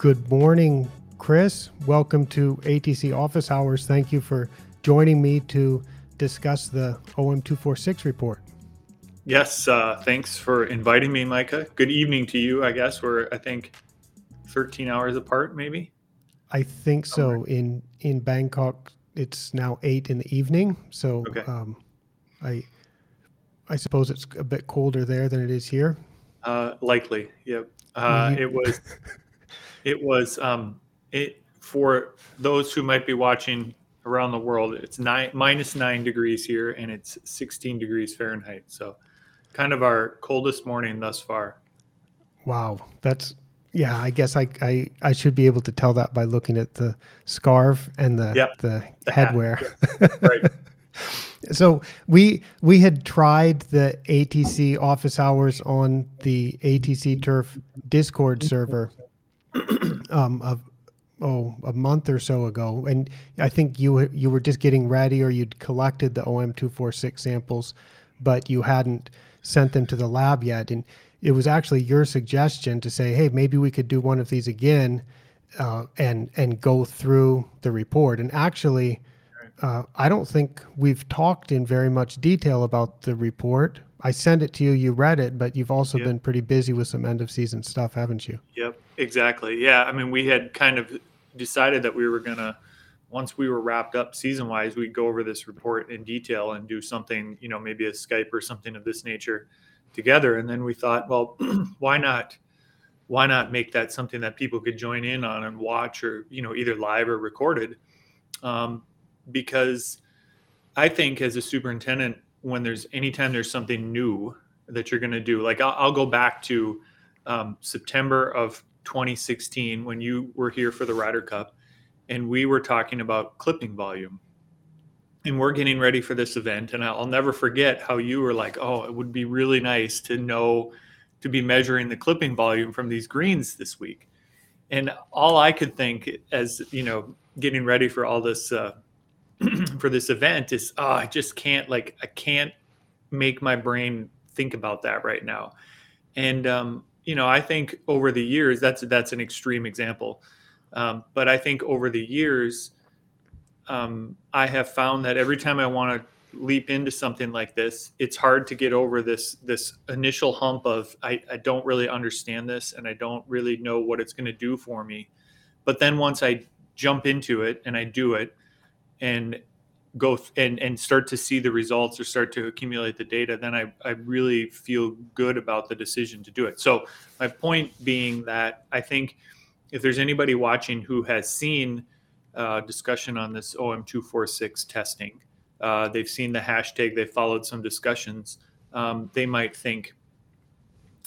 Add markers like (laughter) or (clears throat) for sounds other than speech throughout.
Good morning, Chris. Welcome to ATC Office Hours. Thank you for joining me to discuss the OM246 report. Yes, uh, thanks for inviting me, Micah. Good evening to you, I guess. We're, I think, 13 hours apart, maybe? I think so. In in Bangkok, it's now eight in the evening. So Okay. um, I I suppose it's a bit colder there than it is here. Uh, likely, yep. Uh, it was, (laughs) it was, um, it for those who might be watching around the world. It's nine minus nine degrees here, and it's 16 degrees Fahrenheit. So, kind of our coldest morning thus far. Wow, that's yeah. I guess I I, I should be able to tell that by looking at the scarf and the Yep. the The headwear. (laughs) Right. So we we had tried the ATC office hours on the ATC Turf Discord server (clears throat) um of oh a month or so ago, and I think you you were just getting ready or you'd collected the OM two four six samples, but you hadn't sent them to the lab yet, and it was actually your suggestion to say, hey, maybe we could do one of these again, uh, and and go through the report, and actually. Uh, I don't think we've talked in very much detail about the report. I sent it to you, you read it, but you've also Yeah. been pretty busy with some end of season stuff, haven't you? Yep, exactly. Yeah, I mean, we had kind of decided that we were gonna, once we were wrapped up season wise, we'd go over this report in detail and do something, you know, maybe a Skype or something of this nature together. And then we thought, well, (clears throat) why not? Why not make that something that people could join in on and watch, or you know, either live or recorded? Um, because I think as a superintendent, when there's anytime there's something new that you're going to do, like I'll, I'll go back to um, September of 2016 when you were here for the Ryder Cup, and we were talking about clipping volume. And we're getting ready for this event, and I'll never forget how you were like, "Oh, it would be really nice to know to be measuring the clipping volume from these greens this week." And all I could think, as you know, getting ready for all this uh, (clears throat) for this event, is, "Oh, I just can't like I can't make my brain think about that right now." And um, you know, I think over the years, that's that's an extreme example, um, but I think over the years, um, I have found that every time I want to leap into something like this, it's hard to get over this this initial hump of I, I don't really understand this and I don't really know what it's going to do for me. But then once I jump into it and I do it and go th- and and start to see the results or start to accumulate the data, then I I really feel good about the decision to do it. So my point being that I think if there's anybody watching who has seen uh, discussion on this OM246 testing, uh, they've seen the hashtag, they followed some discussions, um, they might think,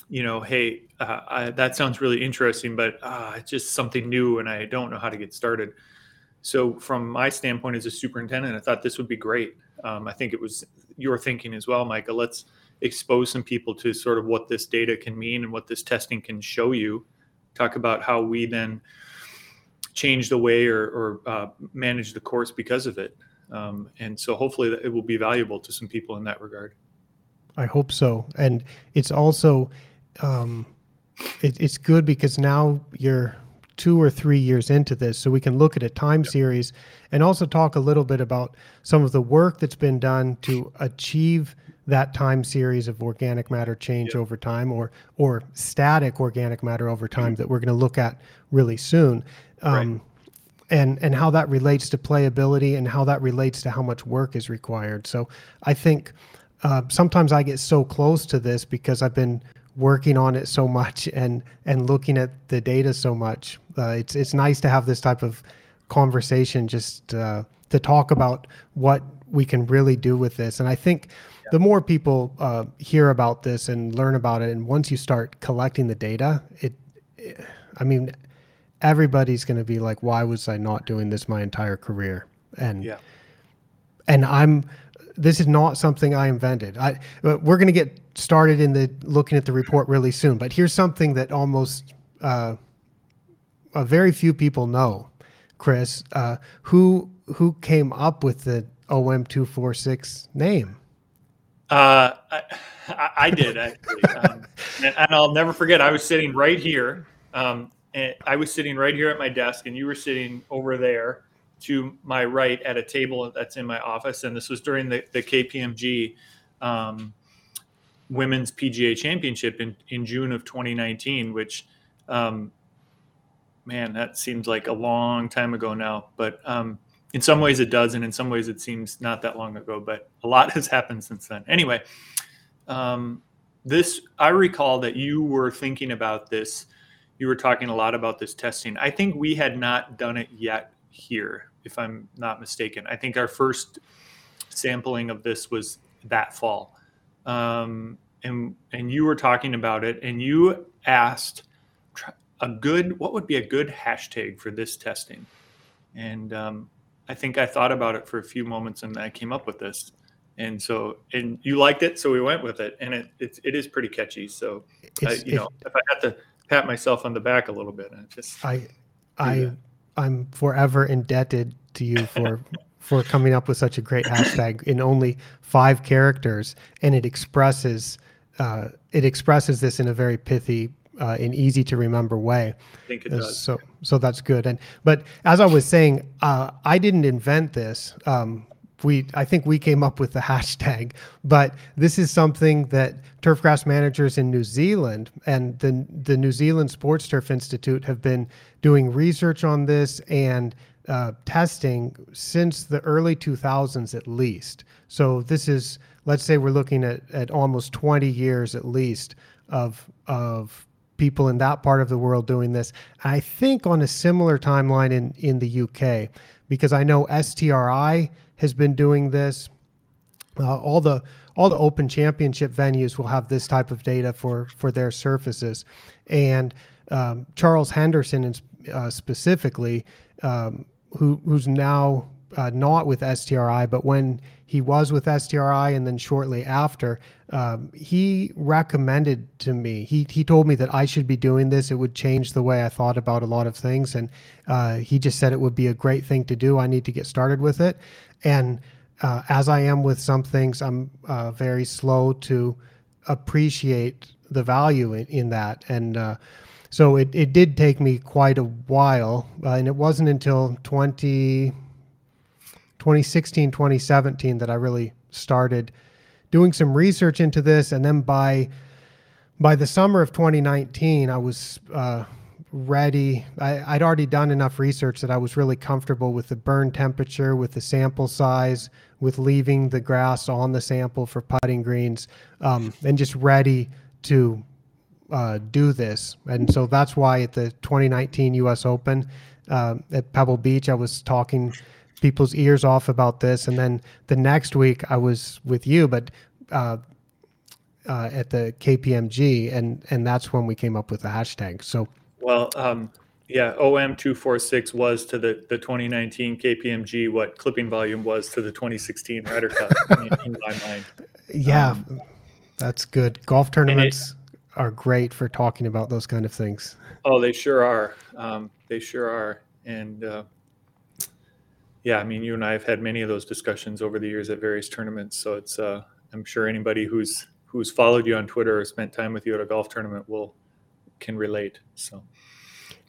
you know, hey, uh, I, that sounds really interesting, but uh, it's just something new and I don't know how to get started. So, from my standpoint as a superintendent, I thought this would be great. Um, I think it was your thinking as well, Micah. Let's expose some people to sort of what this data can mean and what this testing can show you. Talk about how we then change the way or, or uh, manage the course because of it. Um, and so, hopefully, it will be valuable to some people in that regard. I hope so. And it's also um, it, it's good because now you're two or three years into this, so we can look at a time series and also talk a little bit about some of the work that's been done to achieve that time series of organic matter change Yeah. over time or or static organic matter over time that we're going to look at really soon. Um, and and how that relates to playability and how that relates to how much work is required. So I think uh, sometimes I get so close to this because I've been working on it so much and and looking at the data so much. Uh, it's it's nice to have this type of conversation just uh, to talk about what we can really do with this. And I think the more people uh, hear about this and learn about it, and once you start collecting the data, it, I mean, everybody's going to be like, why was I not doing this my entire career? And Yeah. and I'm this is not something I invented. I uh, we're going to get started in the looking at the report really soon, but here's something that almost uh, uh, very few people know, Chris. Uh, who who came up with the OM two four six name? Uh, I, I- I did actually, (laughs) um, and, and I'll never forget. I was sitting right here. Um, and I was sitting right here at my desk, and you were sitting over there to my right at a table that's in my office. And this was during the, the KPMG um, Women's PGA Championship in, in June of 2019, which, um, man, that seems like a long time ago now. But um, in some ways it does, and in some ways it seems not that long ago. But a lot (laughs) has happened since then. Anyway, um, this I recall that you were thinking about this. You were talking a lot about this testing. I think we had not done it yet here, if I'm not mistaken. I think our first sampling of this was that fall, um, and and you were talking about it, and you asked a good what would be a good hashtag for this testing, and um, I think I thought about it for a few moments, and I came up with this. And so and you liked it so we went with it and it it, it is pretty catchy. So I, you know if i have to pat myself on the back a little bit and just i i i'm forever indebted to you for (laughs) for coming up with such a great hashtag in only five characters and it expresses uh, it expresses this in a very pithy uh, and easy to remember way. I think it uh, does. So, so that's good. And but as I was saying, uh, I didn't invent this. Um, we I think we came up with the (laughs) hashtag, but this is something that turfgrass managers in New Zealand and the the New Zealand Sports Turf Institute have been doing research on this and uh, testing since the early 2000s at least. So this is let's say we're looking at at almost 20 years at least of of people in that part of the world doing this. I think on a similar timeline in in the UK because I know STRI has been doing this. Uh, all the all the open championship venues will have this type of data for for their surfaces, and um, Charles Henderson, in, uh, specifically, um, who who's now uh, not with STRI, but when he was with STRI and then shortly after, um, he recommended to me. He he told me that I should be doing this. It would change the way I thought about a lot of things, and uh, he just said it would be a great thing to do. I need to get started with it, and uh, as I am with some things, I'm uh, very slow to appreciate the value in, in that, and uh, so it, it did take me quite a while, uh, and it wasn't until 20, 2016, 2017 that I really started doing some research into this, and then by by the summer of 2019, I was uh, ready. I, would already done enough research that I was really comfortable with the burn temperature, with the sample size, with leaving the grass on the sample for putting greens, um, and just ready to uh, do this. And so that's why at the 2019 U.S. Open uh, at Pebble Beach, I was talking people's ears off about this. And then the next week I was with you, but uh, uh, at the KPMG, and and that's when we came up with the hashtag. So well, um, yeah, OM two four six was to the the 2019 KPMG what clipping volume was to the 2016 Ryder Cup in, my mind. (laughs) Yeah, um, that's good. Golf tournaments it, are great for talking about those kind of things. Oh, they sure are. Um, they sure are, and. Uh, yeah, I mean, you and I have had many of those discussions over the years at various tournaments. So it's, uh, I'm sure anybody who's who's followed you on Twitter or spent time with you at a golf tournament will can relate. So,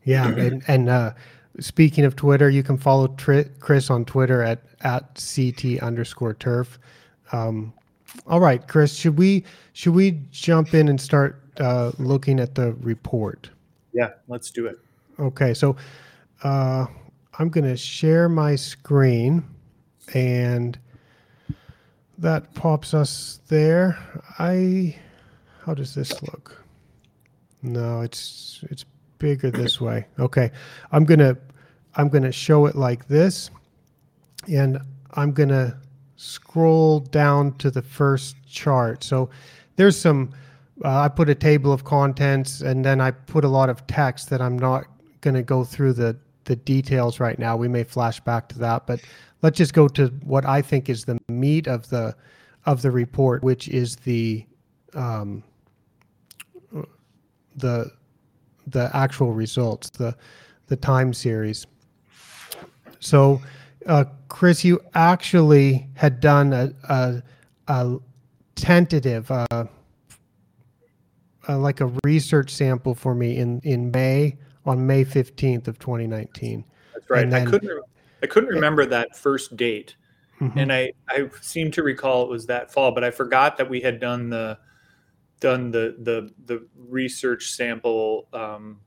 yeah, (clears throat) and, and uh, speaking of Twitter, you can follow Tri- Chris on Twitter at at ct underscore turf. Um, all right, Chris, should we should we jump in and start uh, looking at the report? Yeah, let's do it. Okay, so. Uh, I'm going to share my screen and that pops us there. I, how does this look? No, it's, it's bigger this way. Okay. I'm going to, I'm going to show it like this and I'm going to scroll down to the first chart. So there's some, uh, I put a table of contents and then I put a lot of text that I'm not going to go through the the details right now. We may flash back to that, but let's just go to what I think is the meat of the of the report, which is the um, the the actual results, the the time series. So, uh, Chris, you actually had done a, a, a tentative, uh, uh, like a research sample for me in in May on May 15th of 2019. That's right. Then, I couldn't I couldn't remember that first date. Mm-hmm. And I I seem to recall it was that fall, but I forgot that we had done the done the the the research sample um,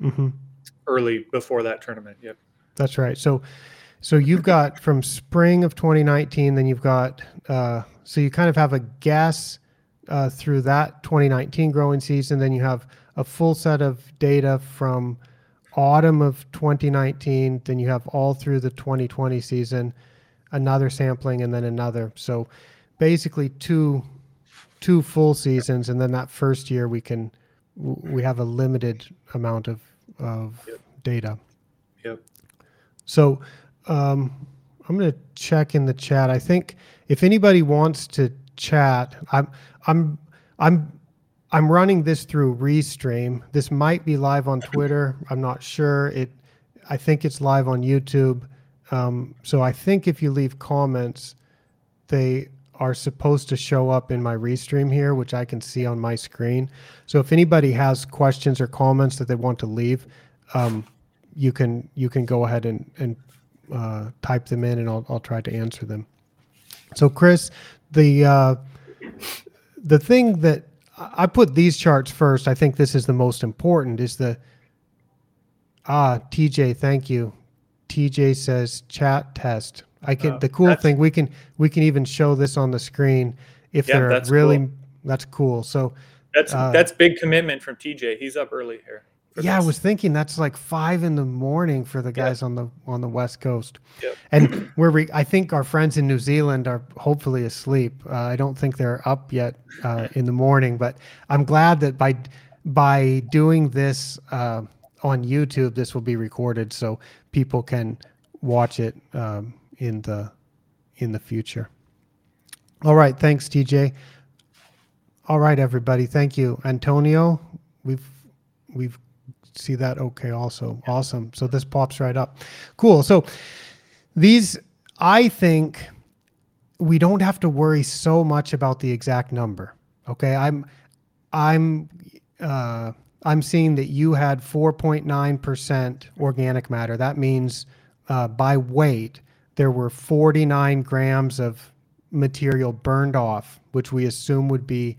mm-hmm. early before that tournament. Yep. That's right. So so you've got from spring of 2019, then you've got uh, so you kind of have a guess uh, through that 2019 growing season. Then you have a full set of data from autumn of 2019. Then you have all through the 2020 season, another sampling, and then another. So basically two two full seasons, and then that first year we can we have a limited amount of of yep. data. Yep. So um, I'm going to check in the chat. I think if anybody wants to chat, I'm I'm I'm I'm running this through Restream. This might be live on Twitter. I'm not sure. It I think it's live on YouTube. Um, so I think if you leave comments, they are supposed to show up in my restream here, which I can see on my screen. So if anybody has questions or comments that they want to leave, um, you can you can go ahead and and uh, type them in, and I'll I'll try to answer them. So Chris, the uh, the thing that I put these charts first. I think this is the most important. Is the ah TJ? Thank you. TJ says chat test. I can. Uh, the cool thing we can we can even show this on the screen if yeah, they're really. Cool. That's cool. So that's uh, that's big commitment from TJ. He's up early here. Yeah, this. I was thinking that's like five in the morning for the guys on the on the west coast. Yep. And we're I think our friends in New Zealand are hopefully asleep. Uh, I don't think they're up yet uh, in the morning, but I'm glad that by by doing this uh, on YouTube, this will be recorded so people can watch it um, in the in the future. All right, thanks, TJ. All right, everybody, thank you, Antonio. We've we've see that? Okay also awesome. So this pops right up. Cool. So these i think we don't have to worry so much about the exact number okay? I'm i'm uh, i'm seeing that you had 4.9% organic matter. That means uh, by weight there were 49 grams of material burned off, which we assume would be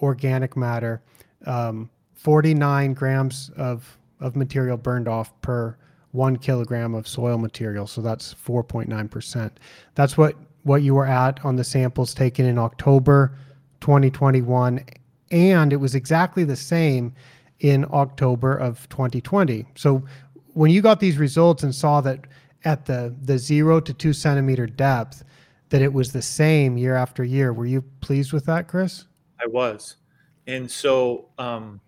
organic matter. Um, 49 grams of, of material burned off per one kilogram of soil material. So that's 4.9%. That's what, what you were at on the samples taken in October 2021. And it was exactly the same in October of 2020. So when you got these results and saw that at the the zero to two centimeter depth that it was the same year after year. Were you pleased with that, Chris? I was, and so um,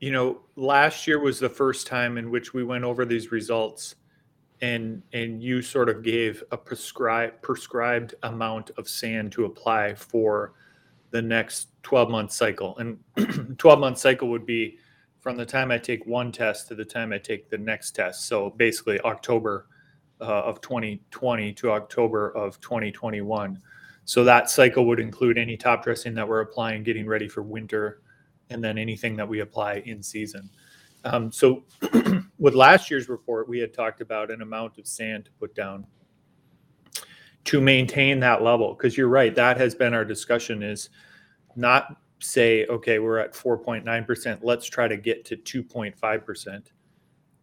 you know, last year was the first time in which we went over these results, and and you sort of gave a prescribed prescribed amount of sand to apply for the next 12 month cycle and (clears throat) 12 month cycle would be from the time I take one test to the time I take the next test. So basically, October uh, of 2020 to October of 2021. So that cycle would include any top dressing that we're applying, getting ready for winter, and then anything that we apply in season. Um, so (clears throat) with last year's report, we had talked about an amount of sand to put down to maintain that level. Because you're right, that has been our discussion is not say, okay, we're at 4.9%, let's try to get to 2.5%.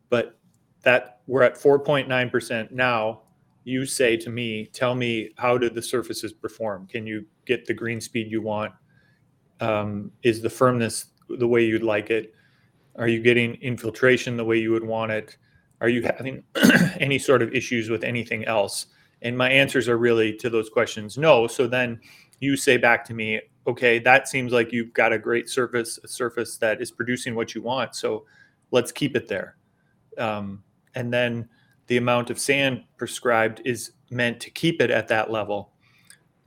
But that we're at 4.9% now, you say to me, tell me how did the surfaces perform? Can you get the green speed you want? Um, is the firmness the way you'd like it? Are you getting infiltration the way you would want it? Are you having (clears throat) any sort of issues with anything else? And my answers are really to those questions no. So then you say back to me, okay, that seems like you've got a great surface, a surface that is producing what you want. So let's keep it there. Um, and then the amount of sand prescribed is meant to keep it at that level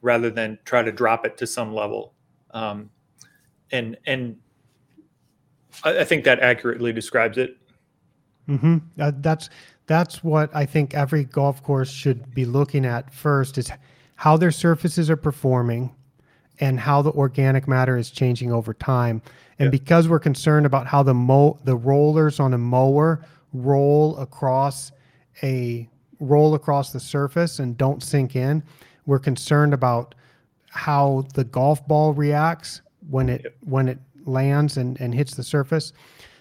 rather than try to drop it to some level. Um, and and I, I, think that accurately describes it. Mm-hmm. Uh, that's that's what I think every golf course should be looking at first is how their surfaces are performing and how the organic matter is changing over time. And yeah. because we're concerned about how the mo the rollers on a mower roll across a roll across the surface and don't sink in, we're concerned about how the golf ball reacts when it yep. when it lands and, and hits the surface.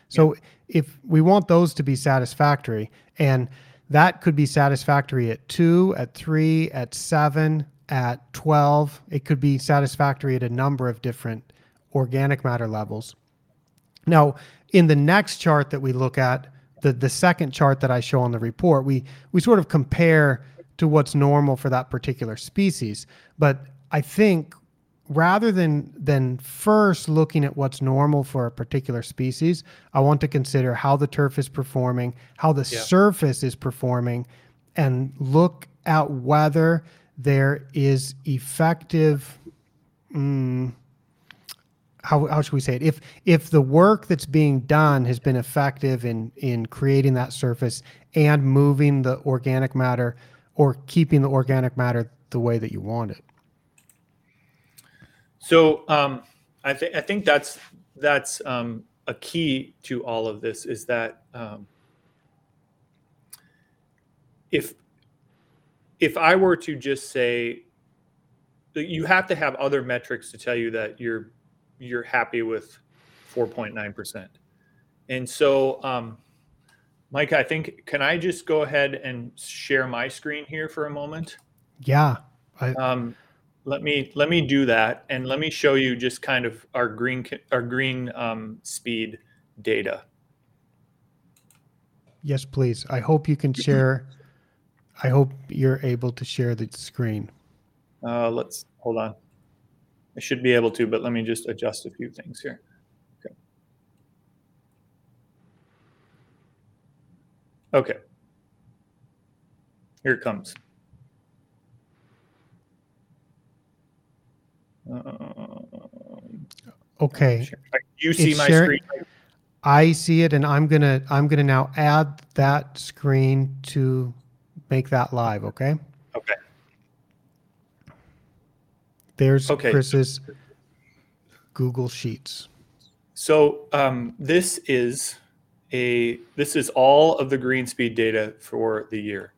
So yep. if we want those to be satisfactory, and that could be satisfactory at two, at three, at seven, at 12. It could be satisfactory at a number of different organic matter levels. Now, in the next chart that we look at, the, the second chart that I show on the report, we, we sort of compare to what's normal for that particular species. But I think rather than than first looking at what's normal for a particular species, I want to consider how the turf is performing, how the yeah. surface is performing, and look at whether there is effective. Mm, how, how should we say it? If if the work that's being done has been effective in in creating that surface and moving the organic matter or keeping the organic matter the way that you want it. So um, I think I think that's that's um, a key to all of this is that um, if if I were to just say you have to have other metrics to tell you that you're you're happy with 4.9%. And so, um, Mike, I think, can I just go ahead and share my screen here for a moment? Yeah. I... Um, let me let me do that, and let me show you just kind of our green our green um, speed data. Yes, please. I hope you can share. I hope you're able to share the screen. Uh, let's hold on. I should be able to, but let me just adjust a few things here. Okay. Okay. Here it comes. Okay. You see it's my sharing, screen? I see it, and I'm gonna I'm gonna now add that screen to make that live. Okay. Okay. There's okay. Chris's Google Sheets. So um, this is a this is all of the green speed data for the year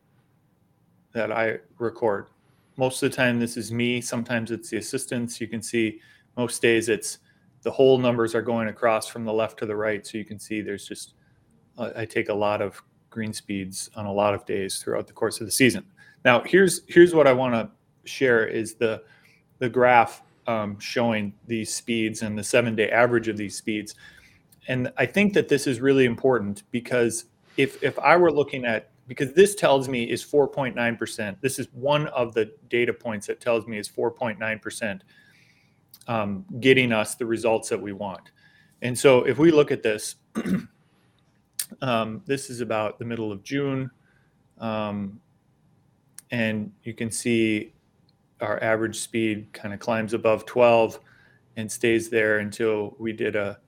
that I record. Most of the time, this is me. Sometimes it's the assistants. You can see most days it's the whole numbers are going across from the left to the right. So you can see there's just uh, I take a lot of green speeds on a lot of days throughout the course of the season. Now here's here's what I want to share is the the graph um, showing these speeds and the seven day average of these speeds. And I think that this is really important because if, if I were looking at, because this tells me is 4.9%, this is one of the data points that tells me is 4.9% um, getting us the results that we want. And so if we look at this, (clears throat) um, this is about the middle of June. Um, and you can see our average speed kind of climbs above 12 and stays there until we did a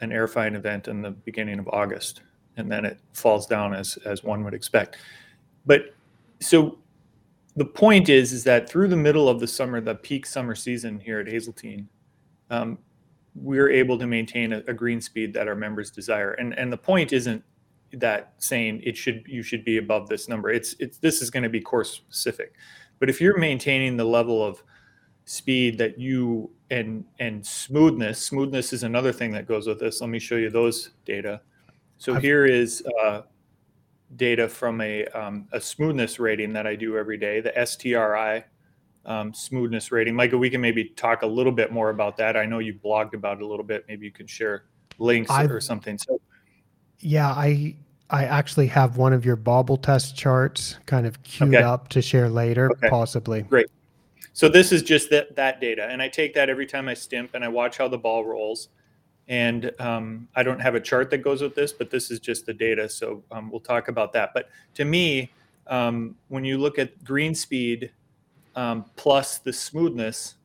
an airfine event in the beginning of August, and then it falls down as as one would expect. But so the point is is that through the middle of the summer, the peak summer season here at Hazeltine, um, we're able to maintain a, a green speed that our members desire. And and the point isn't that saying it should you should be above this number. It's it's this is going to be course specific. But if you're maintaining the level of speed that you and and smoothness, smoothness is another thing that goes with this. Let me show you those data. So I've, here is uh, data from a um, a smoothness rating that I do every day, the STRI um, smoothness rating. Micah, we can maybe talk a little bit more about that. I know you blogged about it a little bit. Maybe you can share links I've, or something. So, yeah, I I actually have one of your bobble test charts kind of queued okay. up to share later, okay. possibly. Great. So this is just that that data, and I take that every time I stimp, and I watch how the ball rolls. And um, I don't have a chart that goes with this, but this is just the data. So um, we'll talk about that. But to me, um, when you look at green speed um, plus the smoothness,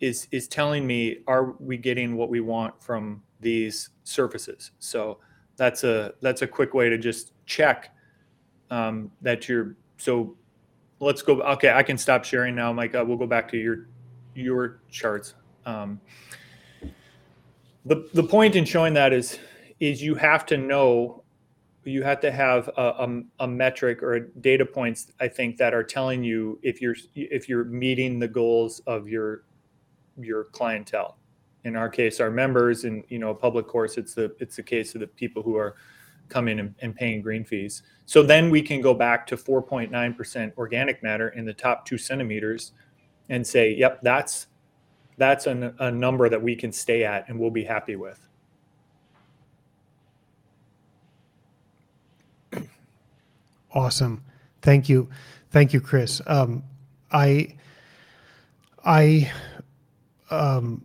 is is telling me are we getting what we want from these surfaces? So that's a that's a quick way to just check um, that you're so let's go okay i can stop sharing now mike we'll go back to your your charts. The the point in showing that is is you have to know you have to have a, a, a, metric or data points i think that are telling you if you're if you're meeting the goals of your your clientele. In our case our members and you know a public course it's the it's the case of the people who are coming and, and paying green fees. So then we can go back to 4.9% organic matter in the top two centimeters and say yep that's that's a, a number that we can stay at and we'll be happy with (clears throat) Awesome. Thank you. Thank you, Chris. Um, I, I, um,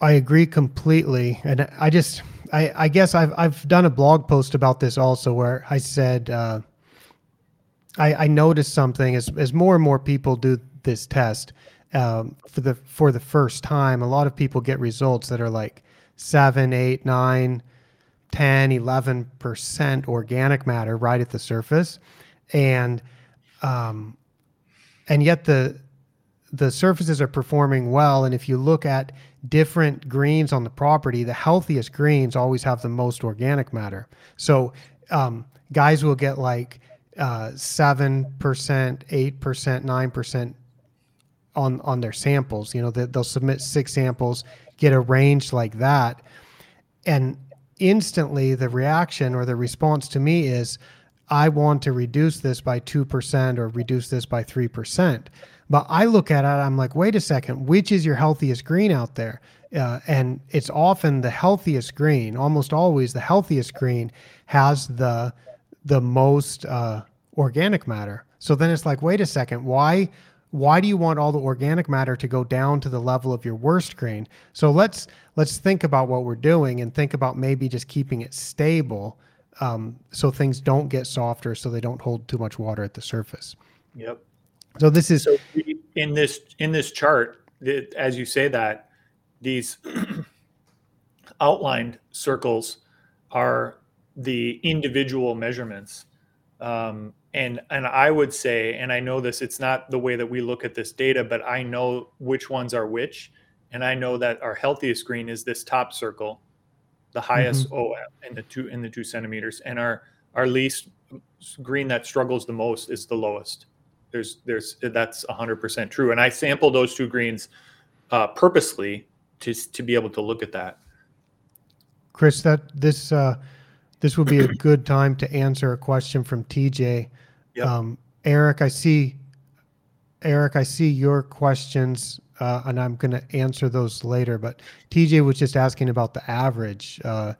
I agree completely. And I just, I, I guess I've, I've done a blog post about this also where I said, uh, I, I noticed something as, as more and more people do this test um, for the, for the first time, a lot of people get results that are like seven, eight, nine, 10, 11% organic matter right at the surface. And, um, and yet the, the surfaces are performing well. And if you look at different greens on the property, the healthiest greens always have the most organic matter. So, um, guys will get like, uh, 7%, 8%, 9% on, on their samples, you know, they, they'll submit six samples, get a range like that. And instantly the reaction or the response to me is, I want to reduce this by 2% or reduce this by 3%. But I look at it, I'm like, wait a second, which is your healthiest green out there? Uh, and it's often the healthiest green, almost always the healthiest green has the the most uh, organic matter. So then it's like, wait a second, why why do you want all the organic matter to go down to the level of your worst grain? So let's let's think about what we're doing and think about maybe just keeping it stable, um, so things don't get softer, so they don't hold too much water at the surface. Yep. So this is so in this in this chart, as you say that these (clears throat) outlined circles are the individual measurements. Um, and and I would say, and I know this, it's not the way that we look at this data, but I know which ones are which, and I know that our healthiest green is this top circle, the highest mm-hmm. OM in the two in the two centimeters, and our our least green that struggles the most is the lowest. There's there's that's 100% true, and I sample those two greens uh, purposely to to be able to look at that. Chris, that this. Uh, this would be a (clears throat) good time to answer a question from TJ. Yep. Um, Eric, I see. Eric, I see your questions, uh, and I'm going to answer those later. But TJ was just asking about the average. Uh,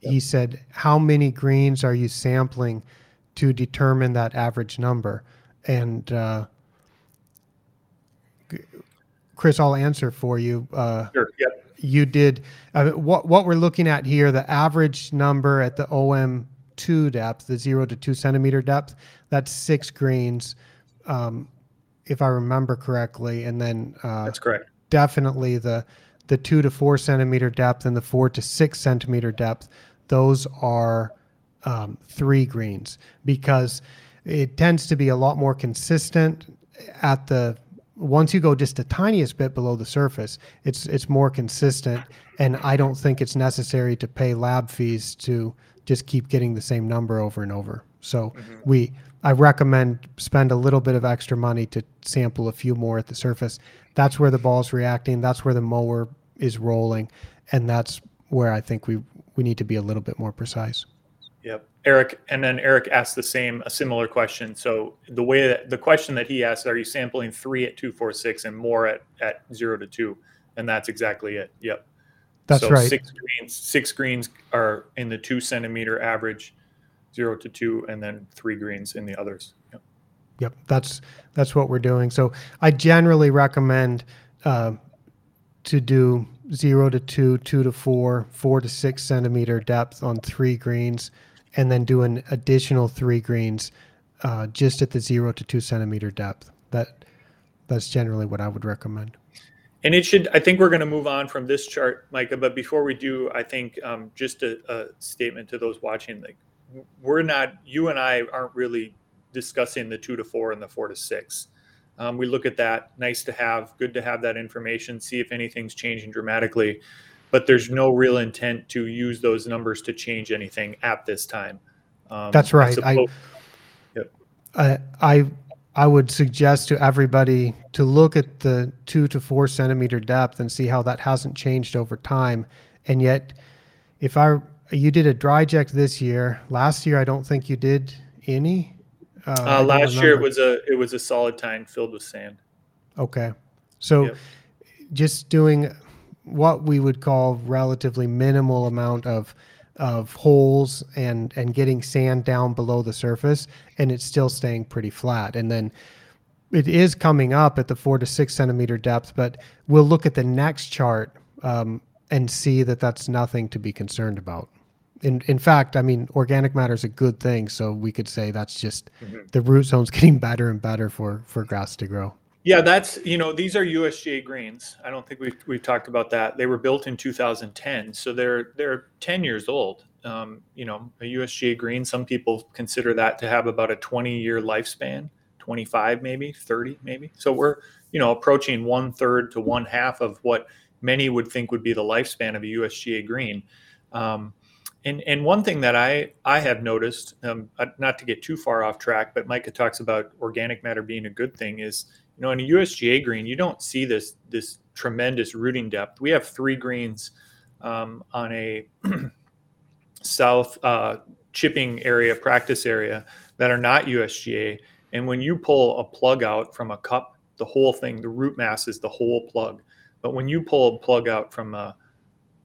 yep. He said, "How many greens are you sampling to determine that average number?" And uh, Chris, I'll answer for you. Uh, sure. Yep you did uh, what what we're looking at here the average number at the om2 depth the zero to two centimeter depth that's six greens um, if i remember correctly. And then uh, that's correct. definitely the the two to four centimeter depth and the four to six centimeter depth those are um, three greens because it tends to be a lot more consistent at the once you go just the tiniest bit below the surface, it's it's more consistent, and I don't think it's necessary to pay lab fees to just keep getting the same number over and over. So mm-hmm. we I recommend spend a little bit of extra money to sample a few more at the surface. That's where the ball's reacting. That's where the mower is rolling, and that's where I think we we need to be a little bit more precise. Yep. Eric, and then Eric asked the same, a similar question. So the way that the question that he asked, are you sampling three at two, four, six, and more at at zero to two? And that's exactly it. Yep. That's so right. Six greens, six greens are in the two centimeter average, zero to two, and then three greens in the others. Yep. Yep. That's that's what we're doing. So I generally recommend uh, to do zero to two, two to four, four to six centimeter depth on three greens and then do an additional three greens uh, just at the zero to two centimeter depth. That that's generally what I would recommend. And it should. I think we're going to move on from this chart, Micah. But before we do, I think um, just a, a, statement to those watching: like, we're not. You and I aren't really discussing the two to four and the four to six. Um, we look at that. Nice to have. Good to have that information. See if anything's changing dramatically. But there's no real intent to use those numbers to change anything at this time. Um, That's right. I, suppose, I, yep. I, I I would suggest to everybody to look at the two to four centimeter depth and see how that hasn't changed over time. And yet, if I you did a DryJect this year, last year I don't think you did any. Uh, uh, last year it was a it was a solid tine filled with sand. Okay, so yep. just doing what we would call relatively minimal amount of of holes and and getting sand down below the surface and it's still staying pretty flat. And then it is coming up at the four to six centimeter depth but we'll look at the next chart um, and see that that's nothing to be concerned about. In in fact i mean organic matter is a good thing so we could say that's just mm-hmm. the root zone's (laughs) getting better and better for for grass to grow yeah, that's you know these are USGA greens. I don't think we've we've talked about that. They were built in 2010, so they're they're 10 years old. Um, you know, a USGA green. Some people consider that to have about a 20 year lifespan, 25 maybe, 30 maybe. So we're you know approaching one third to one half of what many would think would be the lifespan of a USGA green. Um, and and one thing that I I have noticed, um, uh, not to get too far off track, but Micah talks about organic matter being a good thing is you know, in a USGA green, you don't see this this tremendous rooting depth. We have three greens um, on a (clears throat) south uh, chipping area, practice area that are not USGA. And when you pull a plug out from a cup, the whole thing, the root mass is the whole plug. But when you pull a plug out from a,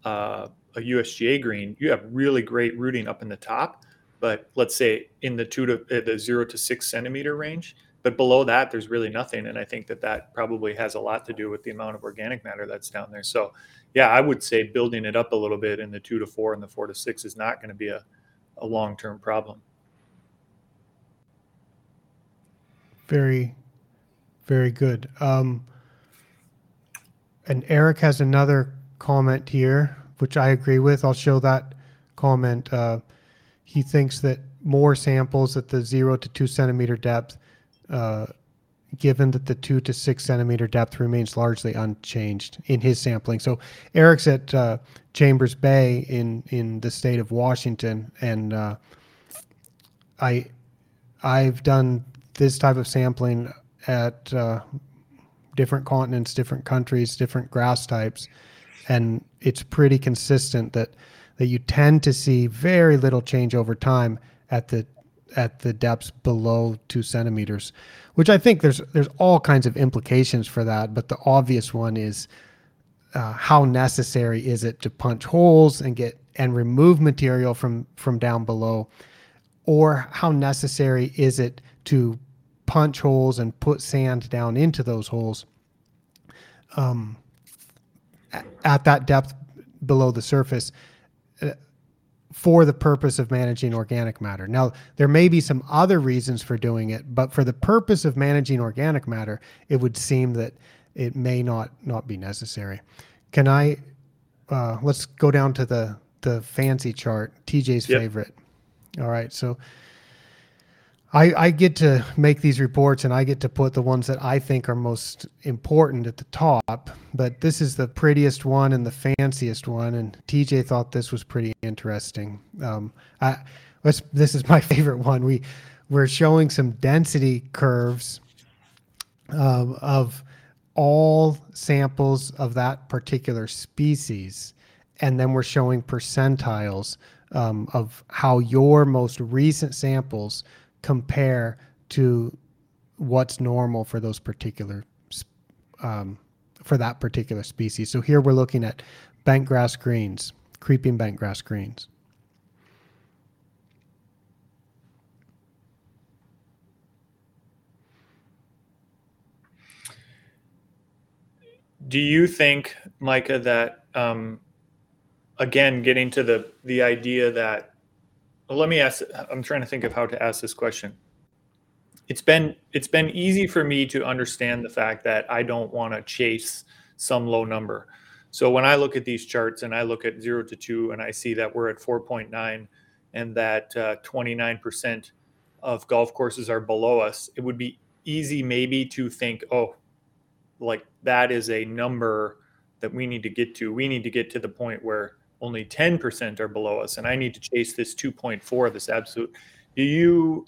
a, a USGA green, you have really great rooting up in the top. But let's say in the two to uh, the zero to six centimeter range, but below that there's really nothing and i think that that probably has a lot to do with the amount of organic matter that's down there. So yeah i would say building it up a little bit in the two to four and the four to six is not going to be a, a long-term problem. Very very good. Um, and eric has another comment here which i agree with. I'll show that comment. Uh, he thinks that more samples at the zero to two centimeter depth uh, given that the two to six centimeter depth remains largely unchanged in his sampling. So Eric's at uh, Chambers Bay in in the state of Washington, and uh, I I've done this type of sampling at uh, different continents, different countries, different grass types, and it's pretty consistent that that you tend to see very little change over time at the at the depths below two centimeters, which I think there's there's all kinds of implications for that. But the obvious one is uh, how necessary is it to punch holes and get and remove material from from down below, or how necessary is it to punch holes and put sand down into those holes um, at that depth below the surface for the purpose of managing organic matter. Now, there may be some other reasons for doing it, but for the purpose of managing organic matter, it would seem that it may not not be necessary. Can I? Uh, let's go down to the the fancy chart, TJ's yep. favorite. All right, so I, I get to make these reports and I get to put the ones that I think are most important at the top. But this is the prettiest one and the fanciest one. And TJ thought this was pretty interesting. Um, I, this is my (laughs) favorite one. We we're showing some density curves um, of all samples of that particular species, and then we're showing percentiles um, of how your most recent samples compare to what's normal for those particular um, for that particular species. So here we're looking at bentgrass greens, creeping bentgrass greens. Do you think, Micah, that um, again, getting to the the idea that well, let me ask. I'm trying to think of how to ask this question. It's been it's been easy for me to understand the fact that I don't want to chase some low number. So when I look at these charts and I look at zero to two and I see that we're at 4.9 and that uh, 29% of golf courses are below us, it would be easy maybe to think, oh, like that is a number that we need to get to. We need to get to the point where only 10% are below us, and I need to chase this 2.4, this absolute. Do you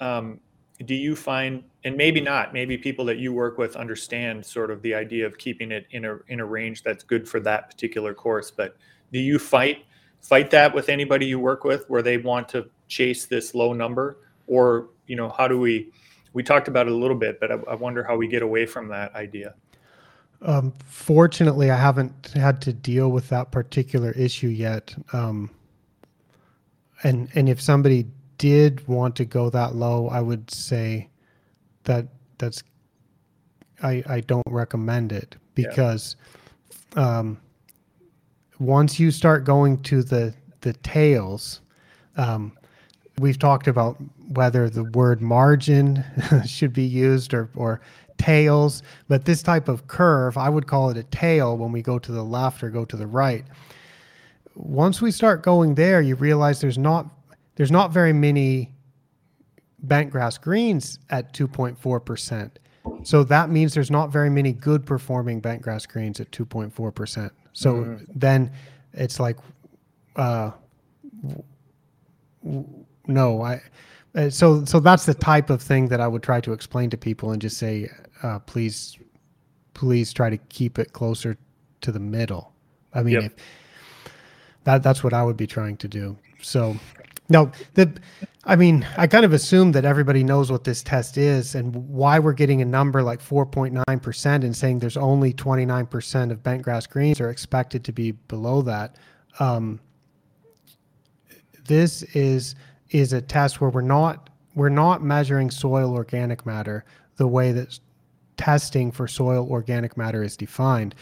um, do you find, and maybe not, maybe people that you work with understand sort of the idea of keeping it in a in a range that's good for that particular course, but do you fight fight that with anybody you work with where they want to chase this low number, or you know how do we? We talked about it a little bit, but I, I wonder how we get away from that idea. Um, fortunately, I haven't had to deal with that particular issue yet. Um, and and if somebody did want to go that low, I would say that that's I I don't recommend it because yeah. um, once you start going to the the tails, um, we've talked about whether the word margin (laughs) should be used or or tails, but this type of curve, I would call it a tail when we go to the left or go to the right. Once we start going there, you realize there's not there's not very many bent grass greens at 2.4%. So that means there's not very many good performing bent grass greens at 2.4%. So mm-hmm. then it's like uh, no, I uh, so so that's the type of thing that I would try to explain to people and just say uh, please, please try to keep it closer to the middle. I mean, yep. if, that that's what I would be trying to do. So, no, the, I mean, I kind of assume that everybody knows what this test is and why we're getting a number like 4.9 percent and saying there's only 29 percent of bent grass greens are expected to be below that. Um, this is is a test where we're not we're not measuring soil organic matter the way that testing for soil organic matter is defined.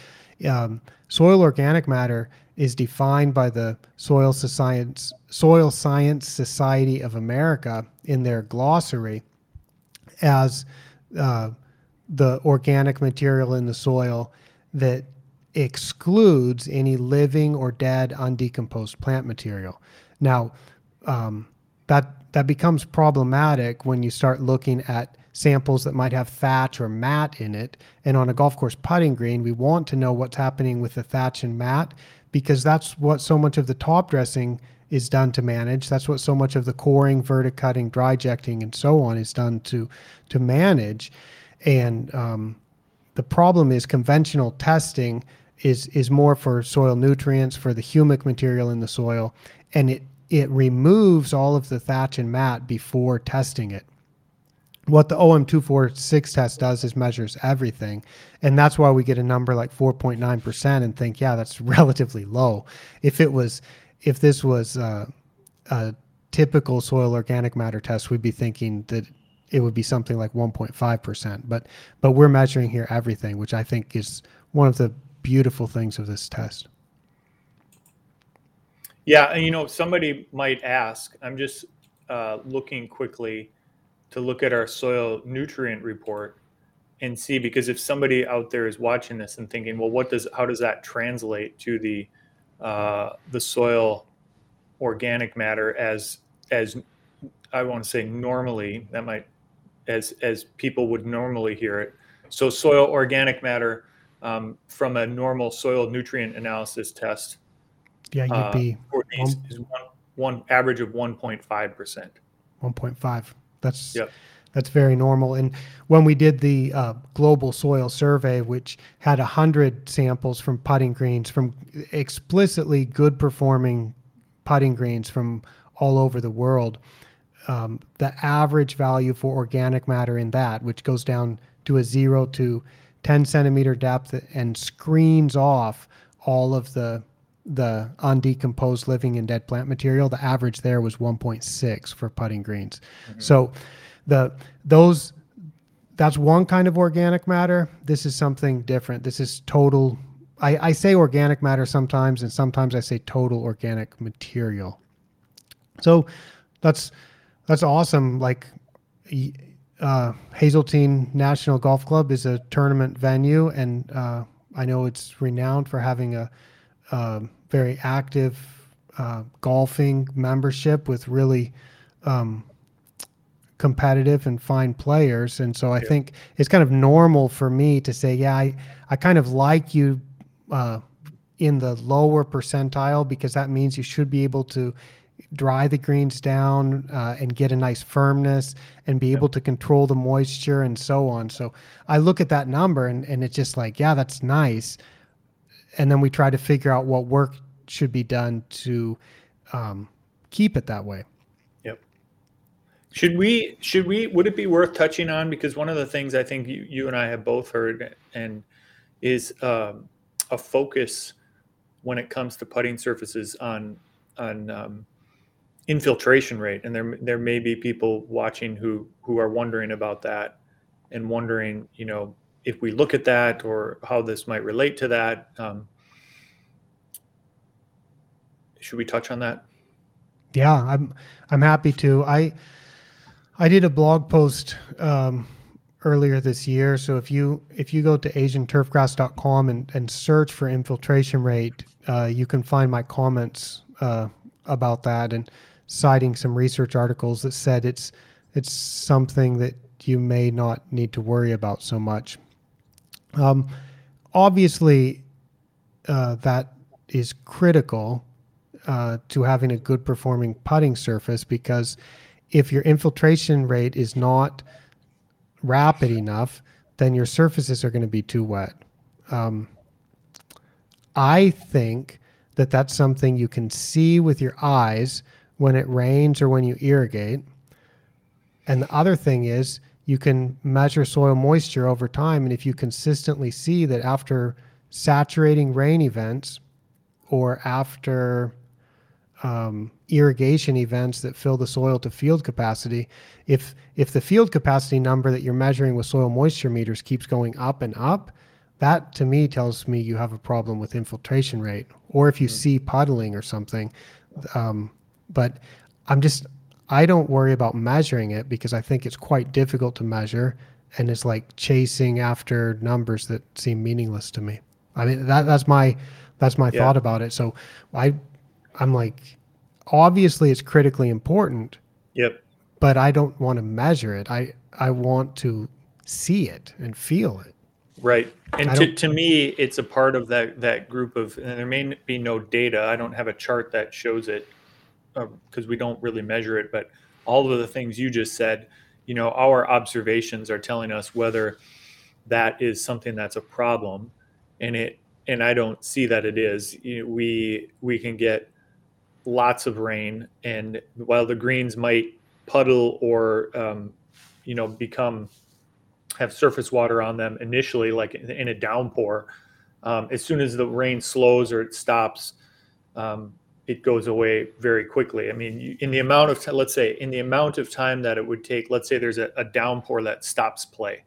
Um, soil organic matter is defined by the Soil Science, soil Science Society of America in their glossary as uh, the organic material in the soil that excludes any living or dead undecomposed plant material. Now, um, that that becomes problematic when you start looking at samples that might have thatch or mat in it. And on a golf course putting green, we want to know what's happening with the thatch and mat because that's what so much of the top dressing is done to manage. That's what so much of the coring, verticutting, dry ejecting, and so on is done to to manage. And um, the problem is conventional testing is is more for soil nutrients, for the humic material in the soil, and it it removes all of the thatch and mat before testing it what the OM246 test does is measures everything. And that's why we get a number like 4.9% and think, yeah, that's (laughs) relatively low. If it was, if this was uh, a typical soil organic matter test, we'd be thinking that it would be something like 1.5%. But, but we're measuring here everything, which I think is one of the beautiful things of this test. Yeah. And, you know, somebody might ask, I'm just uh, looking quickly to look at our soil nutrient report and see because if somebody out there is watching this and thinking, well, what does how does that translate to the uh, the soil organic matter as as I want to say normally that might as as people would normally hear it. So soil organic matter um, from a normal soil nutrient analysis test. Yeah, you'd uh, be one, is one one average of one point five percent. One point five. That's yep. that's very normal. And when we did the uh, global soil survey, which had hundred samples from putting greens from explicitly good performing putting greens from all over the world, um, the average value for organic matter in that, which goes down to a zero to 10 centimeter depth and screens off all of the the undecomposed living and dead plant material, the average there was 1.6 for putting greens. Mm-hmm. So the those that's one kind of organic matter. This is something different. This is total. I, I say organic matter sometimes, and sometimes I say total organic material. So that's that's awesome. Like uh, Hazeltine National Golf Club is a tournament venue, and uh, I know it's renowned for having a um, very active uh, golfing membership with really um, competitive and fine players. And so I yeah. think it's kind of normal for me to say, yeah, I, I kind of like you uh, in the lower percentile because that means you should be able to dry the greens down uh, and get a nice firmness and be able to control the moisture and so on. So I look at that number and, and it's just like, yeah, that's nice. And then we try to figure out what work should be done to um, keep it that way. Yep. Should we, should we, would it be worth touching on? Because one of the things I think you, you and I have both heard and is um, a focus when it comes to putting surfaces on, on um, infiltration rate and there there may be people watching who who are wondering about that and wondering you know if we look at that or how this might relate to that um, should we touch on that? Yeah i'm i'm happy to. I i did a blog post um, earlier this year. So if you if you go to asianturfgrass.com and and search for infiltration rate uh, you can find my comments uh, about that and citing some research articles that said it's it's something that you may not need to worry about so much. Um, obviously, uh, that is critical uh, to having a good performing putting surface because if your infiltration rate is not rapid enough, then your surfaces are going to be too wet. Um, I think that that's something you can see with your eyes when it rains or when you irrigate. And the other thing is you can measure soil moisture over time. And if you consistently see that after saturating rain events or after um, irrigation events that fill the soil to field capacity, if if the field capacity number that you're measuring with soil moisture meters keeps going up and up, that to me tells me you have a problem with infiltration rate. Or if you mm-hmm. see puddling or something, um, but I'm just I don't worry about measuring it because I think it's quite difficult to measure and it's like chasing after numbers that seem meaningless to me. I mean that that's my that's my yeah. thought about it. So I I'm like obviously it's critically important. Yep. But I don't want to measure it. I I want to see it and feel it. Right. And to, to me, it's a part of that that group of and there may be no data. I don't have a chart that shows it because we don't really measure it, but all of the things you just said, you know, our observations are telling us whether that is something that's a problem, and it and I don't see that it is. We we can get lots of rain, and while the greens might puddle or um, you know become have surface water on them initially, like in a downpour, um, as soon as the rain slows or it stops, um, it goes away very quickly. I mean, in the amount of, let's say, in the amount of time that it would take, let's say there's a, a downpour that stops play.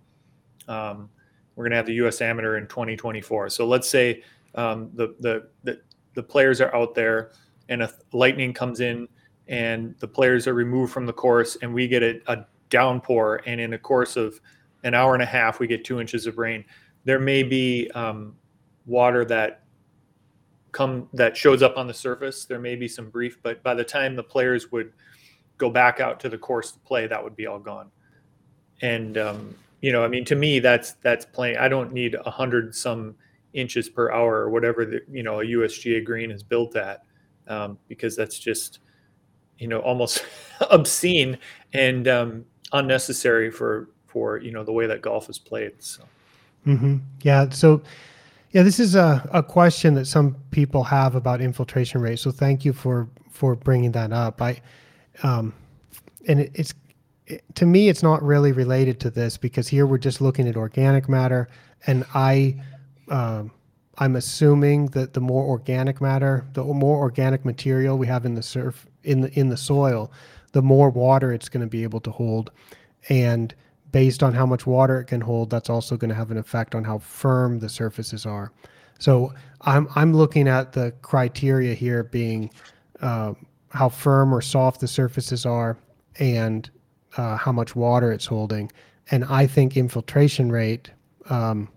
Um, we're going to have the U.S. Amateur in 2024. So let's say um, the, the, the the players are out there and a lightning comes in and the players are removed from the course and we get a, a downpour and in the course of an hour and a half we get two inches of rain. There may be um, water that come that shows up on the surface. There may be some brief, but by the time the players would go back out to the course to play, that would be all gone. And um, you know, I mean, to me, that's that's playing. I don't need a hundred some inches per hour or whatever the you know a USGA green is built at, um, because that's just you know almost (laughs) obscene and um, unnecessary for for you know the way that golf is played. So. Mm-hmm. Yeah. So yeah, this is a, a question that some people have about infiltration rate. So thank you for for bringing that up. I, um, and it, it's it, to me, it's not really related to this because here we're just looking at organic matter, and I, um, I'm assuming that the more organic matter, the more organic material we have in the surf in the in the soil, the more water it's going to be able to hold, and based on how much water it can hold, that's also going to have an effect on how firm the surfaces are. So I'm I'm looking at the criteria here being uh, how firm or soft the surfaces are and uh, how much water it's holding. And I think infiltration rate, um,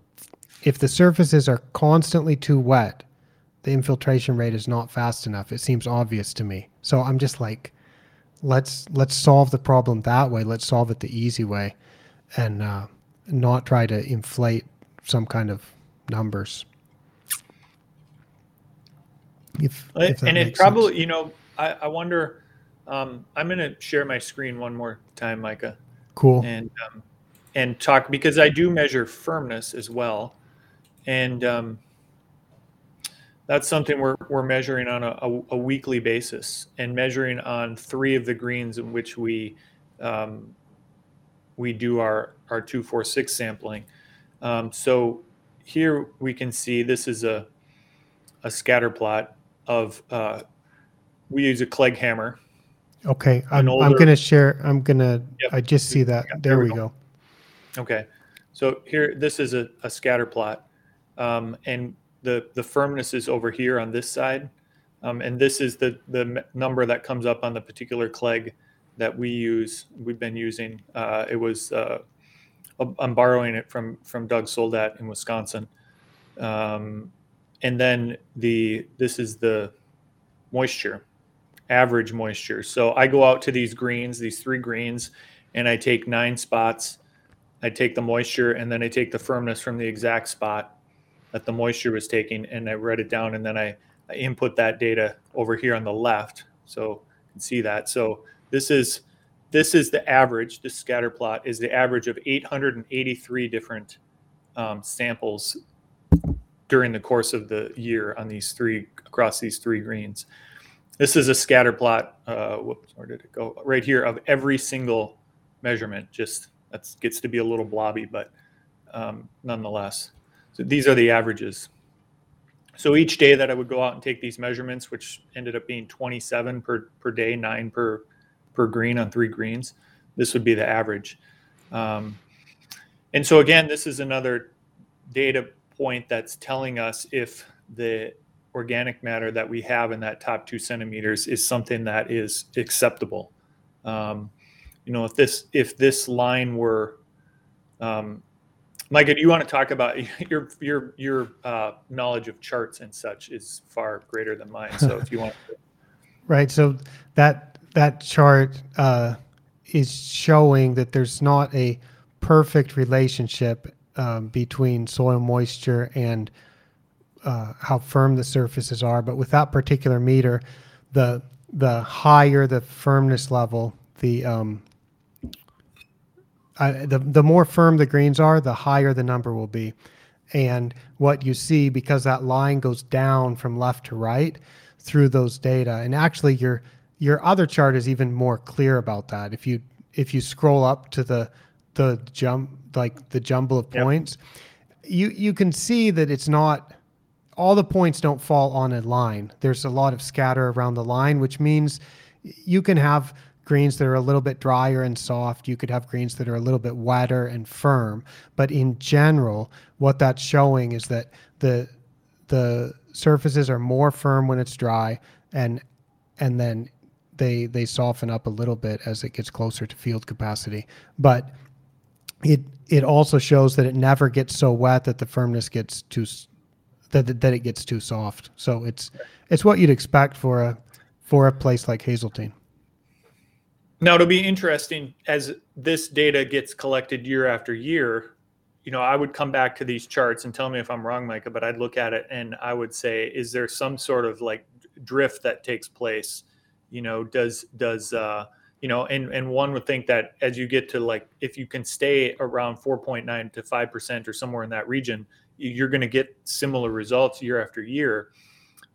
if the surfaces are constantly too wet, the infiltration rate is not fast enough. It seems obvious to me. So I'm just like, let's let's solve the problem that way. Let's solve it the easy way, and uh, not try to inflate some kind of numbers. If, if and it probably, sense. you know, I, I wonder. Um, I'm going to share my screen one more time, Micah. Cool. And um, and talk because I do measure firmness as well, and um, that's something we're, we're measuring on a, a, a, weekly basis and measuring on three of the greens in which we um, we do our our 246 sampling. Um, so here we can see this is a a scatter plot of uh, we use a Clegg hammer. Okay, I'm, older, I'm gonna share. I'm gonna. Yep. I just see that. there, there we go. go. Okay, so here this is a, a scatter plot, um, and the the firmness is over here on this side, um, and this is the the number that comes up on the particular Clegg that we use. We've been using. Uh, it was uh, I'm borrowing it from from Doug Soldat in Wisconsin, um, and then the this is the moisture, average moisture. So I go out to these greens, these three greens, and I take nine spots. I take the moisture and then I take the firmness from the exact spot that the moisture was taking and I write it down and then I, I input that data over here on the left. So you can see that. So this is this is the average, this scatter plot is the average of 883 different um, samples during the course of the year on these three across these three greens. This is a scatter plot. Uh, whoops, where did it go? Right here of every single measurement. Just that gets to be a little blobby, but um, nonetheless. So these are the averages. So each day that I would go out and take these measurements, which ended up being 27 per, per day, nine per, per green on three greens, this would be the average. Um, and so again, this is another data point that's telling us if the organic matter that we have in that top two centimeters is something that is acceptable. Um, you know, if this if this line were um, Micah, do you want to talk about (laughs) your your your uh, knowledge of charts and such is far greater than mine. So if you want, to... (laughs) right. So that that chart uh, is showing that there's not a perfect relationship um, between soil moisture and uh, how firm the surfaces are. But with that particular meter, the the higher the firmness level, the um, the the more firm the greens are, the higher the number will be. And what you see because that line goes down from left to right through those data, and actually your your other chart is even more clear about that. If you if you scroll up to the the jump like the jumble of points, yep. you you can see that it's not all the points don't fall on a line. There's a lot of scatter around the line, which means you can have greens that are a little bit drier and soft. You could have greens that are a little bit wetter and firm. But in general, what that's showing is that the the surfaces are more firm when it's dry and and then they they soften up a little bit as it gets closer to field capacity. But it it also shows that it never gets so wet that the firmness gets too that that it gets too soft. So it's it's what you'd expect for a for a place like Hazeltine. Now it'll be interesting as this data gets collected year after year. You know, I would come back to these charts and tell me if I'm wrong, Micah, but I'd look at it and I would say, is there some sort of like drift that takes place? You know, does does uh, you know, and and one would think that as you get to like if you can stay around 4.9 to 5 percent or somewhere in that region, you're going to get similar results year after year.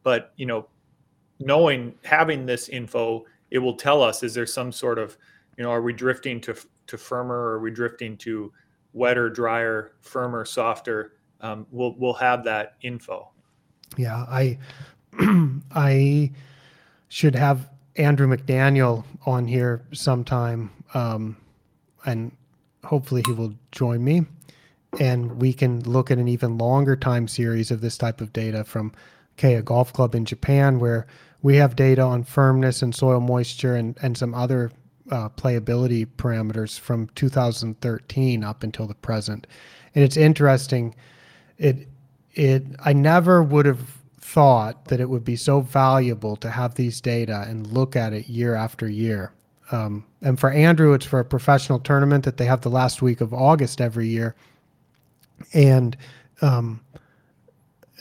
But you know, knowing having this info it will tell us is there some sort of you know are we drifting to to firmer? Or are we drifting to wetter drier firmer softer? Um, we'll we'll have that info. Yeah i (clears throat) i should have andrew mcdaniel on here sometime um, and hopefully he will join me and we can look at an even longer time series of this type of data from Keya Golf Club in Japan, where we have data on firmness and soil moisture and, and some other uh, playability parameters from 2013 up until the present. And it's interesting. It it I never would have thought that it would be so valuable to have these data and look at it year after year. um, and for Andrew, it's for a professional tournament that they have the last week of August every year, and um,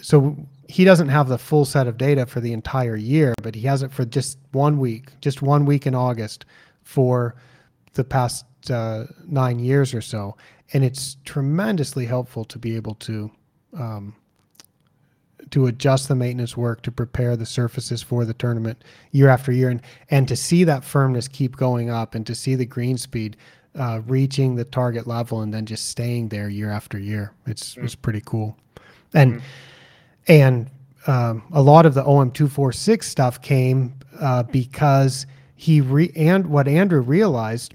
so he doesn't have the full set of data for the entire year, but he has it for just one week, just one week in August for the past uh, nine years or so, and it's tremendously helpful to be able to um, to adjust the maintenance work to prepare the surfaces for the tournament year after year, and and to see that firmness keep going up, and to see the green speed uh, reaching the target level, and then just staying there year after year. It's mm. it's pretty cool, and mm. and um, a lot of the OM two four six stuff came uh, because he re- and what Andrew realized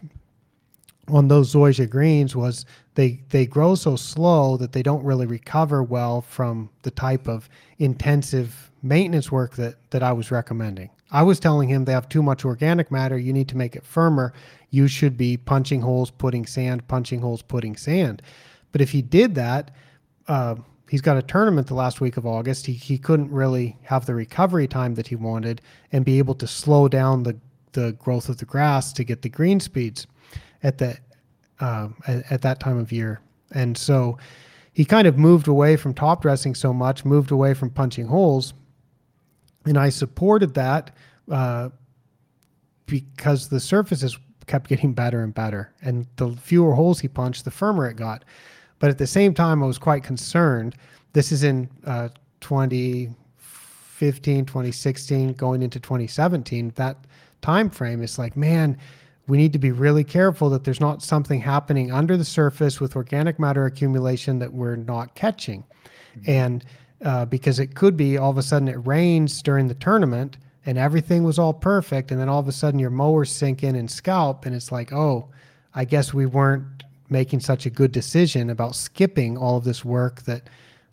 on those zoysia greens was they they grow so slow that they don't really recover well from the type of intensive maintenance work that that I was recommending. I was telling him they have too much organic matter. You need to make it firmer. You should be punching holes, putting sand, punching holes, putting sand. But if he did that, uh, he's got a tournament the last week of August. He, he couldn't really have the recovery time that he wanted and be able to slow down the, the growth of the grass to get the green speeds at the uh, at, at, that time of year. And so he kind of moved away from top dressing so much, moved away from punching holes. And I supported that uh, because the surfaces kept getting better and better. And the fewer holes he punched, the firmer it got. But at the same time, I was quite concerned. This is in uh, 2015, 2016, going into 2017. That time frame is like, man, we need to be really careful that there's not something happening under the surface with organic matter accumulation that we're not catching. Mm-hmm. And uh, because it could be all of a sudden it rains during the tournament and everything was all perfect. And then all of a sudden your mowers sink in and scalp. And it's like, oh, I guess we weren't making such a good decision about skipping all of this work that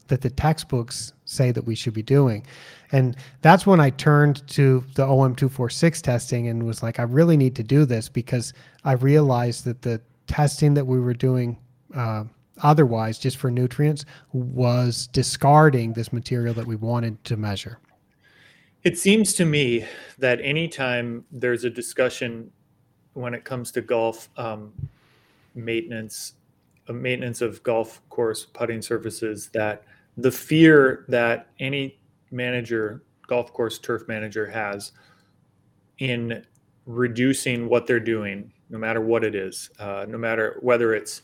that the textbooks say that we should be doing. And that's when I turned to the OM246 testing and was like, I really need to do this because I realized that the testing that we were doing uh, otherwise, just for nutrients, was discarding this material that we wanted to measure. It seems to me that anytime there's a discussion when it comes to golf um, maintenance, uh, maintenance of golf course putting surfaces, that the fear that any manager, golf course turf manager has in reducing what they're doing, no matter what it is, uh, no matter whether it's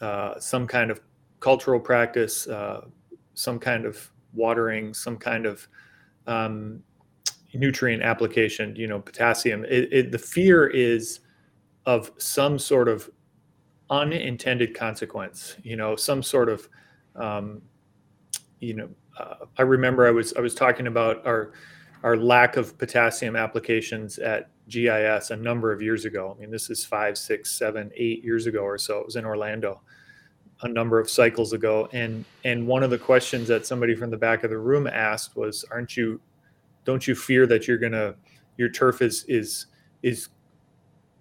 uh, some kind of cultural practice, uh, some kind of watering, some kind of um, nutrient application, you know, potassium. It, it, the fear is of some sort of unintended consequence, you know, some sort of um, you know, uh, I remember I was I was talking about our our lack of potassium applications at GIS a number of years ago. I mean, this is five, six, seven, eight years ago or so. It was in Orlando a number of cycles ago, and and one of the questions that somebody from the back of the room asked was, "Aren't you? Don't you fear that you're gonna your turf is is is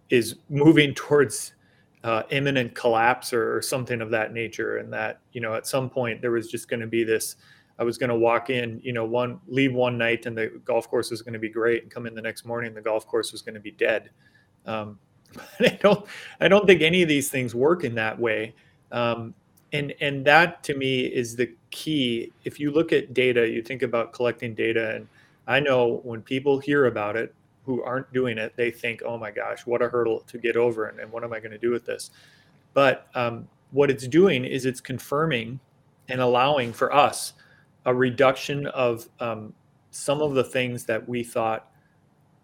is moving towards uh, imminent collapse or, or, something of that nature and that you know at some point there was just going to be this i was going to walk in you know one leave one night and the golf course was going to be great and come in the next morning the golf course was going to be dead. Um, (laughs) i don't i don't think any of these things work in that way. Um, and and that to me is the key. If you look at data you think about collecting data and i know when people hear about it who aren't doing it, they think, oh my gosh, what a hurdle to get over, and, and what am I going to do with this? But um, what it's doing is it's confirming and allowing for us a reduction of um, some of the things that we thought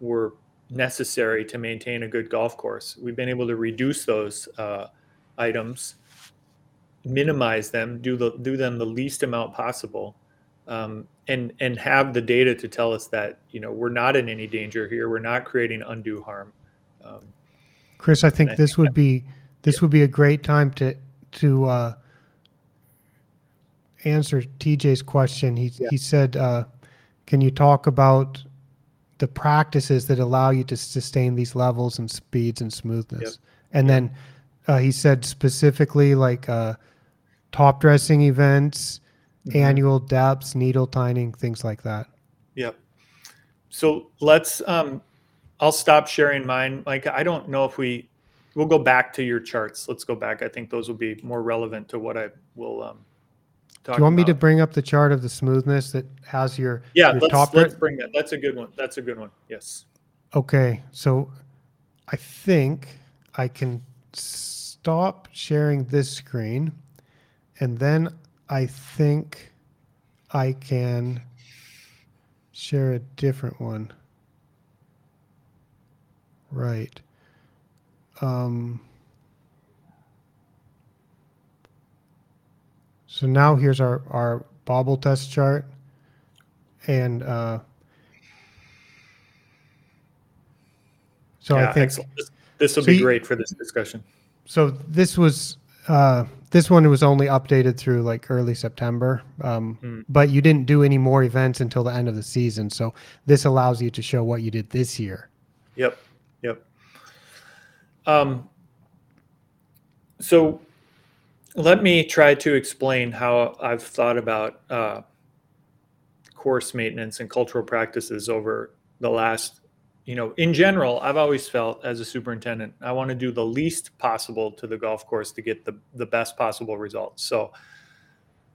were necessary to maintain a good golf course. We've been able to reduce those uh, items, minimize them, do the do them the least amount possible, um, and and have the data to tell us that you know we're not in any danger here. We're not creating undue harm. Um, Chris, I think I this think would be this yeah. would be a great time to to uh, answer TJ's question. He yeah. he said, uh, "Can you talk about the practices that allow you to sustain these levels and speeds and smoothness?" And then uh, he said specifically like uh, top dressing events mm-hmm. annual depths, needle tining, things like that. Yep. So let's um, I'll stop sharing mine. Like I don't know if we we'll go back to your charts. Let's go back. I think those will be more relevant to what I will um, Do you want me to bring up the chart of the smoothness that has your yeah? your let's top let's right? bring that. That's a good one. That's a good one. Yes. Okay, so I think I can stop sharing this screen, and then I think I can share a different one. Right. Um, so now here's our, our bobble test chart. And uh, so yeah, I think excellent. This, this will So be you- great for this discussion. so this was uh, this one was only updated through like early September, um, Hmm. but you didn't do any more events until the end of the season. So this allows you to show what you did this year. Yep. Yep. Um, so let me try to explain how I've thought about uh, course maintenance and cultural practices over the last, you know, in general, I've always felt as a superintendent, I want to do the least possible to the golf course to get the, the best possible results. So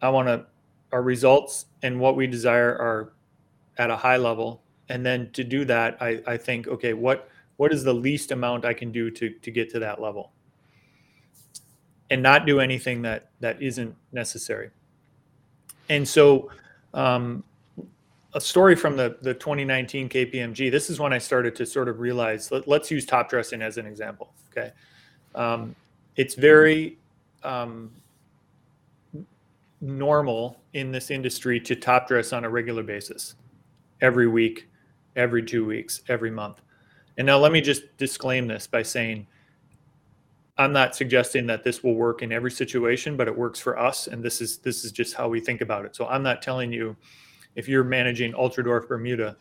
I want to, our results and what we desire are at a high level. And then to do that, I, I think, okay, what, what is the least amount I can do to, to get to that level? And not do anything that, that isn't necessary. And so, um, a story from the, the 2019 KPMG. This is when I started to sort of realize let, us use top dressing as an example. Okay. Um, it's very um, normal in this industry to top dress on a regular basis every week, every two weeks, every month. And now let me just disclaim this by saying I'm not suggesting that this will work in every situation, but it works for us. And this is this is just how we think about it. So I'm not telling you if you're managing Ultradwarf Bermuda,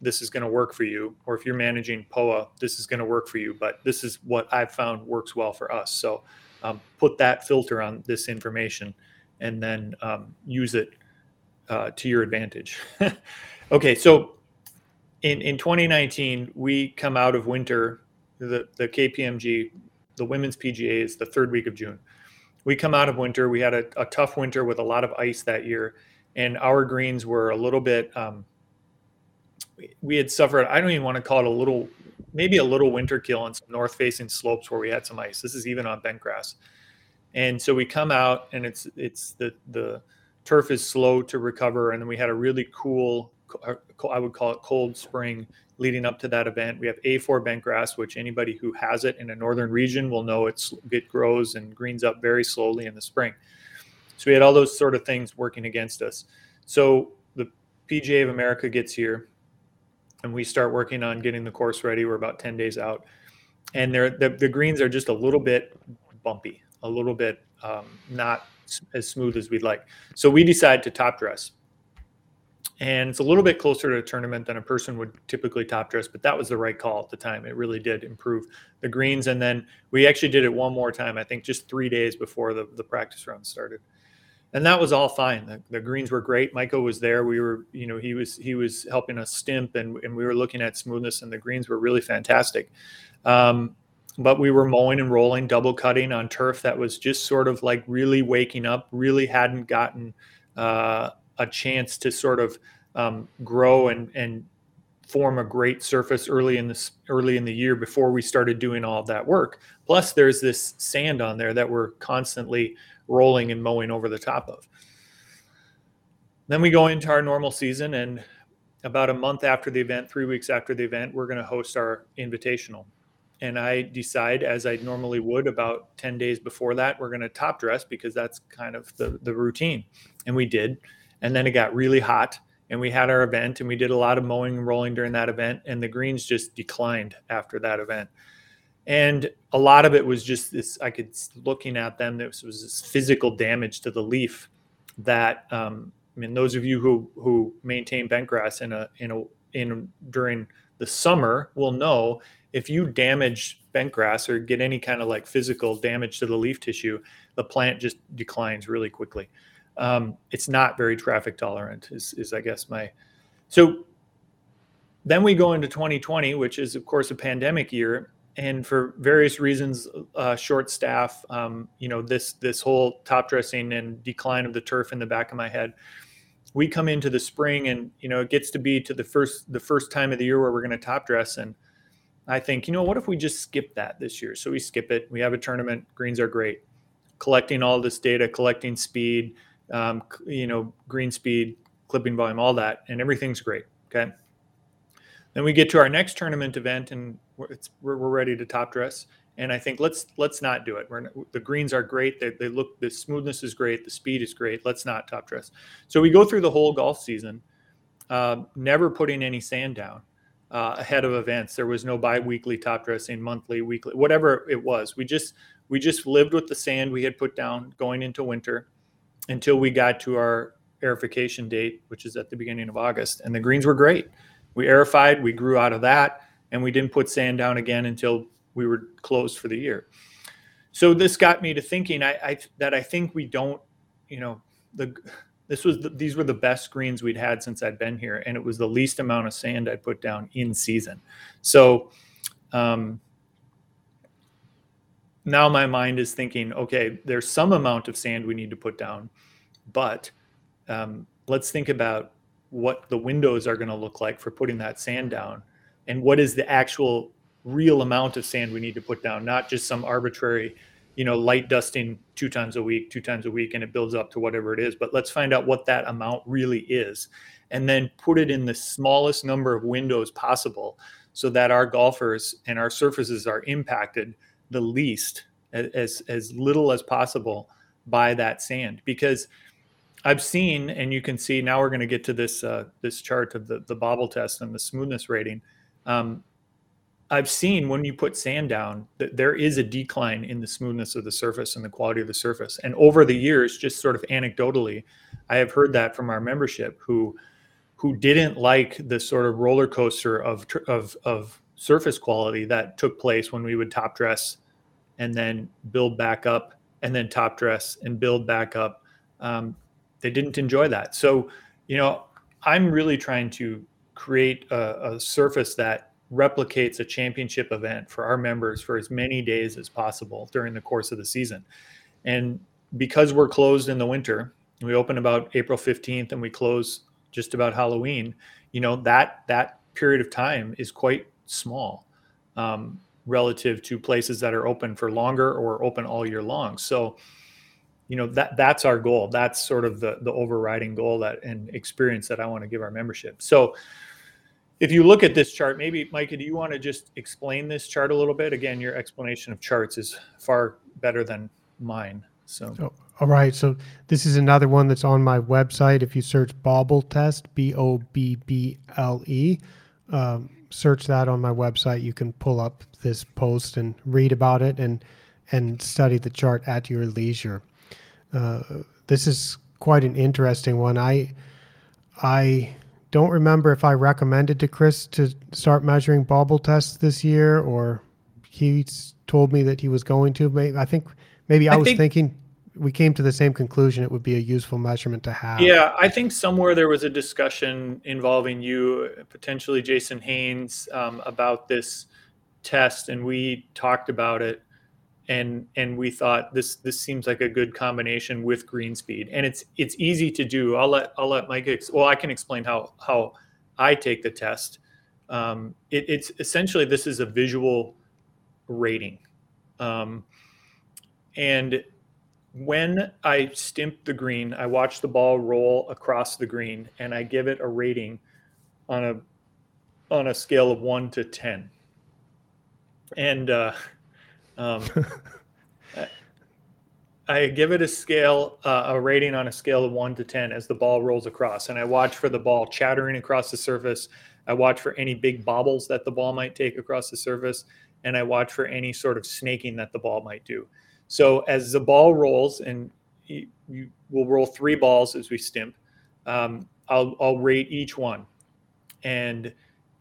this is going to work for you, or if you're managing POA, this is going to work for you. But this is what I've found works well for us. So um, put that filter on this information, and then um, use it uh, to your advantage. (laughs) okay, so in in 2019, we come out of winter. The the KPMG, the women's PGA is the third week of June. We come out of winter. We had a, a tough winter with a lot of ice that year and our greens were a little bit um, we had suffered i don't even want to call it a little maybe a little winter kill on some north facing slopes where we had some ice this is even on bent grass and so we come out and it's it's the the turf is slow to recover and then we had a really cool i would call it cold spring leading up to that event we have a4 bent grass which anybody who has it in a northern region will know it's it grows and greens up very slowly in the spring so we had all those sort of things working against us. So the PGA of America gets here, and we start working on getting the course ready. We're about ten days out, and the the greens are just a little bit bumpy, a little bit um, not as smooth as we'd like. So we decide to top dress, and it's a little bit closer to a tournament than a person would typically top dress, but that was the right call at the time. It really did improve the greens, and then we actually did it one more time. I think just three days before the the practice round started and that was all fine. The, the, greens were great. Michael was there. We were, you know, he was he was helping us stimp, and and we were looking at smoothness, and the greens were really fantastic. Um, but we were mowing and rolling, double cutting on turf that was just sort of like really waking up. Really hadn't gotten uh, a chance to sort of um, grow and and form a great surface early in this early in the year before we started doing all that work. Plus, there's this sand on there that we're constantly rolling and mowing over the top of. Then we go into our normal season, and about a month after the event, three weeks after the event, we're going to host our invitational. And I decide, as I normally would, about 10 days before that, we're going to top dress because that's kind of the, the routine. And we did. And then it got really hot, and we had our event, and we did a lot of mowing and rolling during that event, and the greens just declined after that event. And a lot of it was just this i could looking at them this was this physical damage to the leaf that um, i mean those of you who who maintain bent grass in a in a in during the summer will know if you damage bent grass or get any kind of like physical damage to the leaf tissue the plant just declines really quickly um, it's not very traffic tolerant is, is i guess my so then we go into 2020, which is of course a pandemic year, and for various reasons, uh, short staff, um, you know, this this whole top dressing and decline of the turf in the back of my head. We come into the spring, and you know, it gets to be to the first the first time of the year where we're going to top dress, and I think, you know, what if we just skip that this year? So we skip it. We have a tournament. Greens are great. Collecting all this data, collecting speed, um, you know, green speed, clipping volume, all that, and everything's great. Okay. Then we get to our next tournament event, and we're, we're, ready to top dress. And I think let's let's not do it. We're the greens are great. They, they look the smoothness is great. The speed is great. Let's not top dress. So we go through the whole golf season, uh, never putting any sand down uh, ahead of events. There was no bi-weekly top dressing, monthly, weekly, whatever it was. We just we just lived with the sand we had put down going into winter until we got to our aerification date, which is at the beginning of August, and the greens were great. We aerified, we grew out of that, and we didn't put sand down again until we were closed for the year. So this got me to thinking I, I that I think we don't, you know, the this was the, these were the best greens we'd had since I'd been here, and it was the least amount of sand I put down in season. So um, now my mind is thinking, okay, there's some amount of sand we need to put down, but um, let's think about what the windows are going to look like for putting that sand down, and what is the actual real amount of sand we need to put down, not just some arbitrary you know, light dusting two times a week, two times a week, and it builds up to whatever it is. But let's find out what that amount really is and then put it in the smallest number of windows possible so that our golfers and our surfaces are impacted the least as as little as possible by that sand because I've seen and you can see now we're going to get to this uh, this chart of the the bobble test and the smoothness rating um, I've seen when you put sand down that there is a decline in the smoothness of the surface and the quality of the surface. And over the years, just sort of anecdotally, I have heard that from our membership who who didn't like the sort of roller coaster of of of surface quality that took place when we would top dress and then build back up and then top dress and build back up. Um, they didn't enjoy that. So, you know, I'm really trying to create a, a surface that replicates a championship event for our members for as many days as possible during the course of the season. And because we're closed in the winter, we open about April 15th and we close just about Halloween, you know, that that period of time is quite small um, relative to places that are open for longer or open all year long. So, you know, that that's our goal. That's sort of the the overriding goal that and experience that I want to give our membership. So if you look at this chart, maybe Micah, do you want to just explain this chart a little bit? Again, your explanation of charts is far better than mine. So, oh, all right. So this is another one that's on my website. If you search Bobble Test, B O B B L E, um, search that on my website. You can pull up this post and read about it and and study the chart at your leisure. Uh, this is quite an interesting one. I I don't remember if I recommended to Chris to start measuring bobble tests this year or he told me that he was going to. Maybe, I think maybe I, I was think, thinking we came to the same conclusion it would be a useful measurement to have. Yeah, I think somewhere there was a discussion involving you, potentially Jason Haynes, um, about this test, and we talked about it and and we thought this this seems like a good combination with green speed. And it's it's easy to do. I'll let i'll let mike ex- well i can explain how how i take the test. Um, it, it's essentially this is a visual rating. Um, and when i stimp the green i watch the ball roll across the green and i give it a rating on a on a scale of 1 to 10 and uh, um, (laughs) I give it a scale, uh, a rating on a scale of one to 10 as the ball rolls across. And I watch for the ball chattering across the surface. I watch for any big bobbles that the ball might take across the surface. And I watch for any sort of snaking that the ball might do. So as the ball rolls, and you, you will roll three balls as we stimp, um, I'll, I'll rate each one. And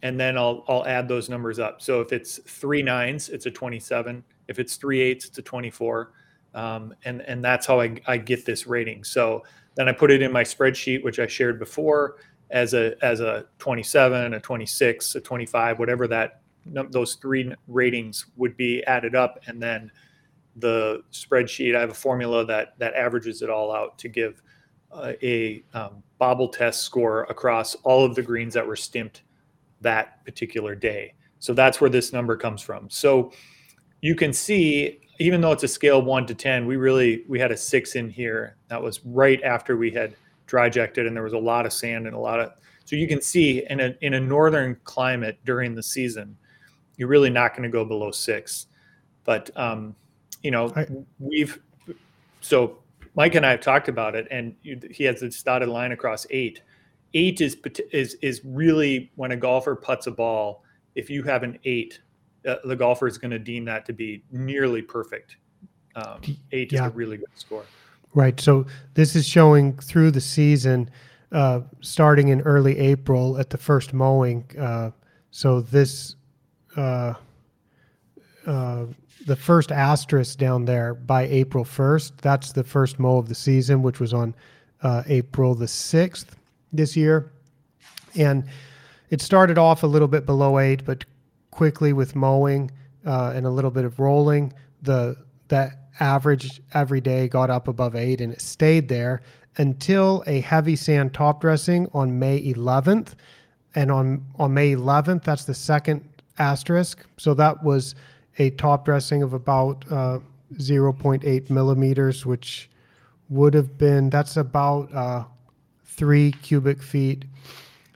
and then I'll I'll add those numbers up. So if it's three nines, it's a 27. If it's three eights, it's a 24. Um, and, and that's how I, I get this rating. So then I put it in my spreadsheet, which I shared before, as a as a 27, a 26, a 25, whatever that those three ratings would be added up, and then the spreadsheet. I have a formula that that averages it all out to give uh, a um, bobble test score across all of the greens that were stimped that particular day. So that's where this number comes from. So you can see, even though it's a scale one to ten, we really we had a six in here. That was right after we had dry ejected, and there was a lot of sand and a lot of. So you can see in a in a northern climate during the season, you're really not going to go below six. But um, you know, I, we've so Mike and I have talked about it, and he has this dotted line across eight. Eight is is is really when a golfer puts a ball. If you have an eight, uh, the golfer is going to deem that to be nearly perfect. Um, eight yeah. is a really good score. Right. So this is showing through the season, uh, starting in early April at the first mowing. Uh, so this, uh, uh the first asterisk down there by April 1st, that's the first mow of the season, which was on uh, April the 6th this year. And it started off a little bit below eight, but quickly with mowing uh, and a little bit of rolling, the that average every day got up above eight and it stayed there until a heavy sand top dressing on May 11th. And on, on May 11th, that's the second asterisk. So that was a top dressing of about uh, 0.8 millimeters, which would have been, that's about uh, three cubic feet.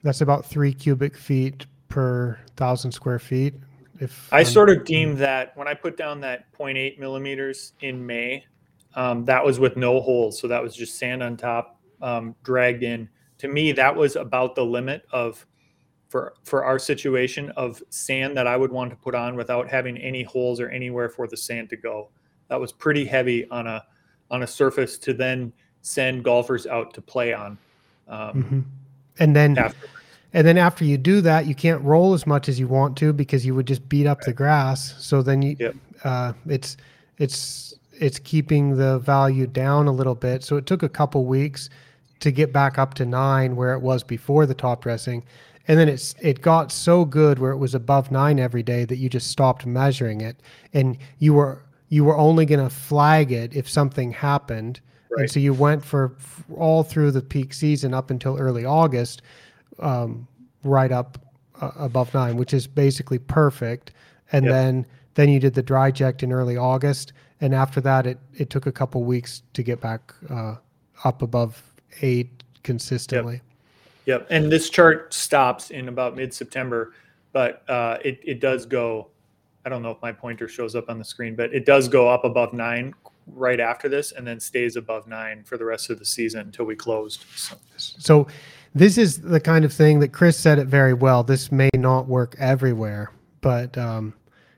That's about three cubic feet per thousand square feet. If I I'm, sort of deem that when I put down that 0.8 millimeters in May, um, that was with no holes. So that was just sand on top, um, dragged in. To me, that was about the limit of for for our situation of sand that I would want to put on without having any holes or anywhere for the sand to go. That was pretty heavy on a on a surface to then send golfers out to play on. Um, mm-hmm. And then after. and then after you do that, you can't roll as much as you want to because you would just beat up right. the grass. So then you yep. uh, it's it's it's keeping the value down a little bit. So it took a couple weeks to get back up to nine where it was before the top dressing. And then it's it got so good where it was above nine every day that you just stopped measuring it, and you were you were only going to flag it if something happened Right. And so you went for all through the peak season up until early August, um, right up uh, above nine, which is basically perfect. And yep. then then you did the dry eject in early August, and after that, it it took a couple weeks to get back uh, up above eight consistently. Yep. Yep. And this chart stops in about mid September, but uh, it it does go. I don't know if my pointer shows up on the screen, but it does go up above nine right after this and then stays above nine for the rest of the season until we closed. So, so this is the kind of thing that Chris said it very well. This may not work everywhere, but um,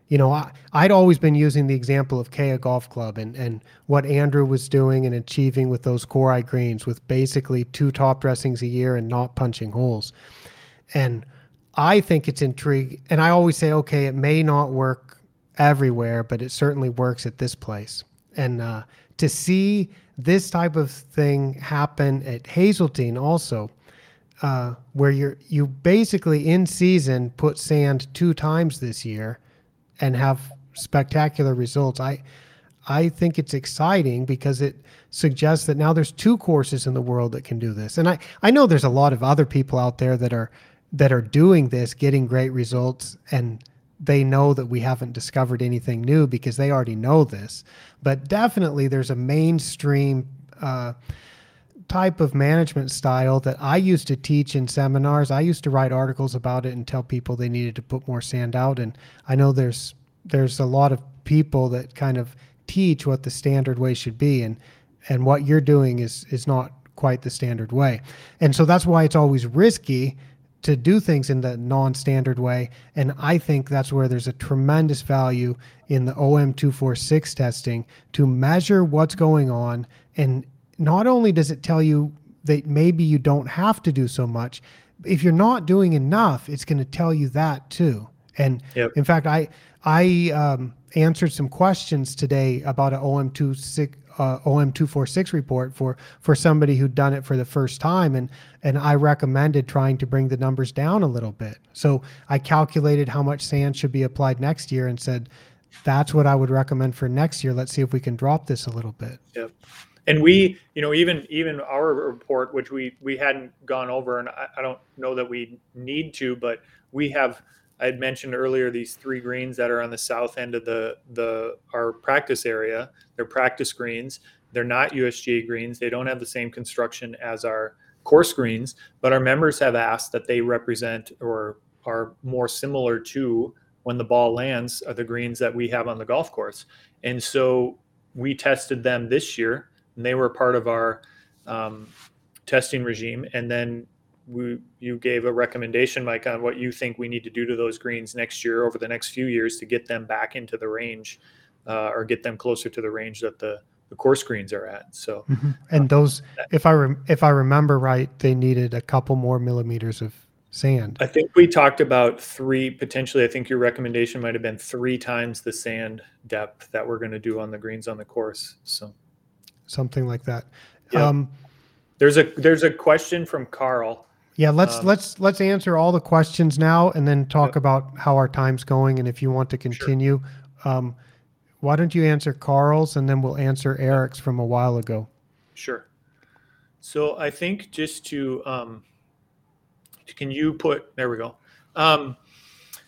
you know, I, I'd always been using the example of Keya Golf Club and, and what Andrew was doing and achieving with those korai greens with basically two top dressings a year and not punching holes. And I think it's intriguing. And I always say, okay, it may not work everywhere, but it certainly works at this place and uh, to see this type of thing happen at Hazeltine also, uh, where you're you basically in season put sand two times this year, and have spectacular results. I I think it's exciting because it suggests that now there's two courses in the world that can do this, and I I know there's a lot of other people out there that are that are doing this, getting great results, and they know that we haven't discovered anything new because they already know this. But definitely, there's a mainstream uh, type of management style that I used to teach in seminars. I used to write articles about it and tell people they needed to put more sand out. And I know there's there's a lot of people that kind of teach what the standard way should be, and and what you're doing is is not quite the standard way. And so that's why it's always risky to do things in the non-standard way and i think that's where there's a tremendous value in the om246 testing to measure what's going on and not only does it tell you that maybe you don't have to do so much if you're not doing enough it's going to tell you that too and yep. in fact i i um, answered some questions today about an om26 uh, OM two four six report for for somebody who'd done it for the first time, and and I recommended trying to bring the numbers down a little bit. So I calculated how much sand should be applied next year, and said that's what I would recommend for next year. Let's see if we can drop this a little bit. Yep. And we, you know, even even our report, which we we hadn't gone over, and I, I don't know that we need to, but we have I had mentioned earlier these three greens that are on the south end of the the our practice area. They're practice greens. They're not USGA greens. They don't have the same construction as our course greens, but our members have asked that they represent or are more similar to when the ball lands are the greens that we have on the golf course. And so we tested them this year, and they were part of our um, testing regime. And then we, you gave a recommendation, Mike, on what you think we need to do to those greens next year over the next few years to get them back into the range uh, or get them closer to the range that the, the course greens are at. So, mm-hmm. and uh, those, if I rem- if I remember right, they needed a couple more millimeters of sand. I think we talked about three potentially. I think your recommendation might have been three times the sand depth that we're going to do on the greens on the course. So, something like that. Yep. Um, there's a there's a question from Carl yeah, let's um, let's let's answer all the questions now, and then talk about how our time's going, and if you want to continue. Sure. Um, why don't you answer Carl's, and then we'll answer Eric's from a while ago. Sure. So I think just to um, can you put there we go. Um,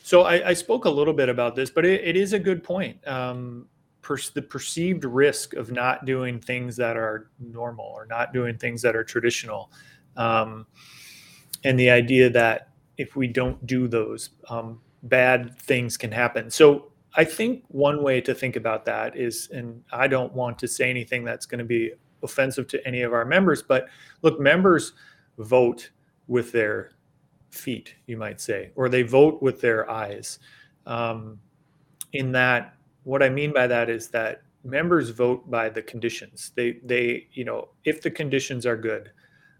so I, I, spoke a little bit about this, but it, it is a good point. Um, per, the perceived risk of not doing things that are normal or not doing things that are traditional. Um, and the idea that if we don't do those, um, bad things can happen. So I think one way to think about that is, and I don't want to say anything that's going to be offensive to any of our members, but look, members vote with their feet, you might say, or they vote with their eyes. Um, in that, what I mean by that is that members vote by the conditions. They, they, you know, if the conditions are good,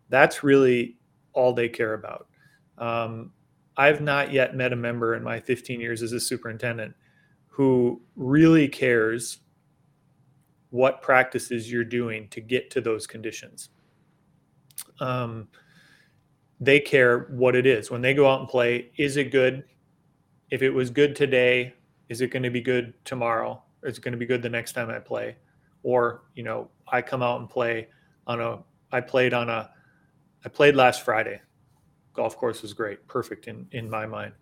that's really all they care about. Um, I've not yet met a member in my 15 years as a superintendent who really cares what practices you're doing to get to those conditions. Um, they care what it is. When they go out and play, is it good? If it was good today, is it going to be good tomorrow? Or is it going to be good the next time I play? Or, you know, I come out and play on a, I played on a I played last Friday. Golf course was great, perfect in in my mind.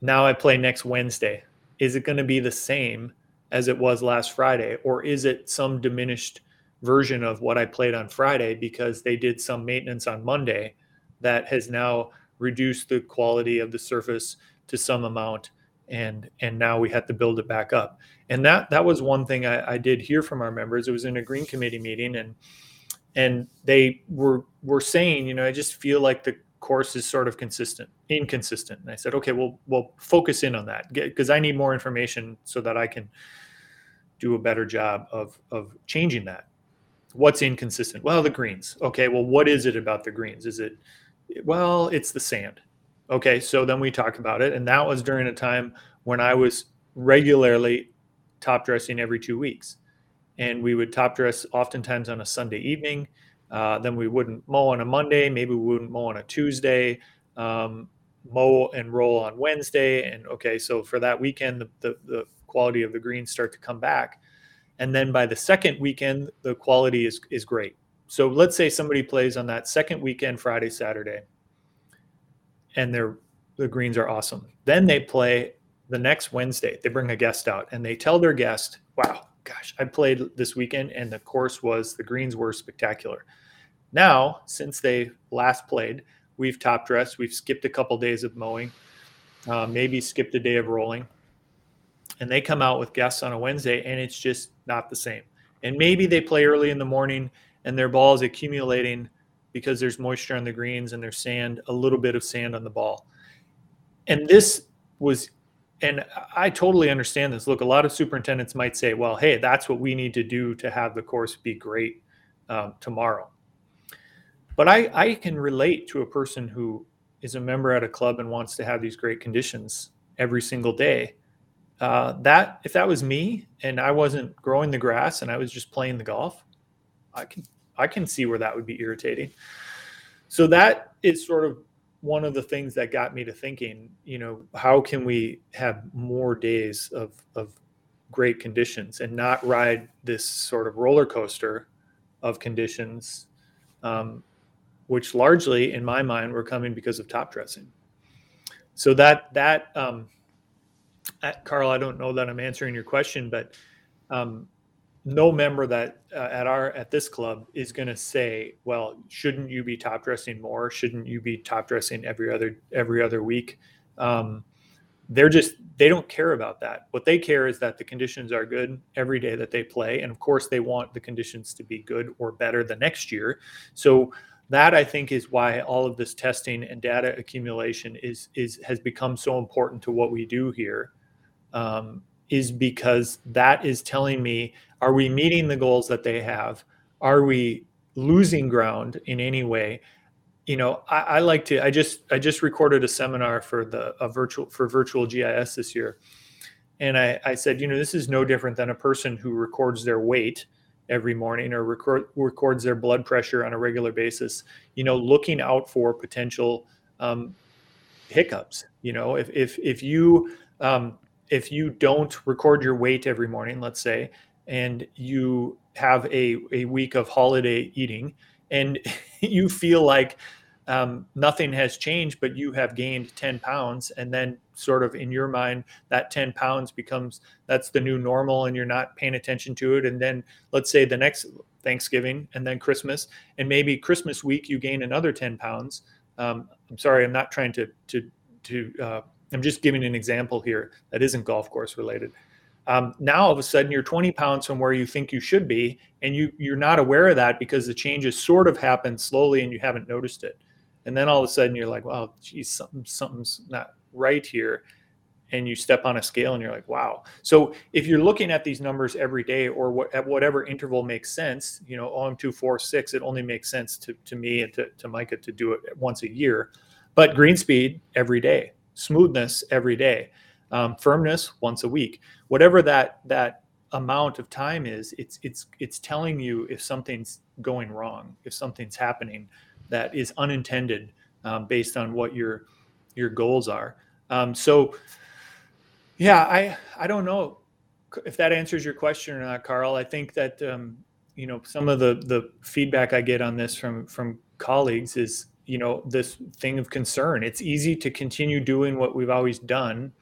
Now I play next Wednesday. Is it going to be the same as it was last Friday, or is it some diminished version of what I played on Friday because they did some maintenance on Monday that has now reduced the quality of the surface to some amount and and now we had to build it back up and that that was one thing I, I did hear from our members it was in a green committee meeting and and they were were saying, you know, I just feel like the course is sort of consistent, inconsistent. And I said, okay, well, we'll focus in on that because I need more information so that I can do a better job of of changing that. What's inconsistent? Well, the greens. Okay, well, what is it about the greens? Is it well, it's the sand. Okay, so then we talk about it, and that was during a time when I was regularly top dressing every two weeks and we would top dress oftentimes on a Sunday evening. Uh, then we wouldn't mow on a Monday. Maybe we wouldn't mow on a Tuesday. Um, mow and roll on Wednesday. And okay, so for that weekend, the, the, the, quality of the greens start to come back. And then by the second weekend, the quality is, is great. So let's say somebody plays on that second weekend, Friday, Saturday, and their the greens are awesome. Then they play the next Wednesday. They bring a guest out and they tell their guest, wow, gosh, I played this weekend and the course was the greens were spectacular. Now, since they last played, we've top dressed, we've skipped a couple days of mowing, uh, maybe skipped a day of rolling, and they come out with guests on a Wednesday and it's just not the same. And maybe they play early in the morning and their ball is accumulating because there's moisture on the greens and there's sand, a little bit of sand on the ball. And this was and I totally understand this. Look, a lot of superintendents might say, well, hey, that's what we need to do to have the course be great um, tomorrow. But I, I can relate to a person who is a member at a club and wants to have these great conditions every single day. uh, that if that was me and I wasn't growing the grass and I was just playing the golf, I can I can see where that would be irritating. So that is sort of one of the things that got me to thinking, you know, how can we have more days of of great conditions and not ride this sort of roller coaster of conditions, um, which largely, in my mind, were coming because of top dressing. So that that um, Carl, I don't know that I'm answering your question, but um, no member that uh, at our at this club is going to say, "Well, shouldn't you be top dressing more? Shouldn't you be top dressing every other every other week?" Um, they're just they don't care about that. What they care is that the conditions are good every day that they play, and of course, they want the conditions to be good or better the next year. So that I think is why all of this testing and data accumulation is is has become so important to what we do here. Um, is because that is telling me are we meeting the goals that they have? Are we losing ground in any way? You know, I, I like to. I just I just recorded a seminar for the a virtual for virtual GIS this year, and I, I said, you know, this is no different than a person who records their weight every morning or record, records their blood pressure on a regular basis. You know, looking out for potential um, hiccups. You know, if if if you um, if you don't record your weight every morning, let's say, and you have a, a week of holiday eating and (laughs) you feel like um, nothing has changed, but you have gained 10 pounds. And then, sort of in your mind, that 10 pounds becomes that's the new normal and you're not paying attention to it. And then, let's say the next Thanksgiving and then Christmas, and maybe Christmas week, you gain another 10 pounds. Um, I'm sorry, I'm not trying to, to, to, uh, I'm just giving an example here that isn't golf course related. Um, now all of a sudden you're 20 pounds from where you think you should be, and you you're not aware of that because the changes sort of happen slowly and you haven't noticed it. And then all of a sudden you're like, "Wow, geez, something something's not right here." And you step on a scale and you're like, "Wow." So if you're looking at these numbers every day or what, at whatever interval makes sense, you know, OM two four six, it only makes sense to to me and to, to Micah to do it once a year. But green speed every day, smoothness every day, um, firmness once a week. Whatever that that amount of time is it's it's it's telling you if something's going wrong if something's happening that is unintended um, based on what your your goals are. Um, so yeah i i don't know if that answers your question or not carl. I think that um, you know some of the the feedback i get on this from from colleagues is you know this thing of concern. It's easy to continue doing what we've always done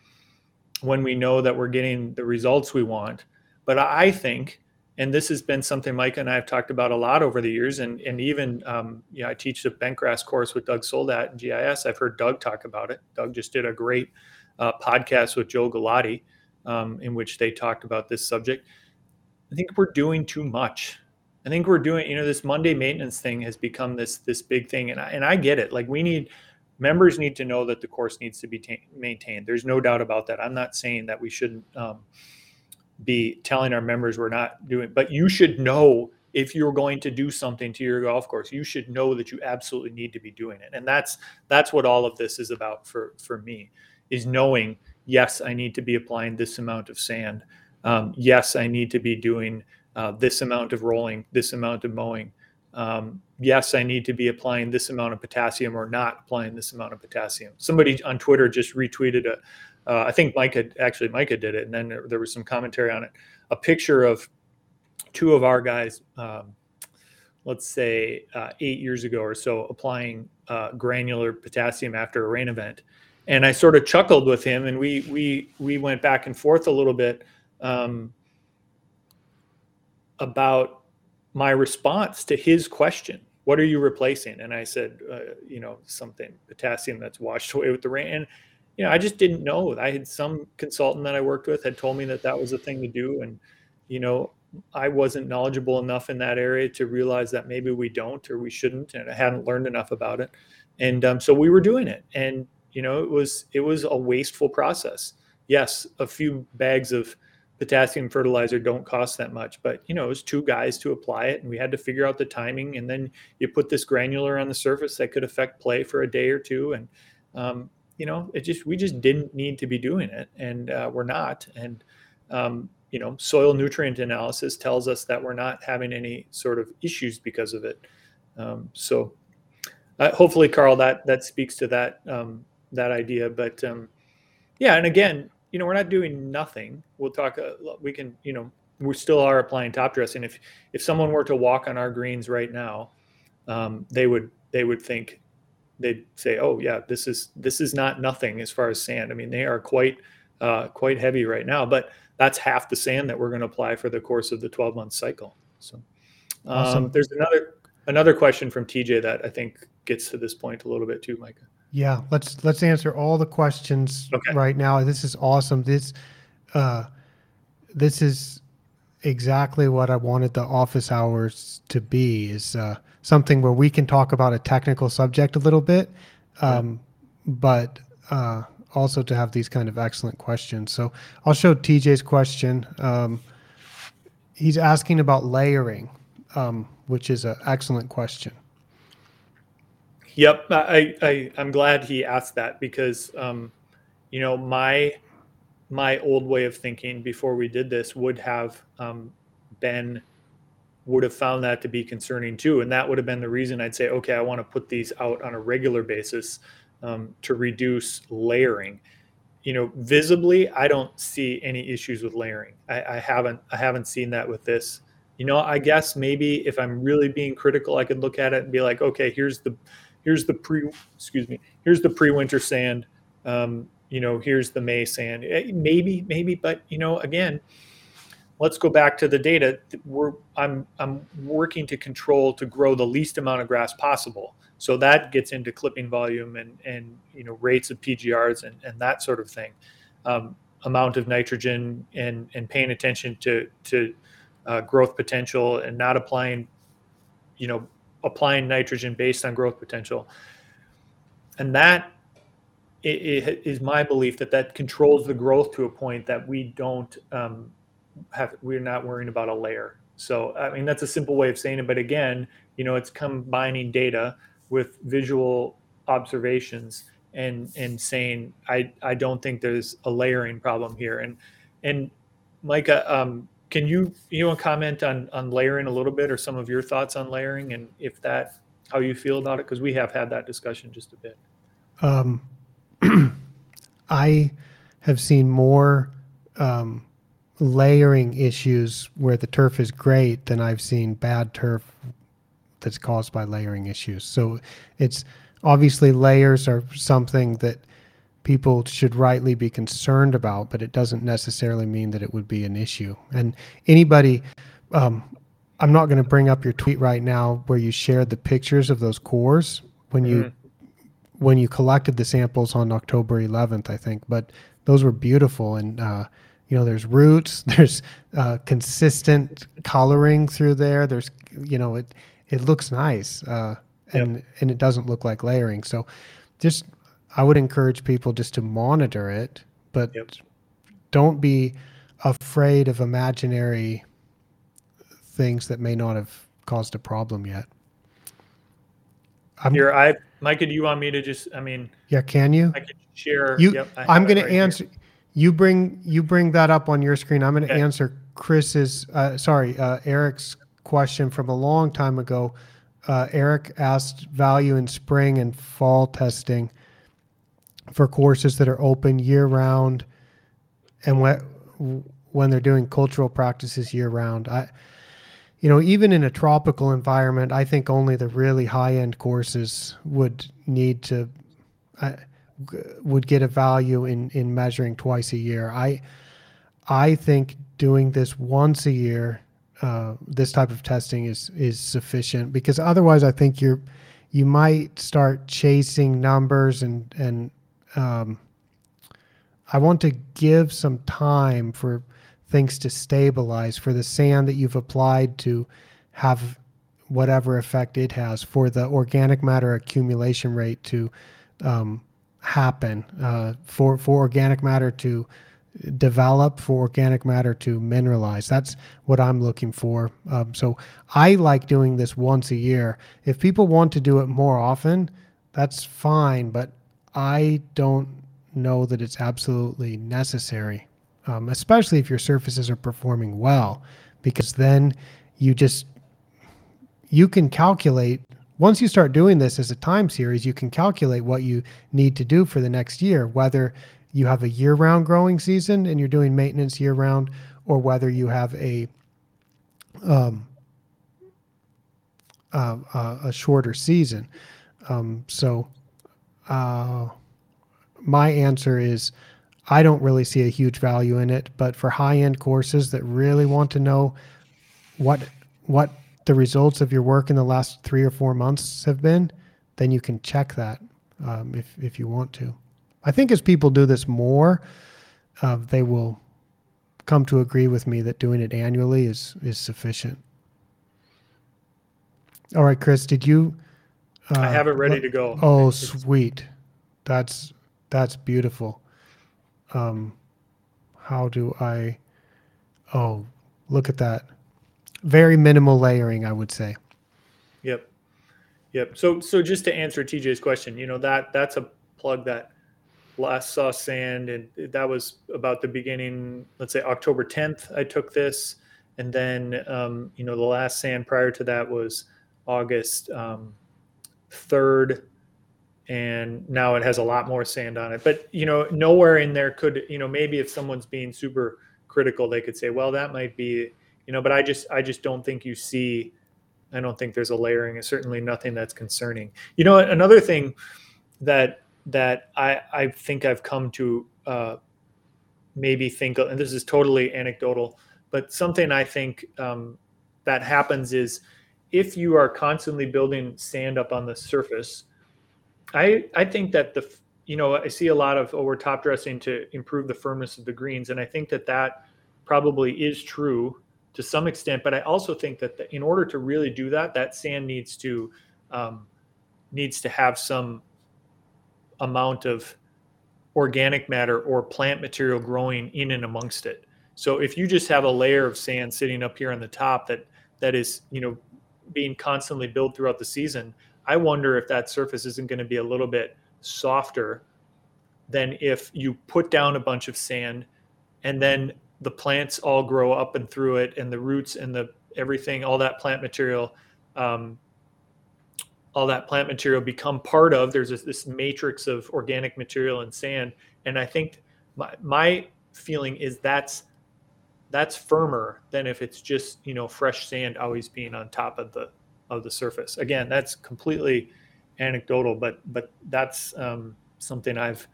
when we know that we're getting the results we want. But I think, and this has been something Mike and I have talked about a lot over the years, and and even um, you know, I teach the bentgrass course with Doug Soldat in GIS. I've heard Doug talk about it. Doug just did a great uh, podcast with Joe Galati, um, in which they talked about this subject. I think we're doing too much. I think we're doing, you know, this Monday maintenance thing has become this this big thing, and I, and I get it. Like we need members need to know that the course needs to be ta- maintained. There's no doubt about that. I'm not saying that we shouldn't um, be telling our members we're not doing, but you should know if you're going to do something to your golf course, you should know that you absolutely need to be doing it. And that's that's what all of this is about for for me, is knowing yes, I need to be applying this amount of sand. Um, yes, I need to be doing uh, this amount of rolling, this amount of mowing um, yes, I need to be applying this amount of potassium or not applying this amount of potassium. Somebody on Twitter just retweeted a, uh, I think Micah actually Micah did it, and then there, there, was some commentary on it. A picture of two of our guys, um, let's say uh, eight years ago or so, applying uh, granular potassium after a rain event, and I sort of chuckled with him, and we we we went back and forth a little bit um, about my response to his question what are you replacing? And i said uh, you know something potassium that's washed (laughs) away with the rain. And you know i just didn't know. I had some consultant that i worked with had told me that that was the thing to do. And you know i wasn't knowledgeable enough in that area to realize that maybe we don't or we shouldn't. And i hadn't learned enough about it. And um, so we were doing it. And you know it was it was a wasteful process. Yes a few bags of potassium fertilizer don't cost that much but you know it was two guys to apply it and we had to figure out the timing and then you put this granular on the surface that could affect play for a day or two and um, you know, it just we just didn't need to be doing it, and uh, we're not. And um, you know, soil nutrient analysis tells us that we're not having any sort of issues because of it. Um, so, uh, hopefully, Carl, that that speaks to that um, that idea. But um, yeah, and again, you know, we're not doing nothing. We'll talk. Uh, we can, you know, we still are applying top dressing. If if someone were to walk on our greens right now, um, they would they would think they'd say, "Oh yeah, this is this is not nothing as far as sand." I mean, they are quite uh, quite heavy right now, but that's half the sand that we're going to apply for the course of the 12 month cycle. So um, awesome. there's another another question from TJ that I think gets to this point a little bit too, Micah. Yeah, let's let's answer all the questions okay. right now. This is awesome. This uh, this is exactly what I wanted the office hours to be. Is uh, something where we can talk about a technical subject a little bit, um, yeah. but uh, also to have these kind of excellent questions. So I'll show TJ's question. Um, he's asking about layering, um, which is an excellent question. Yep, I, I I'm glad he asked that because um, you know my my old way of thinking before we did this would have um, been would have found that to be concerning too, and that would have been the reason I'd say, okay, I want to put these out on a regular basis um, to reduce layering. You know, visibly, I don't see any issues with layering. I, I haven't I haven't seen that with this. You know, I guess maybe if I'm really being critical, I could look at it and be like, okay, here's the here's the pre excuse me here's the pre-winter sand um, you know here's the may sand. Eh, maybe maybe but you know again let's go back to the data. We're i'm i'm working to control to grow the least amount of grass possible. So that gets into clipping volume and and you know rates of pgrs and and that sort of thing. Um, amount of nitrogen and and paying attention to to uh, growth potential and not applying you know applying nitrogen based on growth potential. And that is my belief that that controls the growth to a point that we don't um, have, we're not worrying about a layer. So, I mean, that's a simple way of saying it. But again, you know, it's combining data with visual observations and and saying I I don't think there's a layering problem here. And and Micah, um, can you you want comment on on layering a little bit or some of your thoughts on layering and if that how you feel about it because we have had that discussion just a bit. Um, (clears throat) I have seen more um, layering issues where the turf is great than I've seen bad turf that's caused by layering issues. So it's obviously layers are something that people should rightly be concerned about, but it doesn't necessarily mean that it would be an issue. And anybody, um, I'm not going to bring up your tweet right now where you shared the pictures of those cores when you mm-hmm. when you collected the samples on October 11th, I think. But those were beautiful, and uh, you know, there's roots, (laughs) there's uh, consistent coloring through there. There's, you know, it it looks nice, uh, and yep. and it doesn't look like layering. So, just I would encourage people just to monitor it, but yep. don't be afraid of imaginary things that may not have caused a problem yet. I'm, Here, I, Micah, do you want me to just? I mean, yeah, can you? I can share. You, yep, I'm going right to answer. Here. You bring you bring that up on your screen. I'm going to okay. answer Chris's. Uh, sorry, uh, Eric's question from a long time ago. Uh, Eric asked value in spring and fall testing for courses that are open year round and when when they're doing cultural practices year round. I you know, even in a tropical environment, I think only the really high end courses would need to uh, would get a value in in measuring twice a year. I I think doing this once a year, uh, this type of testing is is sufficient because otherwise, I think you're you might start chasing numbers and and um, I want to give some time for things to stabilize, for the sand that you've applied to have whatever effect it has, for the organic matter accumulation rate to um, happen, uh, for for organic matter to develop, for organic matter to mineralize. That's what I'm looking for. Um, so I like doing this once a year. If people want to do it more often, that's fine, but I don't know that it's absolutely necessary, um, especially if your surfaces are performing well, because then you just you can calculate once you start doing this as a time series, you can calculate what you need to do for the next year, whether you have a year round growing season and you're doing maintenance year round, or whether you have a um, uh, a shorter season. Um, so, uh, my answer is I don't really see a huge value in it, but for high end courses that really want to know what what the results of your work in the last three or four months have been, then you can check that um, if if you want to. I think as people do this more, uh, they will come to agree with me that doing it annually is is sufficient. All right, Chris, did you? Uh, I have it ready to go. Oh, sweet. That's that's beautiful. Um, how do I? Oh, look at that. Very minimal layering, I would say. Yep. Yep. So so just to answer TJ's question, you know that that's a plug that last saw sand and that was about the beginning let's say october 10th i took this and then um, you know the last sand prior to that was august um, 3rd and now it has a lot more sand on it. But you know nowhere in there could you know maybe if someone's being super critical they could say well that might be you know but i just i just don't think you see i don't think there's a layering certainly nothing that's concerning. You know another thing that that I, I think I've come to uh, maybe think, and this is totally anecdotal, but something I think um, that happens is if you are constantly building sand up on the surface, I I think that the you know I see a lot of oh we're top dressing to improve the firmness of the greens, and I think that that probably is true to some extent. But I also think that the, in order to really do that, that sand needs to um, needs to have some amount of organic matter or plant material growing in and amongst it. So if you just have a layer of sand sitting up here on the top that that is, you know, being constantly built throughout the season, I wonder if that surface isn't going to be a little bit softer than if you put down a bunch of sand and then the plants all grow up and through it and the roots and the everything all that plant material um, all that plant material become part of there's this, this matrix of organic material and sand. And i think my, my feeling is that's that's firmer than if it's just you know fresh sand always being on top of the of the surface again that's completely anecdotal but but that's um, something i've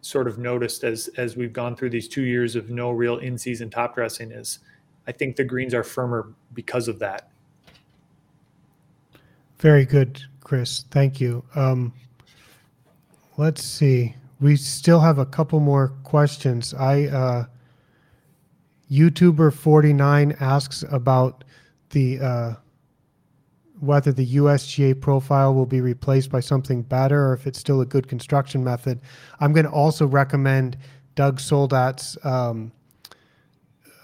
sort of noticed as as we've gone through these two years of no real in season top dressing is i think the greens are firmer because of that very good Chris. Thank you. Um, let's see. We still have a couple more questions. I uh, YouTuber forty nine asks about the uh, whether the USGA profile will be replaced by something better or if it's still a good construction method. I'm going to also recommend Doug Soldat's um,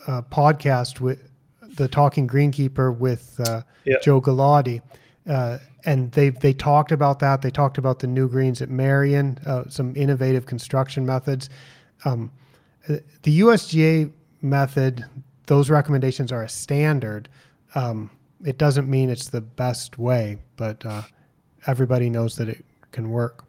uh, podcast with the Talking Greenkeeper with uh, yep. Joe Galati. Uh, and they they talked about that. They talked about the new greens at Merion, uh, some innovative construction methods. Um, the USGA method, those recommendations are a standard. Um, it doesn't mean it's the best way, but uh, everybody knows that it can work.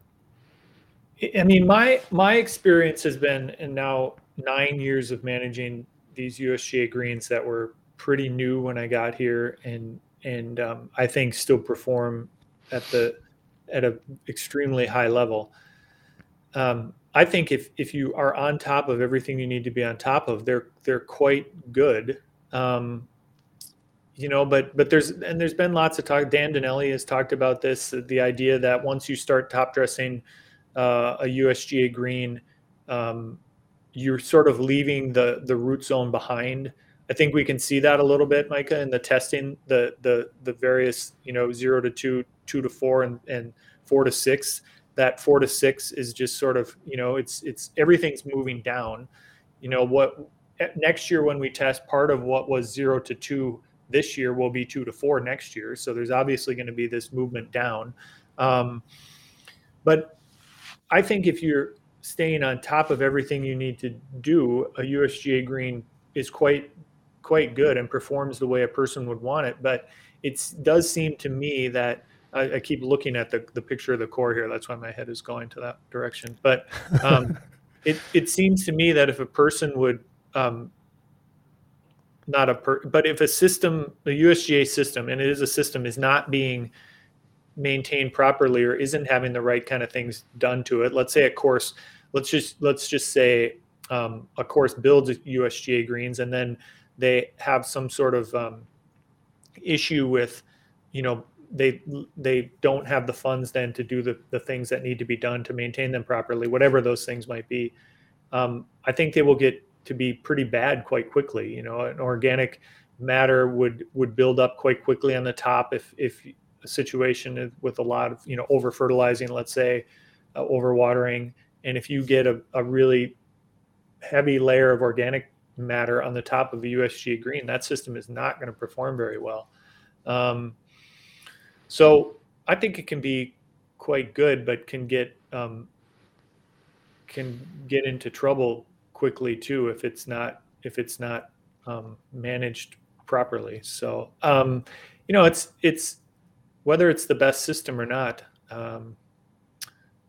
I mean, my my experience has been, and now nine years of managing these USGA greens that were pretty new when I got here, and and um, I think still perform at the at a extremely high level. Um, I think if if you are on top of everything you need to be on top of, they're they're quite good. Um, you know, but but there's and there's been lots of talk. Dan Dinelli has talked about this. The idea that once you start top dressing uh, a USGA green, um, you're sort of leaving the the root zone behind I think we can see that a little bit, Micah, in the testing, the the the various, you know, zero to two, two to four, and and four to six. That four to six is just sort of, you know, it's it's everything's moving down. You know what? Next year when we test, part of what was zero to two this year will be two to four next year. So there's obviously going to be this movement down. Um, but I think if you're staying on top of everything you need to do, a USGA green is quite quite good and performs the way a person would want it. But it does seem to me that I, I, keep looking at the, the picture of the core here. That's why my head is going to that direction. But um, (laughs) it, it seems to me that if a person would um, not a per, but if a system, the USGA system, and it is a system, is not being maintained properly or isn't having the right kind of things done to it. Let's say a course, let's just let's just say um, a course builds USGA greens and then they have some sort of um, issue with, you know, they they don't have the funds then to do the, the things that need to be done to maintain them properly, whatever those things might be. Um, I think they will get to be pretty bad quite quickly. You know, an organic matter would would build up quite quickly on the top if if a situation with a lot of you know over fertilizing, let's say, uh, over watering, and if you get a, a really heavy layer of organic matter on the top of a USG green, that system is not going to perform very well. Um, so I think it can be quite good, but can get um, can get into trouble quickly too if it's not if it's not um, managed properly. So um, you know, it's it's whether it's the best system or not. Um,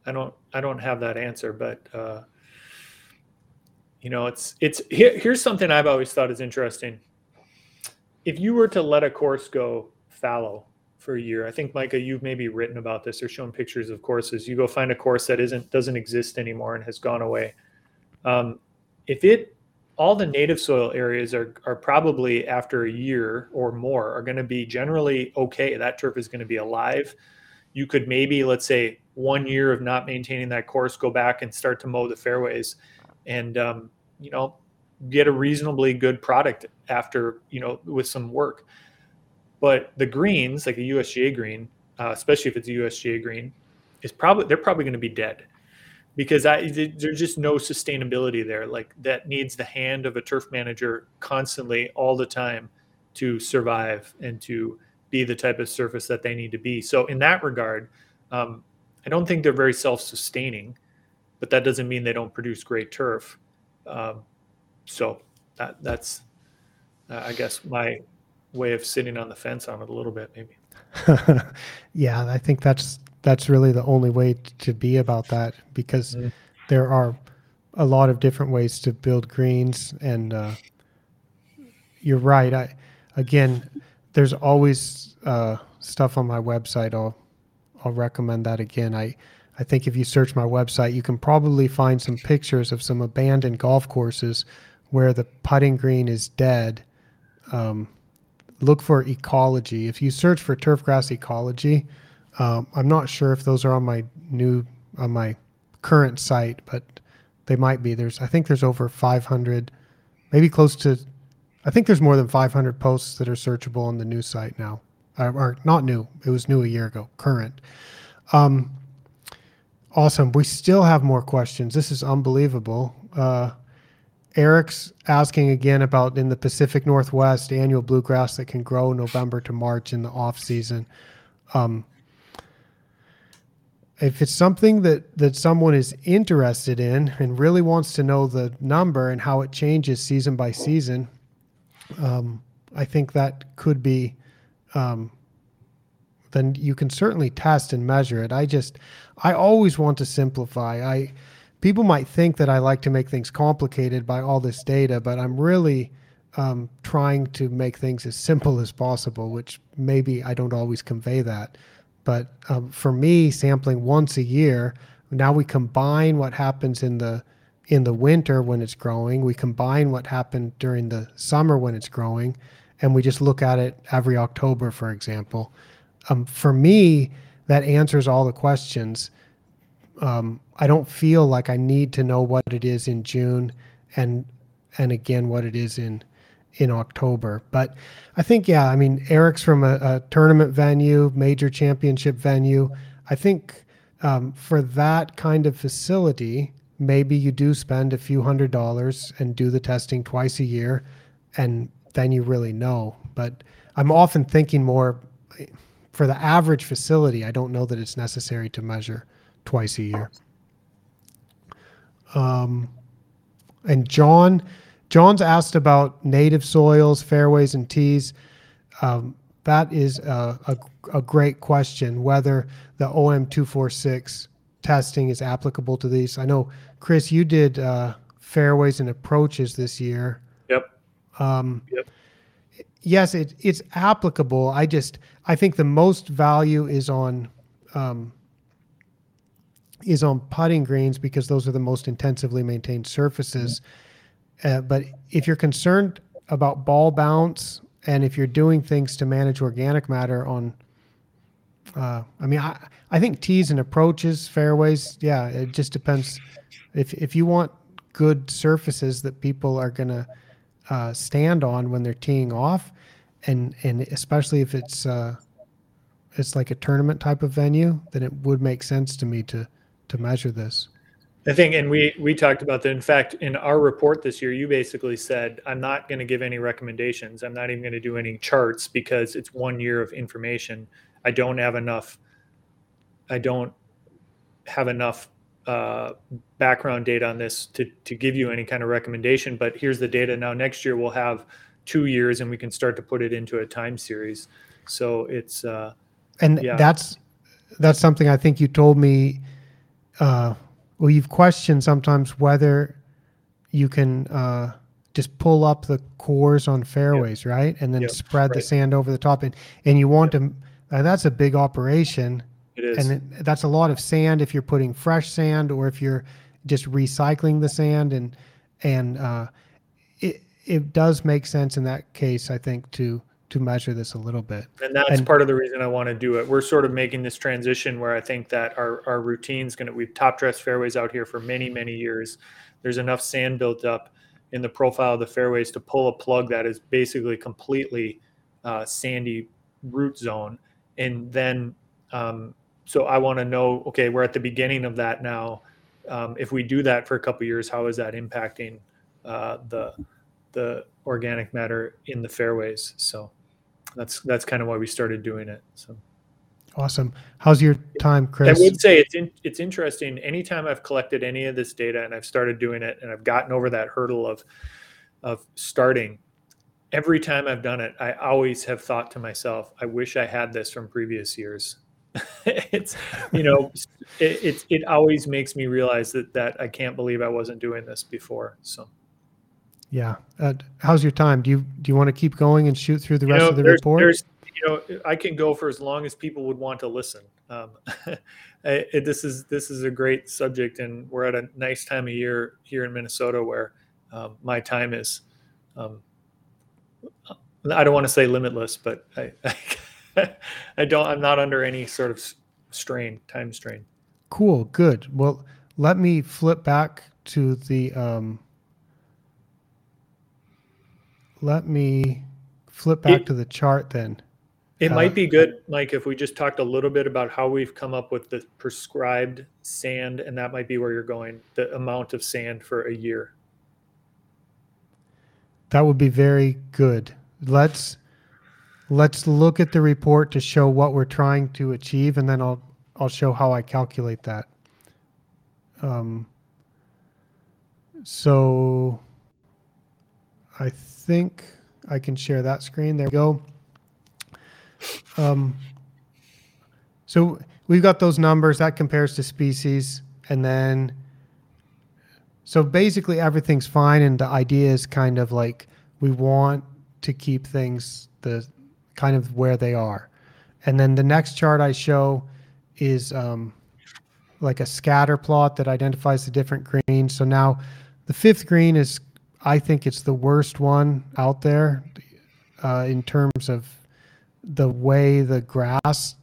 I don't I don't have that answer, but uh, you know, it's it's here, here's something I've always thought is interesting. If you were to let a course go fallow for a year, I think Micah, you've maybe written about this or shown pictures of courses. You go find a course that isn't doesn't exist anymore and has gone away. Um, if it all the native soil areas are, are probably after a year or more are going to be generally okay. That turf is going to be alive. You could maybe, let's say, one year of not maintaining that course, go back and start to mow the fairways, and um, you know, get a reasonably good product after you know with some work. But the greens, like a USGA green, uh, especially if it's a USGA green, is probably they're probably going to be dead because I, there's just no sustainability there. Like that needs the hand of a turf manager constantly, all the time, to survive and to be the type of surface that they need to be. So in that regard, um, I don't think they're very self-sustaining, but that doesn't mean they don't produce great turf. Um, so that that's, uh, I guess, my way of sitting on the fence on it a little bit, maybe. (laughs) yeah, I think that's that's really the only way to be about that because mm. there are a lot of different ways to build greens and uh, you're right i again there's always uh, stuff on my website i'll i'll recommend that again i i think if you search my website you can probably find some pictures of some abandoned golf courses where the putting green is dead um, look for ecology if you search for turfgrass ecology um, I'm not sure if those are on my new on my current site, but they might be. There's I think there's over 500, maybe close to. I think there's more than 500 posts that are searchable on the new site now. Uh, or not new. It was new a year ago. Current. Um, awesome. We still have more questions. This is unbelievable. Uh, Eric's asking again about in the Pacific Northwest annual bluegrass that can grow November to March in the off season. Um, if it's something that that someone is interested in and really wants to know the number and how it changes season by season, um, I think that could be. Um, then you can certainly test and measure it. I just, I always want to simplify. I, people might think that I like to make things complicated by all this data, but I'm really um, trying to make things as simple as possible, which maybe I don't always convey that. But um, for me, sampling once a year, now we combine what happens in the in the winter when it's growing. We combine what happened during the summer when it's growing, and we just look at it every October, for example. Um, for me, that answers all the questions. Um, I don't feel like I need to know what it is in June, and and again what it is in in October. But I think, yeah, I mean, Eric's from a, a tournament venue, major championship venue. I think um, for that kind of facility, maybe you do spend a few hundred dollars and do the testing twice a year, and then you really know. But I'm often thinking more for the average facility, I don't know that it's necessary to measure twice a year. Um, and John, John's asked about native soils, fairways, and tees. Um, that is a, a, a, great question. Whether the OM two four six testing is applicable to these. I know, Chris, you did uh, fairways and approaches this year. Yep. Um, yep. Yes, it, it's applicable. I just I think the most value is on um, is on putting greens because those are the most intensively maintained surfaces. Uh, but if you're concerned about ball bounce and if you're doing things to manage organic matter on, uh, I mean, I, I think tees and approaches, fairways, yeah, it just depends. If if you want good surfaces that people are gonna uh, stand on when they're teeing off, and and especially if it's uh, it's like a tournament type of venue, then it would make sense to me to to measure this. I think, and we we talked about that. In fact, in our report this year, you basically said, "I'm not going to give any recommendations. I'm not even going to do any charts because it's one year of information. I don't have enough. I don't have enough uh, background data on this to to give you any kind of recommendation. But here's the data. Now, next year we'll have two years, and we can start to put it into a time series. So it's uh, and yeah. that's that's something I think you told me uh, well, you've questioned sometimes whether you can uh, just pull up the cores on fairways, yep. right, and then yep. spread right. the sand over the top, and and you want yep. to. Uh, that's a big operation. It is, and it, that's a lot of sand if you're putting fresh sand or if you're just recycling the sand, and and uh, it it does make sense in that case, I think, to to measure this a little bit. And that's and, part of the reason I want to do it. We're sort of making this transition where I think that our, our routine's going to, we've top dressed fairways out here for many, many years. There's enough sand built up in the profile of the fairways to pull a plug that is basically completely uh, sandy root zone. And then, um, so I want to know, okay, we're at the beginning of that now. Um, if we do that for a couple years, how is that impacting uh, the the organic matter in the fairways? So that's that's kind of why we started doing it. So awesome. How's your time, Chris? I would say it's in, it's interesting. Anytime I've collected any of this data and I've started doing it and I've gotten over that hurdle of of starting, every time I've done it, I always have thought to myself, I wish I had this from previous years. (laughs) it's you know it, it it always makes me realize that that I can't believe I wasn't doing this before. So yeah. Uh, how's your time? Do you do you want to keep going and shoot through the you rest know, of the there's, report? There's, you know, I can go for as long as people would want to listen. Um, (laughs) it, this is this is a great subject, and we're at a nice time of year here in Minnesota where um, my time is. Um, I don't want to say limitless, but I, I, (laughs) I don't. I'm not under any sort of strain, time strain. Cool. Good. Well, let me flip back to the um, let me flip back it, to the chart then. It uh, might be good, Micah, if we just talked a little bit about how we've come up with the prescribed sand, and that might be where you're going, the amount of sand for a year. That would be very good. Let's let's look at the report to show what we're trying to achieve, and then I'll I'll show how I calculate that. Um, so I think I can share that screen. There we go. Um, so we've got those numbers that compares to species. And then, so basically everything's fine. And the idea is kind of like we want to keep things the kind of where they are. And then the next chart I show is um, like a scatter plot that identifies the different greens. So now the fifth green is I think it's the worst one out there uh, in terms of the way the grass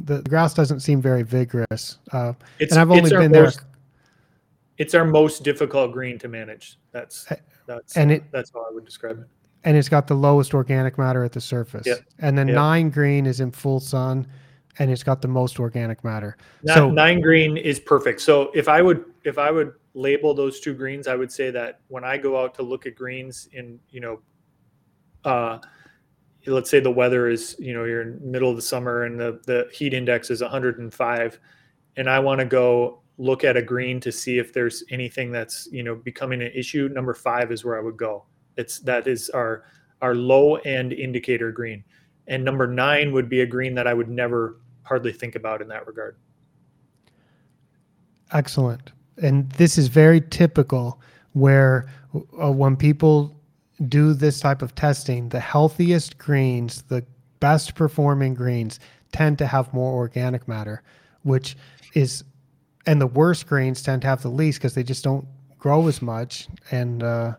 the grass doesn't seem very vigorous. Uh, it's, and I've only been most, there. It's our most difficult green to manage. That's that's and it, that's how I would describe it. And it's got the lowest organic matter at the surface. Yeah. And then yeah. nine green is in full sun, and it's got the most organic matter. Nine, so nine green is perfect. So if I would if I would label those two greens, I would say that when I go out to look at greens in, you know, uh, let's say the weather is, you know, you're in middle of the summer and the, the heat index is 105 and I want to go look at a green to see if there's anything that's you know becoming an issue. Number five is where I would go. It's that is our our low end indicator green, and number nine would be a green that I would never hardly think about in that regard. Excellent, and this is very typical where uh, when people do this type of testing, the healthiest greens, the best performing greens tend to have more organic matter, which is, and the worst greens tend to have the least because they just don't grow as much. And uh,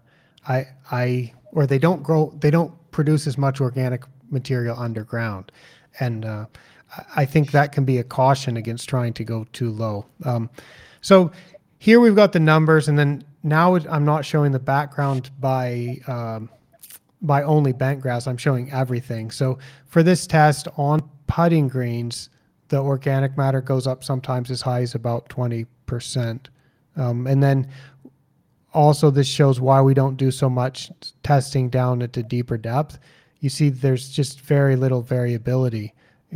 I, I, or they don't grow, they don't produce as much organic material underground. And uh, I think that can be a caution against trying to go too low. Um, so here we've got the numbers, and then now I'm not showing the background by um, by only bent grass. I'm showing everything. So for this test on putting greens, the organic matter goes up sometimes as high as about 20%. Um, and then also this shows why we don't do so much testing down at the deeper depth. You see there's just very little variability.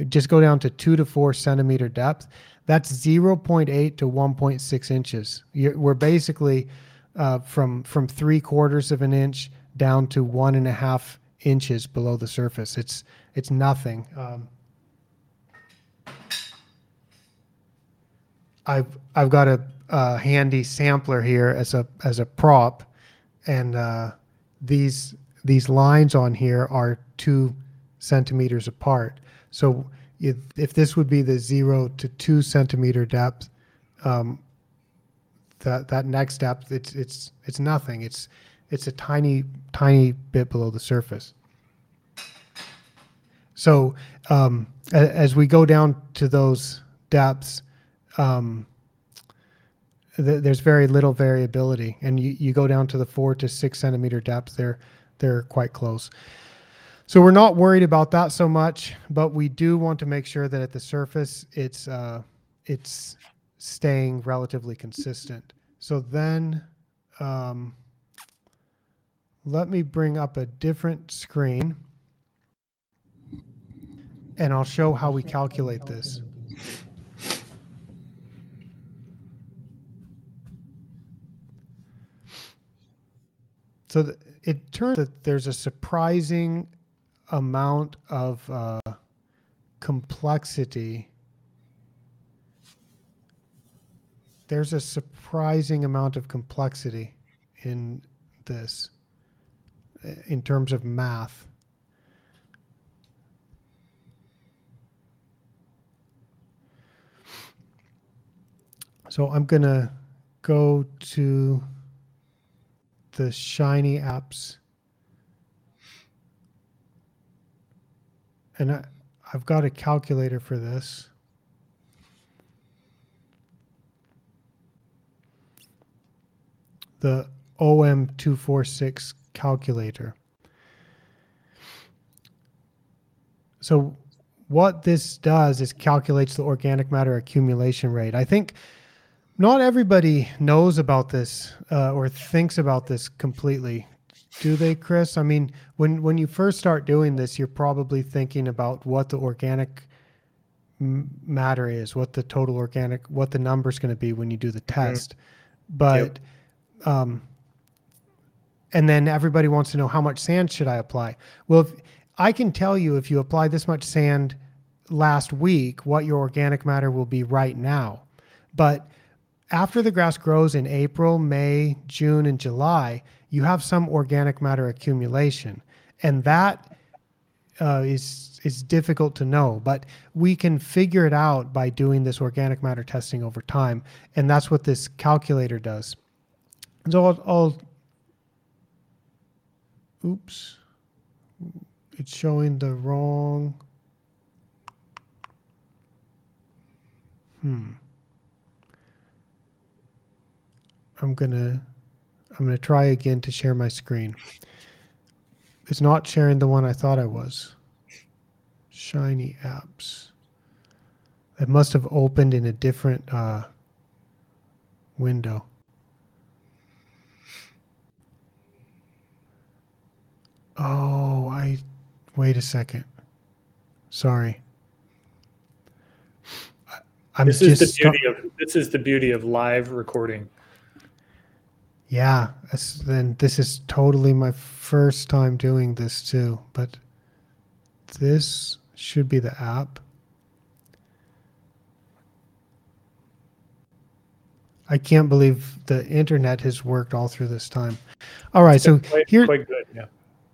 Just go down to two to four centimeter depth. That's 0.8 to 1.6 inches. You're, we're basically uh, from from three quarters of an inch down to one and a half inches below the surface. It's it's nothing. Um, I've I've got a, a, handy sampler here as a as a prop, and uh, these these lines on here are two centimeters apart. So if, if this would be the zero to two centimeter depth, um, that that next depth it's it's it's nothing. It's it's a tiny tiny bit below the surface. So um, as we go down to those depths, um, th there's very little variability, and you, you go down to the four to six centimeter depth, they're they're quite close. So we're not worried about that so much, but we do want to make sure that at the surface it's uh, it's staying relatively consistent. So then um, let me bring up a different screen and I'll show how we calculate this. So it turns that there's a surprising amount of uh, complexity there's a surprising amount of complexity in this in terms of math. So I'm going to go to the Shiny apps. And I, I've got a calculator for this. the OM246 calculator. So what this does is calculates the organic matter accumulation rate. I think not everybody knows about this uh, or thinks about this completely. Do they, Chris? I mean, when when you first start doing this, you're probably thinking about what the organic matter is, what the total organic, what the number is going to be when you do the test. Mm-hmm. But yep um, and then everybody wants to know how much sand should I apply? Well, if, I can tell you if you apply this much sand last week, what your organic matter will be right now. But after the grass grows in April, May, June, and July, you have some organic matter accumulation, and that uh, is is difficult to know. But we can figure it out by doing this organic matter testing over time, and that's what this calculator does. So I'll, I'll oops, it's showing the wrong, hmm. I'm gonna, I'm gonna try again to share my screen. It's not sharing the one I thought I was. Shiny apps. It must have opened in a different uh, window. Oh, I wait a second. Sorry. I'm this is the beauty of this is the beauty of live recording. Yeah, then this is totally my first time doing this too. But this should be the app. I can't believe the internet has worked all through this time. All right, so Quite, here, quite good. Yeah.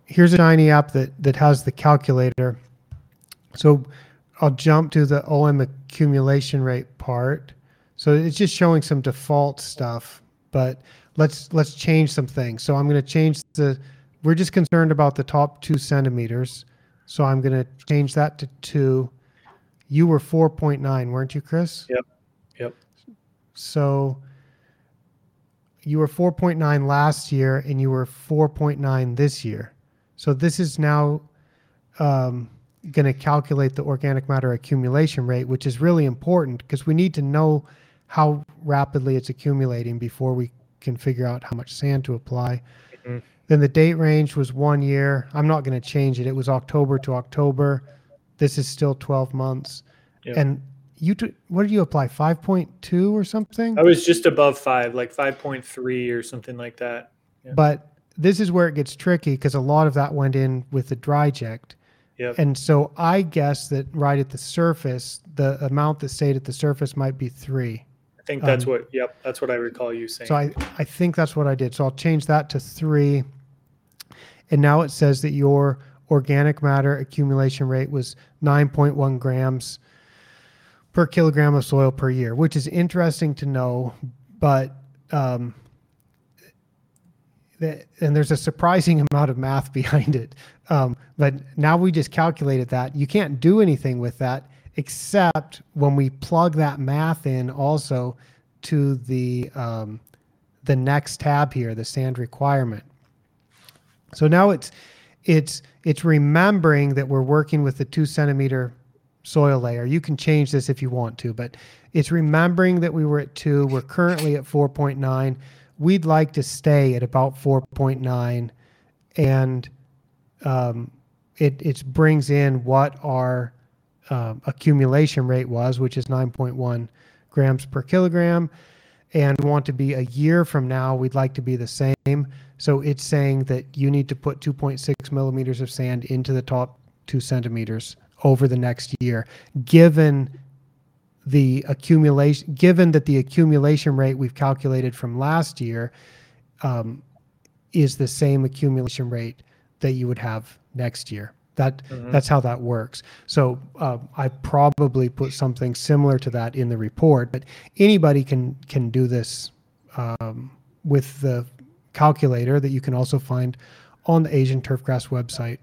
here's a tiny app that that has the calculator. So I'll jump to the OM accumulation rate part. So it's just showing some default stuff, but let's let's change some things. So I'm going to change the. We're just concerned about the top two centimeters, so I'm going to change that to two. You were 4.9, weren't you, Chris? Yep. Yep. So you were 4.9 last year, and you were 4.9 this year. So this is now um, going to calculate the organic matter accumulation rate, which is really important because we need to know how rapidly it's accumulating before we can figure out how much sand to apply. Mhm. Then the date range was one year. I'm not going to change it. It was October to October. This is still 12 months. Yep. And you, t- what did you apply? 5.2 or something? I was just above five, like five point three or something like that. Yeah. But this is where it gets tricky because a lot of that went in with the DryJect. Yep. And so I guess that right at the surface, the amount that stayed at the surface might be three. I think that's um, what. Yep, that's what I recall you saying. So I, I think that's what I did. So I'll change that to three. And now it says that your organic matter accumulation rate was 9.1 grams per kilogram of soil per year, which is interesting to know. But, um, and there's a surprising (laughs) amount of math behind it. Um, but now we just calculated that. You can't do anything with that except when we plug that math in also to the um, the next tab here, the sand requirement. So now it's it's it's remembering that we're working with the two centimeter soil layer. You can change this if you want to, but it's remembering that we were at two. We're currently at 4.9. We'd like to stay at about 4.9, and um, it it brings in what our um, accumulation rate was, which is 9.1 grams per kilogram. And want to be a year from now, we'd like to be the same. So it's saying that you need to put 2.6 millimeters of sand into the top two centimeters over the next year, given the accumulation, given that the accumulation rate we've calculated from last year um, is the same accumulation rate that you would have next year. That Mhm. that's how that works. So uh, I probably put something similar to that in the report, but anybody can can do this um, with the calculator that you can also find on the Asian Turfgrass website.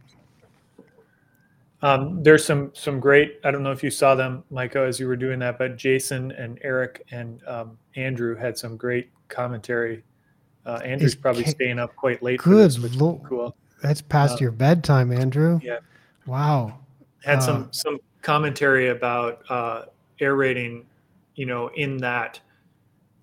Um, there's some some great. I don't know if you saw them, Micah, as you were doing that, but Jason and Eric and um, Andrew had some great commentary. Uh, Andrew's Is probably staying up quite late. for Good this, cool. That's past Uh, your bedtime, Andrew. yeah. Wow. Had Uh, some some commentary about uh, air aerating, you know, in that,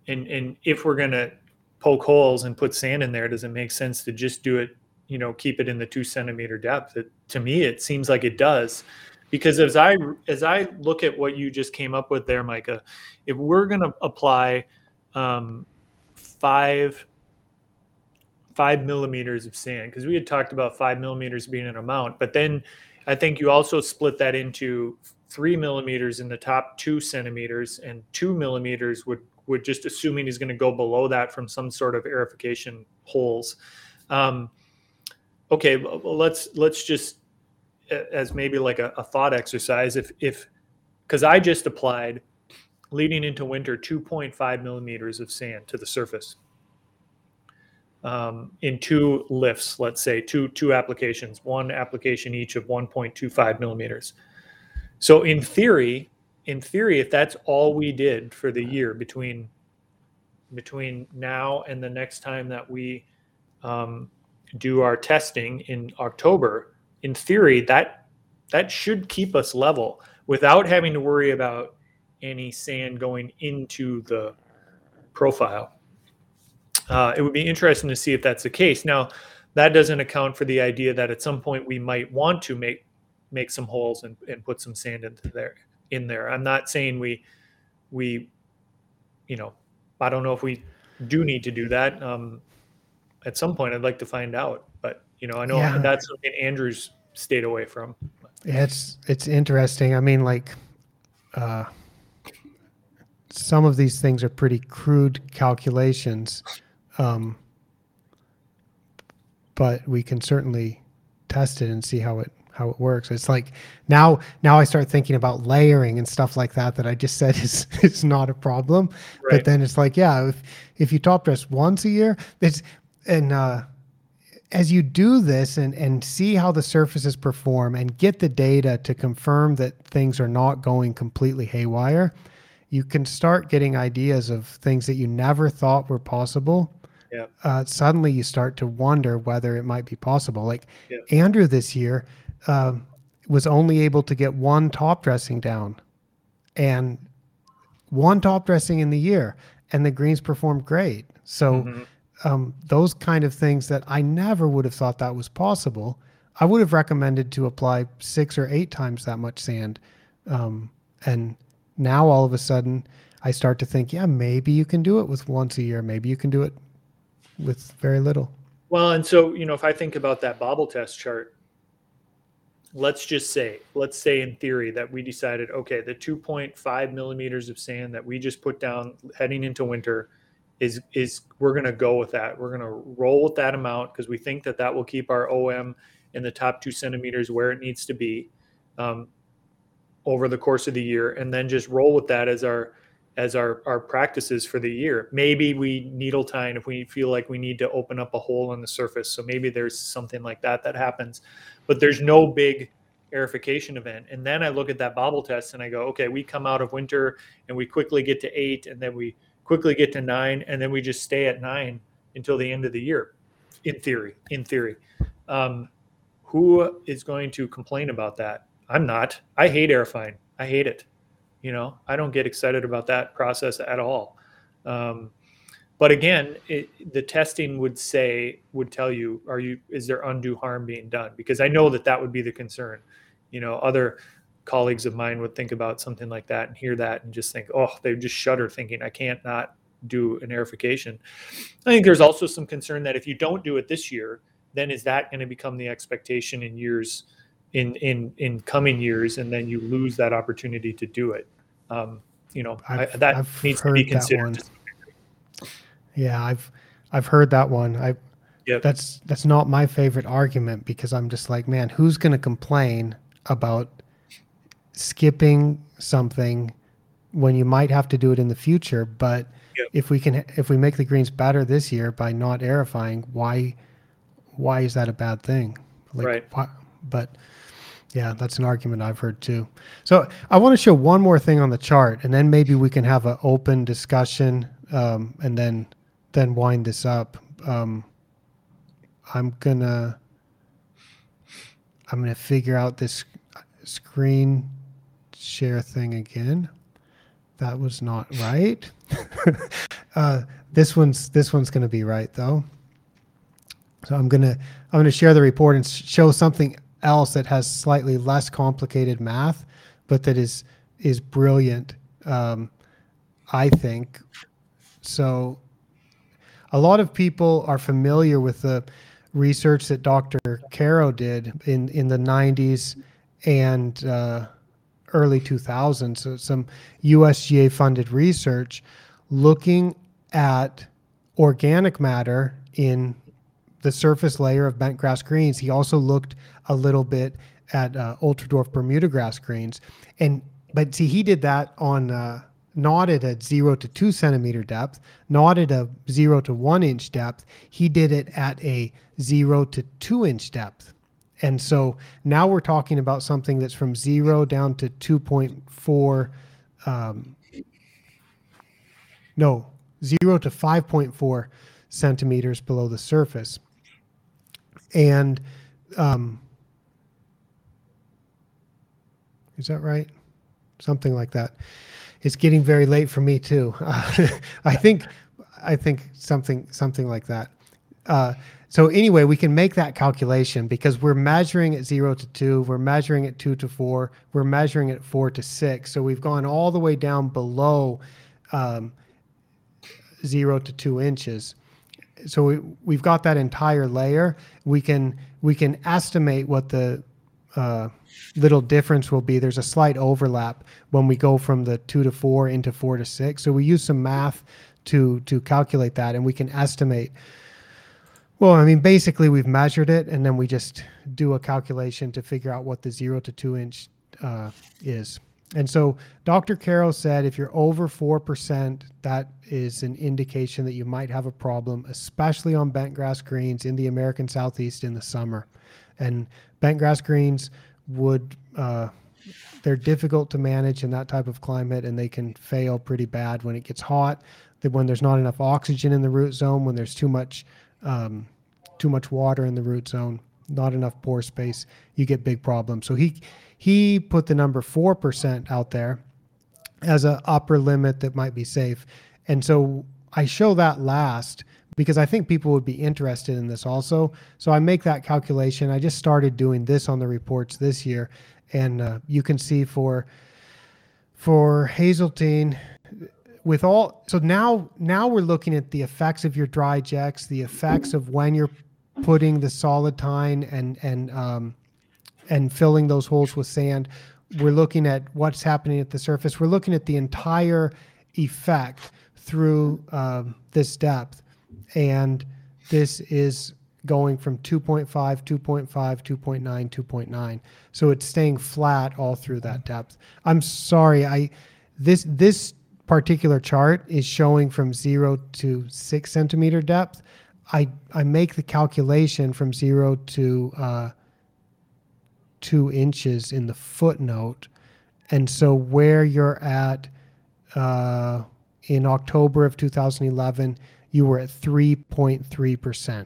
and and if we're gonna poke holes and put sand in there, does it make sense to just do it? You know, keep it in the two centimeter depth. It, to me, it seems like it does, because as I as I look at what you just came up with there, Micah, if we're gonna apply um, five five millimeters of sand because we had talked about five millimeters being an amount but then i think you also split that into three millimeters in the top two centimeters and two millimeters would would just assuming he's going to go below that from some sort of aerification holes. Um, okay well, let's let's just as maybe like a, a thought exercise if if because i just applied leading into winter 2.5 millimeters of sand to the surface um, in two lifts, let's say two two applications, one application each of 1.25 millimeters. So in theory, in theory, if that's all we did for the year between between now and the next time that we um, do our testing in October, in theory, that that should keep us level without having to worry about any sand going into the profile uh, it would be interesting to see if that's the case. Now, that doesn't account for the idea that at some point we might want to make make some holes and, and put some sand into there in there. I'm not saying we we, you know, I don't know if we do need to do that. Um, at some point, I'd like to find out, but you know, I know Yeah. that's something Andrews stayed away from. Yeah, it's it's interesting. I mean, like, uh, some of these things are pretty crude calculations, um, but we can certainly test it and see how it how it works. It's like now now I start thinking about layering and stuff like that that I just said (laughs) is is not a problem. But then it's like, yeah, if if you top dress once a year, it's and uh as you do this and, and see how the surfaces perform and get the data to confirm that things are not going completely haywire, you can start getting ideas of things that you never thought were possible. Yeah. Uh, suddenly you start to wonder whether it might be possible. Like. Andrew this year um, was only able to get one top dressing down and one top dressing in the year, and the greens performed great. So Mhm. um, those kind of things that I never would have thought that was possible. I would have recommended to apply six or eight times that much sand. Um, and now all of a sudden I start to think, yeah, maybe you can do it with once a year. Maybe you can do it with very little. Well, and so, you know, if I think about that bobble test chart, let's just say, let's say in theory that we decided, okay, the 2.5 millimeters of sand that we just put down heading into winter is, is we're going to go with that. We're going to roll with that amount because we think that that will keep our OM in the top two centimeters where it needs to be um, over the course of the year. And then just roll with that as our, as our, our practices for the year. Maybe we needle tine if we feel like we need to open up a hole on the surface. So maybe there's something like that that happens, but there's no big aerification event. And then I look at that bobble test and I go, okay, we come out of winter and we quickly get to eight and then we quickly get to nine and then we just stay at nine until the end of the year. In theory, in theory, um, who is going to complain about that? I'm not. I hate airifying. I hate it you know i don't get excited about that process at all. Um, but again it, the testing would say would tell you are you is there undue harm being done? Because i know that that would be the concern. You know other colleagues of mine would think about something like that and hear that and just think oh they just shudder thinking i can't not do an airification. i think there's also some concern that if you don't do it this year then is that going to become the expectation in years in in in coming years and then you lose that opportunity to do it um, you know I, that I've needs to be considered one. to some Yeah, I've I've heard that one. I Yep. that's that's not my favorite argument because I'm just like, man, who's going to complain about skipping something when you might have to do it in the future, but Yep. if we can if we make the greens better this year by not aerifying, why why is that a bad thing? Like, Right. Why, but yeah, that's an argument I've heard too. So I want to show one more thing on the chart, and then maybe we can have an open discussion, um, and then then wind this up. Um, I'm gonna I'm gonna figure out this screen share thing again. That was not right. (laughs) uh, this one's this one's gonna be right though. So I'm gonna I'm gonna share the report and show something else that has slightly less complicated math, but that is is brilliant. Um, I think. So a lot of people are familiar with the research that Dr. Carrow did in, in the 90s and uh, early 2000s. So some USGA funded research looking at organic matter in the surface layer of bent grass greens. He also looked a little bit at uh, ultra dwarf Bermuda grass grains. and but see, he did that on uh, not at a zero to two centimeter depth, not at a zero to one inch depth. He did it at a zero to two inch depth. And so now we're talking about something that's from zero down to 2.4, um, no, zero to 5.4 centimeters below the surface. And um, is that right? Something like that. It's getting very late for me too. (laughs) I think, I think something something like that. Uh, so anyway, we can make that calculation because we're measuring at zero to two, we're measuring at two to four, we're measuring at four to six. So we've gone all the way down below um, zero to two inches. So we, we've got that entire layer. We can we can estimate what the uh, little difference will be. There's a slight overlap when we go from the two to four into four to six. So we use some math to to calculate that, and we can estimate well, I mean, basically, we've measured it, and then we just do a calculation to figure out what the zero to two inch uh, is. And so Dr. Carrow said if you're over 4%, that is an indication that you might have a problem, especially on bent grass greens in the American Southeast in the summer. And bent grass greens would, uh, they're difficult to manage in that type of climate and they can fail pretty bad when it gets hot, when there's not enough oxygen in the root zone, when there's too much um, too much water in the root zone, not enough pore space, you get big problems. So he he put the number four percent out there as an upper limit that might be safe, and so I show that last because I think people would be interested in this also. So I make that calculation. I just started doing this on the reports this year, and uh, you can see for for Hazeltine with all so now now we're looking at the effects of your DryJects, the effects of when you're putting the solid tine and and um, and filling those holes with sand. We're looking at what's happening at the surface. We're looking at the entire effect through um, this depth, and this is going from 2.5, 2.5, 2.9, 2.9. So it's staying flat all through that depth. I'm sorry, I this this particular chart is showing from zero to six centimeter depth. I, I make the calculation from zero to uh, two inches in the footnote. And so where you're at uh, in October of 2011, you were at 3.3%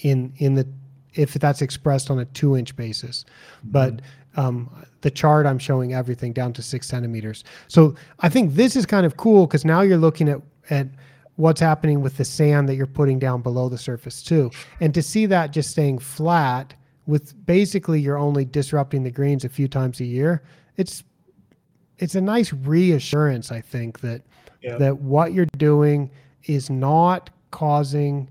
in, in the, if that's expressed on a two inch basis. But um, the chart I'm showing everything down to six centimeters. So I think this is kind of cool because now you're looking at at what's happening with the sand that you're putting down below the surface too, and to see that just staying flat with basically you're only disrupting the greens a few times a year. It's it's a nice reassurance, I think, that yep. that what you're doing is not causing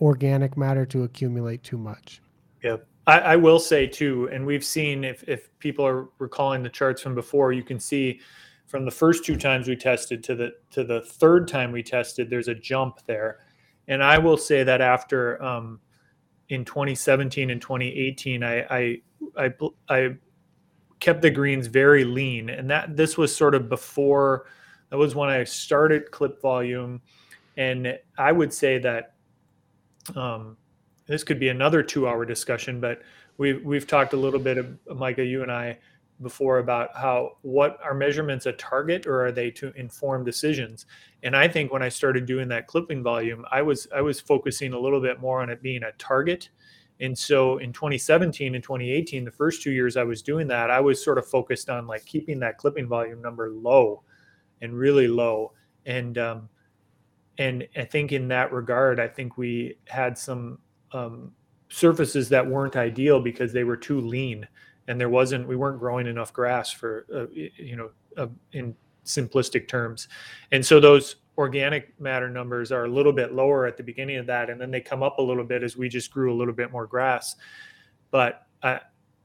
organic matter to accumulate too much. Yep. I, I, will say too, and we've seen if, if people are recalling the charts from before, you can see from the first two times we tested to the to the third time we tested, there's a jump there. And I will say that after um, in 2017 and 2018, I, I I I kept the greens very lean, and that this was sort of before. That was when I started clip volume, and I would say that um, this could be another two-hour discussion, but we've we've talked a little bit, of, Micah, you and I, before about how what are measurements a target or are they to inform decisions? And I think when I started doing that clipping volume, I was I was focusing a little bit more on it being a target. And so in 2017 and 2018, the first two years I was doing that, I was sort of focused on like keeping that clipping volume number low and really low. And um, and I think in that regard, I think we had some um, surfaces that weren't ideal because they were too lean and there wasn't we weren't growing enough grass for uh, you know uh, in simplistic terms. And so those organic matter numbers are a little bit lower at the beginning of that and then they come up a little bit as we just grew a little bit more grass. But uh,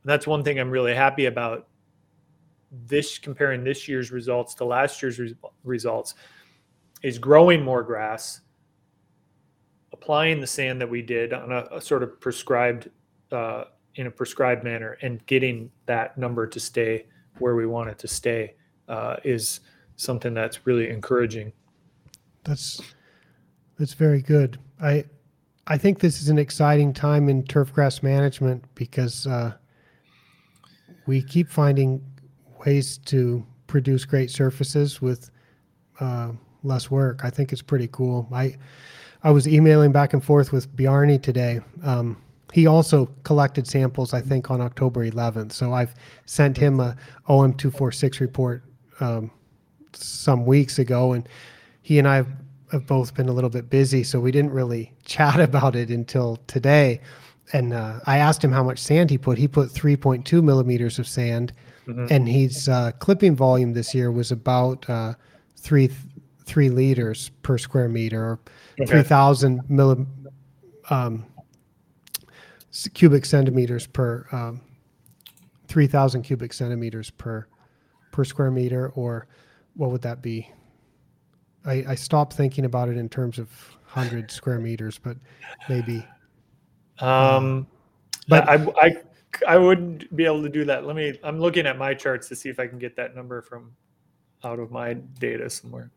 that's one thing i'm really happy about. This comparing this year's results to last year's re- results is growing more grass applying the sand that we did on a, a sort of prescribed uh, in a prescribed manner and getting that number to stay where we want it to stay uh, is something that's really encouraging. That's that's very good. I I think this is an exciting time in turfgrass management because uh, we keep finding ways to produce great surfaces with uh, less work. I think it's pretty cool. I I was emailing back and forth with Bjarni today. Um, he also collected samples, I think, on October 11th. So I've sent him a OM246 report um, some weeks ago, and he and I have both been a little bit busy, so we didn't really (laughs) chat about it until today. And uh, I asked him how much sand he put. He put 3.2 millimeters of sand, Mhm. and his uh, clipping volume this year was about uh, three three liters per square meter, or Okay. 3,000 milli, um, cubic centimeters per um, 3,000 cubic centimeters per per square meter, or what would that be? I, I stopped thinking about it in terms of hundred square meters, but maybe. Um, But- but I, I, I wouldn't be able to do that. Let me. I'm looking at my charts to see if I can get that number from out of my data somewhere.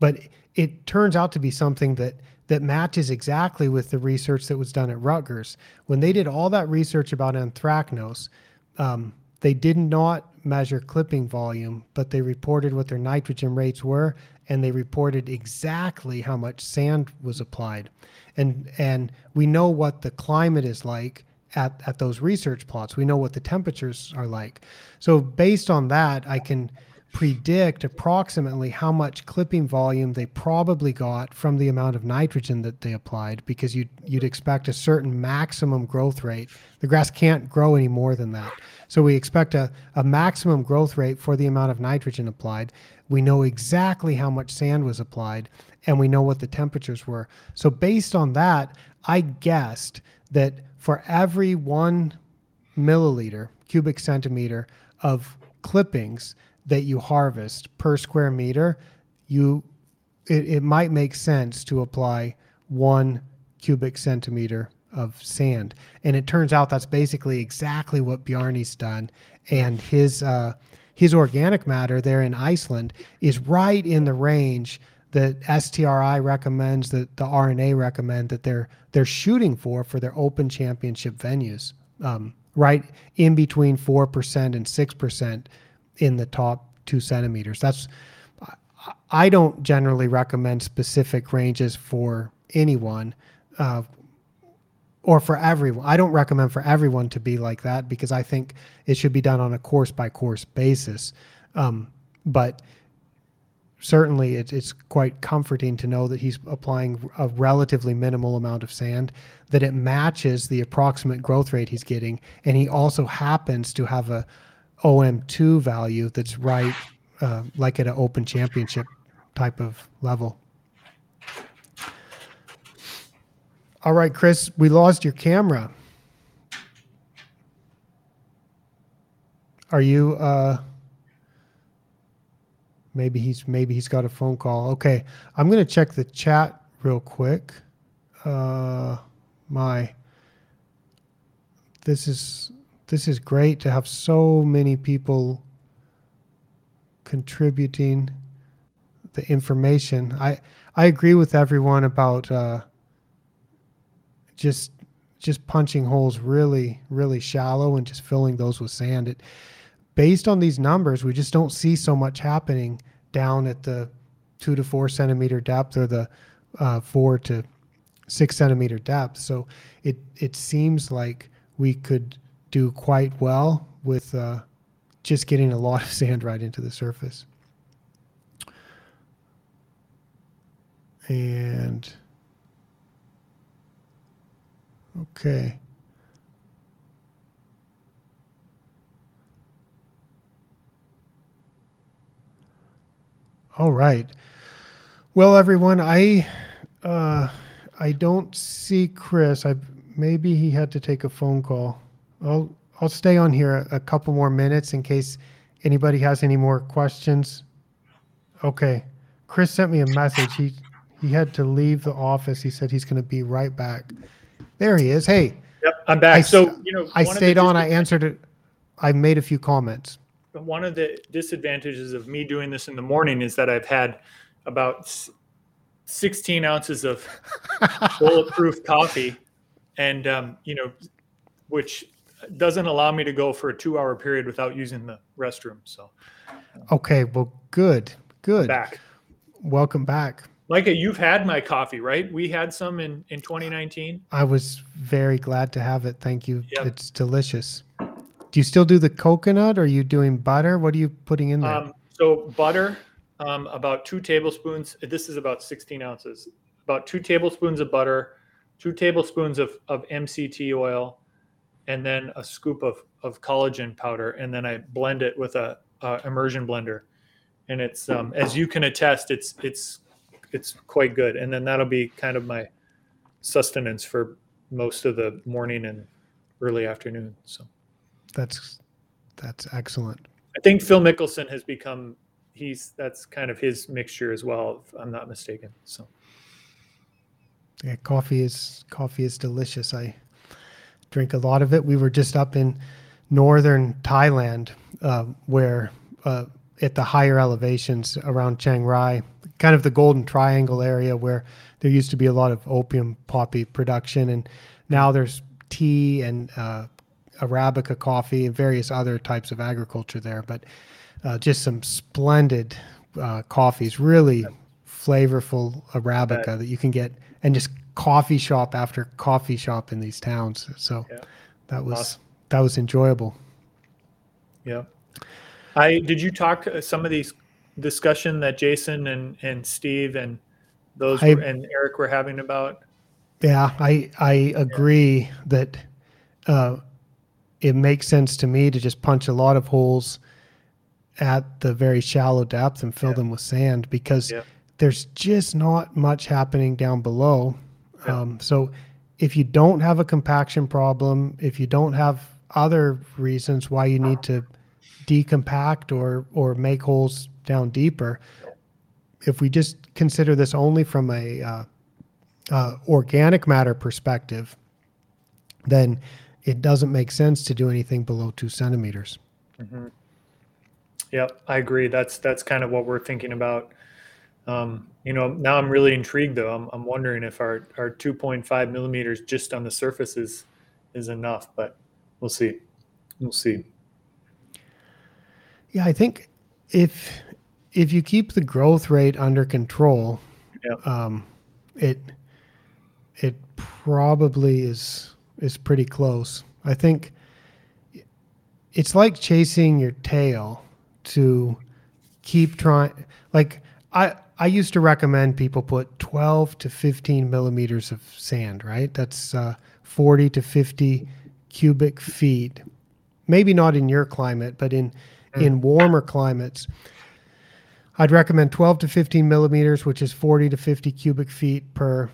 But it turns out to be something that that matches exactly with the research that was done at Rutgers when they did all that research about anthracnose. Um, they did not measure clipping volume, but they reported what their nitrogen rates were, and they reported exactly how much sand was applied. And and we know what the climate is like at, at those research plots. We know what the temperatures are like. So based on that, I can predict approximately how much clipping volume they probably got from the amount of nitrogen that they applied because you'd, you'd expect a certain maximum growth rate. The grass can't grow any more than that. So we expect a, a maximum growth rate for the amount of nitrogen applied. We know exactly how much sand was applied and we know what the temperatures were. So based on that, I guessed that for every one milliliter, cubic centimeter of clippings that you harvest per square meter, you it, it might make sense to apply one cubic centimeter of sand. And it turns out that's basically exactly what Bjarni's done. And his uh, his organic matter there in Iceland is right in the range that STRI recommends, that the R&A recommend that they're they're shooting for for their Open Championship venues, um, right in between four percent and six percent in the top two centimeters. That's I- don't generally recommend specific ranges for anyone. Uh, or for everyone. I don't recommend for everyone to be like that because I think it should be done on a course by course basis. Um, but certainly it, it's quite comforting to know that he's applying a relatively minimal amount of sand, that it matches the approximate growth rate he's getting. And he also happens to have a OM2 value that's right, uh, like at an open championship type of level. All right, Chris, we lost your camera. Are you uh maybe he's maybe he's got a phone call. Okay. I'm going to check the chat real quick. Uh my this is this is great to have so many people contributing the information. I I agree with everyone about uh just just punching holes really really shallow and just filling those with sand it based on these numbers we just don't see so much happening down at the two to four centimeter depth or the uh, four to six centimeter depth so it it seems like we could do quite well with uh, just getting a lot of (laughs) sand right into the surface and Okay. All right. Well, everyone, I uh, I don't see Chris. I maybe he had to take a phone call. I'll I'll stay on here a, a couple more minutes in case anybody has any more questions. Okay. Chris sent me a message. He he had to leave the office. He said he's going to be right back. There he is. Hey, Yep, I'm back. I so you know, I one of the stayed on. I answered it. I made a few comments. one of the disadvantages of me doing this in the morning is that I've had about 16 ounces of (laughs) bulletproof coffee, and um, you know, which doesn't allow me to go for a two-hour period without using the restroom. So Okay. Well, good. Good. back, Welcome back. Micah, you've had my coffee, right? We had some in in 2019. I was very glad to have it. Thank you. Yep. It's delicious. Do you still do the coconut? Or are you doing butter? What are you putting in there? Um, so butter, um, about two tablespoons. This is about 16 ounces. About two tablespoons of butter, two tablespoons of, of MCT oil, and then a scoop of, of collagen powder. And then I blend it with a, a immersion blender. And it's um, as you can attest, it's it's it's quite good. And then that'll be kind of my sustenance for most of the morning and early afternoon. So That's that's excellent. I think Phil Mickelson has become he's that's kind of his mixture as well, if I'm not mistaken. So Yeah, coffee is coffee is delicious. I drink a lot of it. We were just up in northern Thailand, uh, where uh, at the higher elevations around Chiang Rai, kind of the Golden Triangle area where there used to be a lot of opium poppy production, and now there's tea and uh, arabica coffee and various other types of agriculture there. But uh, just some splendid uh, coffees, really flavorful arabica that you can get, and just coffee shop after coffee shop in these towns. So Yeah. that was Awesome. that was enjoyable. yeah. I did you talk uh, some of these discussion that Jason and and Steve and those I- were, and Eric were having about Yeah, I I agree that uh, it makes sense to me to just punch a lot of holes at the very shallow depth and fill Yeah. them with sand because Yeah. there's just not much happening down below. Yeah. Um, so if you don't have a compaction problem, if you don't have other reasons why you need to decompact or or make holes down deeper, if we just consider this only from a uh, uh, organic matter perspective, then it doesn't make sense to do anything below two centimeters. Yep, I agree. That's that's kind of what we're thinking about. Um, you know, now I'm really intrigued though. I'm, I'm wondering if our, our 2.5 millimeters just on the surface is is enough, but we'll see. We'll see. Yeah, I think if if you keep the growth rate under control, Yeah. um, it it probably is is pretty close. I think it's like chasing your tail to keep trying. Like I I used to recommend people put 12 to 15 millimeters of sand. Right, that's uh, 40 to 50 cubic feet. Maybe not in your climate, but in in warmer climates. I'd recommend 12 to 15 millimeters, which is 40 to 50 cubic feet per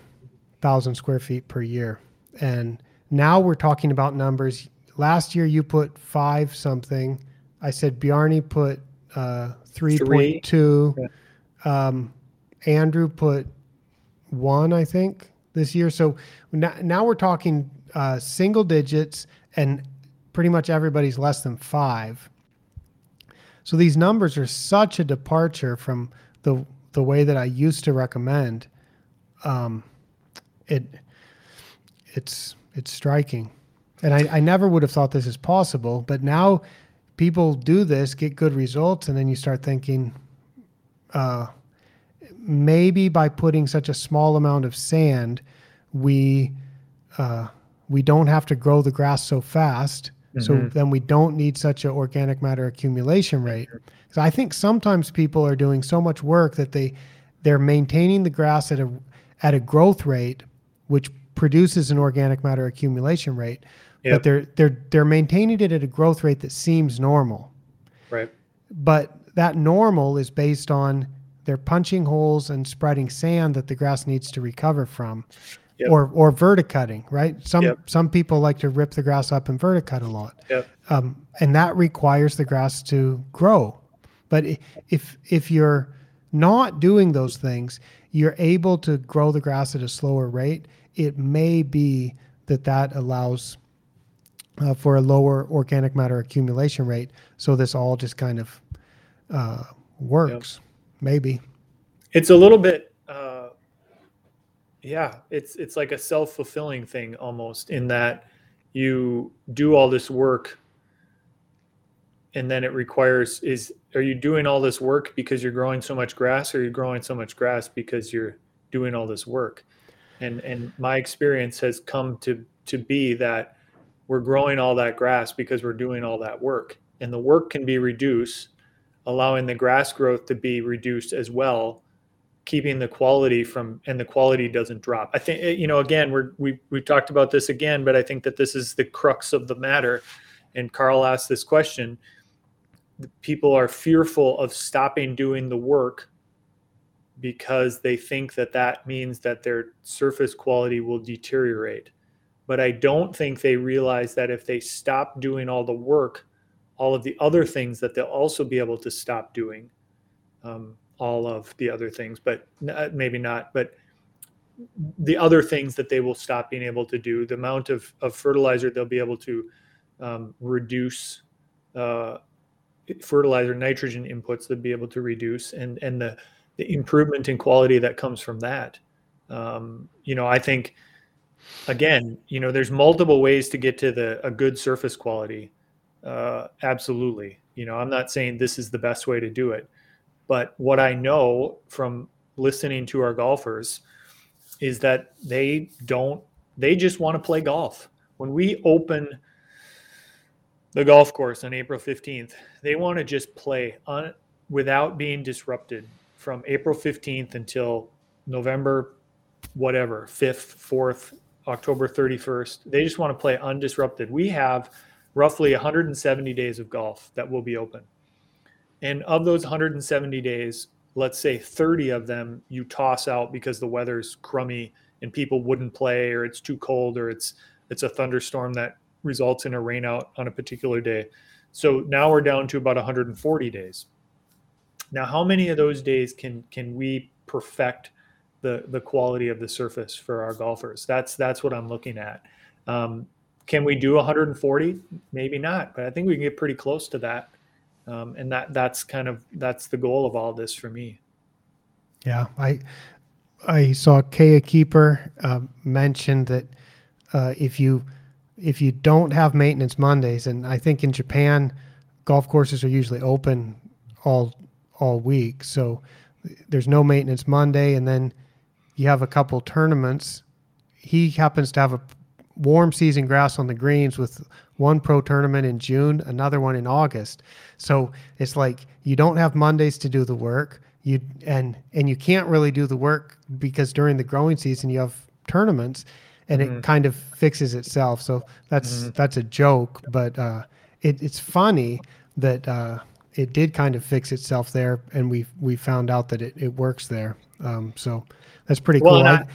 thousand square feet per year. And now we're talking about numbers. Last year you put five something. I said Bjarni put uh, 3.2. Um, Andrew put one, I think, this year. So now, now we're talking uh, single digits, and pretty much everybody's less than five. So these numbers are such a departure from the the way that I used to recommend. Um, it it's it's striking, and I, I never would have thought this is possible. But now people do this, get good results, and then you start thinking, uh, maybe by putting such a small amount of sand, we uh, we don't have to grow the grass so fast. So Mhm. then we don't need such an organic matter accumulation rate. So I think sometimes people are doing so much work that they they're maintaining the grass at a at a growth rate which produces an organic matter accumulation rate, Yep. but they're they're they're maintaining it at a growth rate that seems normal Right. but that normal is based on they're punching holes and spreading sand that the grass needs to recover from Yep. or or verticutting right some Yep. some people like to rip the grass up and verticut a lot Yep. um, and that requires the grass to grow but if if you're not doing those things you're able to grow the grass at a slower rate it may be that that allows uh, for a lower organic matter accumulation rate. So this all just kind of uh, works, maybe. It's a little bit uh yeah, it's it's like a self-fulfilling thing almost in that you do all this work and then it requires is are you doing all this work because you're growing so much grass or you're you growing so much grass because you're doing all this work and and my experience has come to to be that we're growing all that grass because we're doing all that work and the work can be reduced allowing the grass growth to be reduced as well keeping the quality from and the quality doesn't drop. I think you know again we're we, we've talked about this again but i think that this is the crux of the matter. And carl asked this question. People are fearful of stopping doing the work because they think that that means that their surface quality will deteriorate. But I don't think they realize that if they stop doing all the work, all of the other things that they'll also be able to stop doing, um, all of the other things, but maybe not, but the other things that they will stop being able to do, the amount of, of fertilizer they'll be able to um, reduce uh, fertilizer nitrogen inputs they'll be able to reduce and and the the improvement in quality that comes from that. Um, you know i think again you know there's multiple ways to get to the a good surface quality uh, absolutely you know i'm not saying this is the best way to do it but what i know from listening to our golfers is that they don't they just want to play golf when we open the golf course on April 15th. They want to just play on without being disrupted from April 15th until November whatever, 5th, 4th, October 31st. They just want to play undisrupted. We have roughly 170 days of golf that will be open. And of those 170 days, let's say 30 of them you toss out because the weather's crummy and people wouldn't play or it's too cold or it's it's a thunderstorm that results in a rainout on a particular day. So now we're down to about 140 days. Now, how many of those days can can we perfect the the quality of the surface for our golfers? That's that's what I'm looking at. Um, can we do 140? Maybe not, but I think we can get pretty close to that. Um, and that that's kind of that's the goal of all this for me. Yeah, I I saw Keya Keeper uh, mention that uh, if you if you don't have maintenance Mondays, and I think in Japan, golf courses are usually open all all week, so there's no maintenance Monday, and then you have a couple tournaments. He happens to have a warm season grass on the greens with one pro tournament in June, another one in August. So it's like you don't have Mondays to do the work. You and and you can't really do the work because during the growing season you have tournaments and mm-hmm. it kind of fixes itself. So that's mm-hmm. that's a joke, but uh, it, it's funny that uh, it did kind of fix itself there, and we we found out that it, it works there. Um, so that's pretty well, cool. I,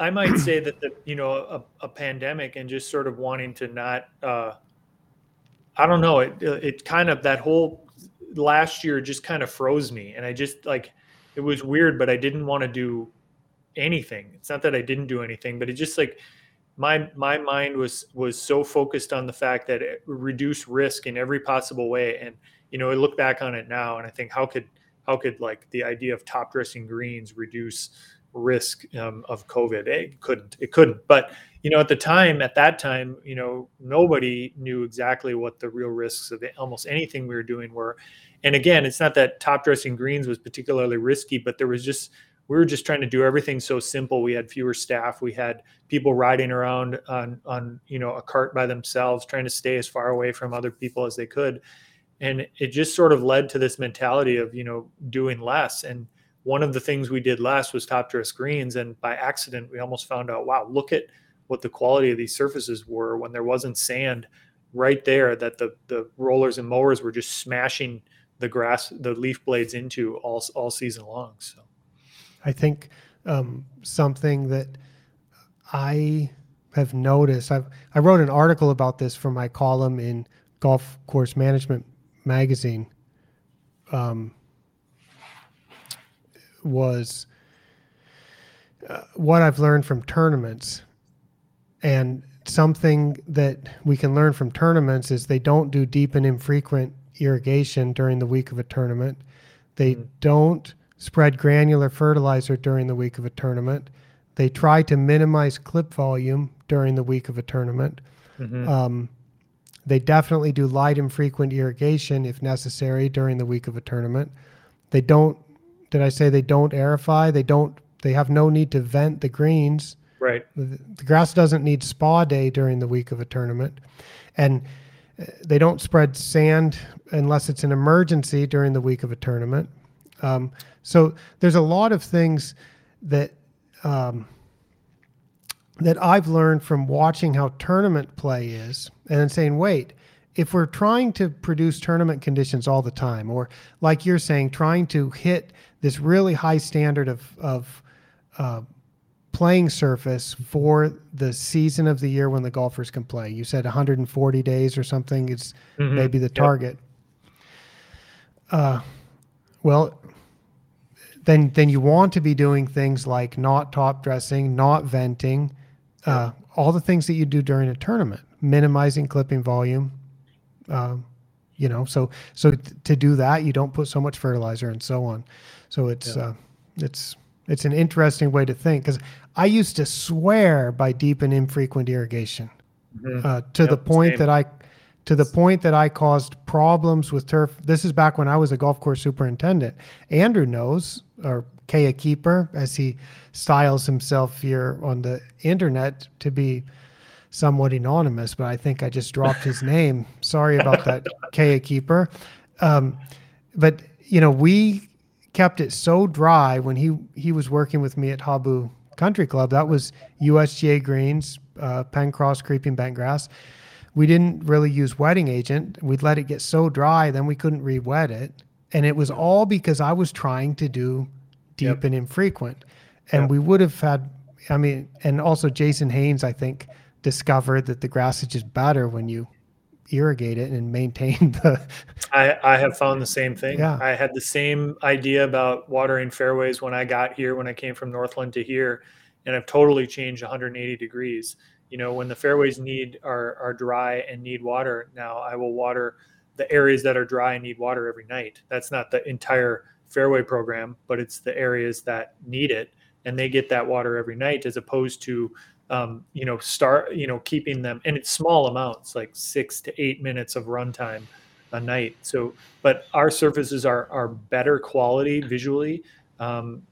I, might say that the you know a, a, pandemic and just sort of wanting to not. Uh, I don't know. It it kind of that whole last year just kind of froze me, and I just like it was weird, but I didn't want to do anything. It's not that I didn't do anything, but it just like my my mind was was so focused on the fact that it reduced risk in every possible way. And you know, I look back on it now and I think how could how could like the idea of top dressing greens reduce risk um, of COVID? It couldn't. It couldn't. But you know, at the time, at that time, you know, nobody knew exactly what the real risks of almost anything we were doing were. And again, it's not that top dressing greens was particularly risky, but there was just we were just trying to do everything so simple. We had fewer staff. We had people riding around on on you know a cart by themselves, trying to stay as far away from other people as they could. And it just sort of led to this mentality of you know doing less. And one of the things we did last was top dress greens. And by accident, we almost found out, wow, look at what the quality of these surfaces were when there wasn't sand right there that the the rollers and mowers were just smashing the grass the leaf blades into all all season long so I think um, something that I have noticed. i I wrote an article about this for my column in Golf Course Management magazine. Um, was uh, what I've learned from tournaments, and something that we can learn from tournaments is they don't do deep and infrequent irrigation during the week of a tournament. They mm-hmm. don't spread granular fertilizer during the week of a tournament. They try to minimize clip volume during the week of a tournament. Mm-hmm. Um, they definitely do light and frequent irrigation if necessary during the week of a tournament. They don't. Did I say they don't aerify? They don't. They have no need to vent the greens. Right. The, the grass doesn't need spa day during the week of a tournament, and uh, they don't spread sand unless it's an emergency during the week of a tournament. Um, so there's a lot of things that um, that I've learned from watching how tournament play is, and then saying, wait, if we're trying to produce tournament conditions all the time, or like you're saying, trying to hit this really high standard of of uh, playing surface for the season of the year when the golfers can play. You said 140 days or something is mm-hmm. maybe the target. Yep. Uh, well, then then you want to be doing things like not top dressing, not venting, uh, all the things that you do during a tournament, minimizing clipping volume. Um, you know, so so t- to do that, you don't put so much fertilizer and so on. So it's yeah. uh, it's it's an interesting way to think because I used to swear by deep and infrequent irrigation mm-hmm. uh, to yep, the point same. that I to the point that I caused problems with turf. This is back when I was a golf course superintendent. Andrew knows, or Keya Keeper, as he styles himself here on the internet to be somewhat anonymous, but I think I just dropped his name. Sorry about that, Keya Keeper. Um, but you know, we kept it so dry when he he was working with me at Habu Country Club. That was USGA greens, uh, Penncross creeping bent grass. We didn't really use wetting agent. We'd let it get so dry, then we couldn't re-wet it, and it was all because I was trying to do deep yep. and infrequent, and yep. we would have had. I mean, and also Jason Haines, I think, discovered that the grass is just better when you irrigate it and maintain (laughs) the I, I have found the same thing. Yeah. I had the same idea about watering fairways when I got here, when I came from Northland to here, and I've totally changed 180 degrees. You know, when the fairways need are are dry and need water, now I will water the areas that are dry and need water every night. That's not the entire fairway program, but it's the areas that need it and they get that water every night as opposed to um, you know, start, you know, keeping them, and it's small amounts, like six to eight minutes of runtime a night. So, but our surfaces are are better quality visually, um,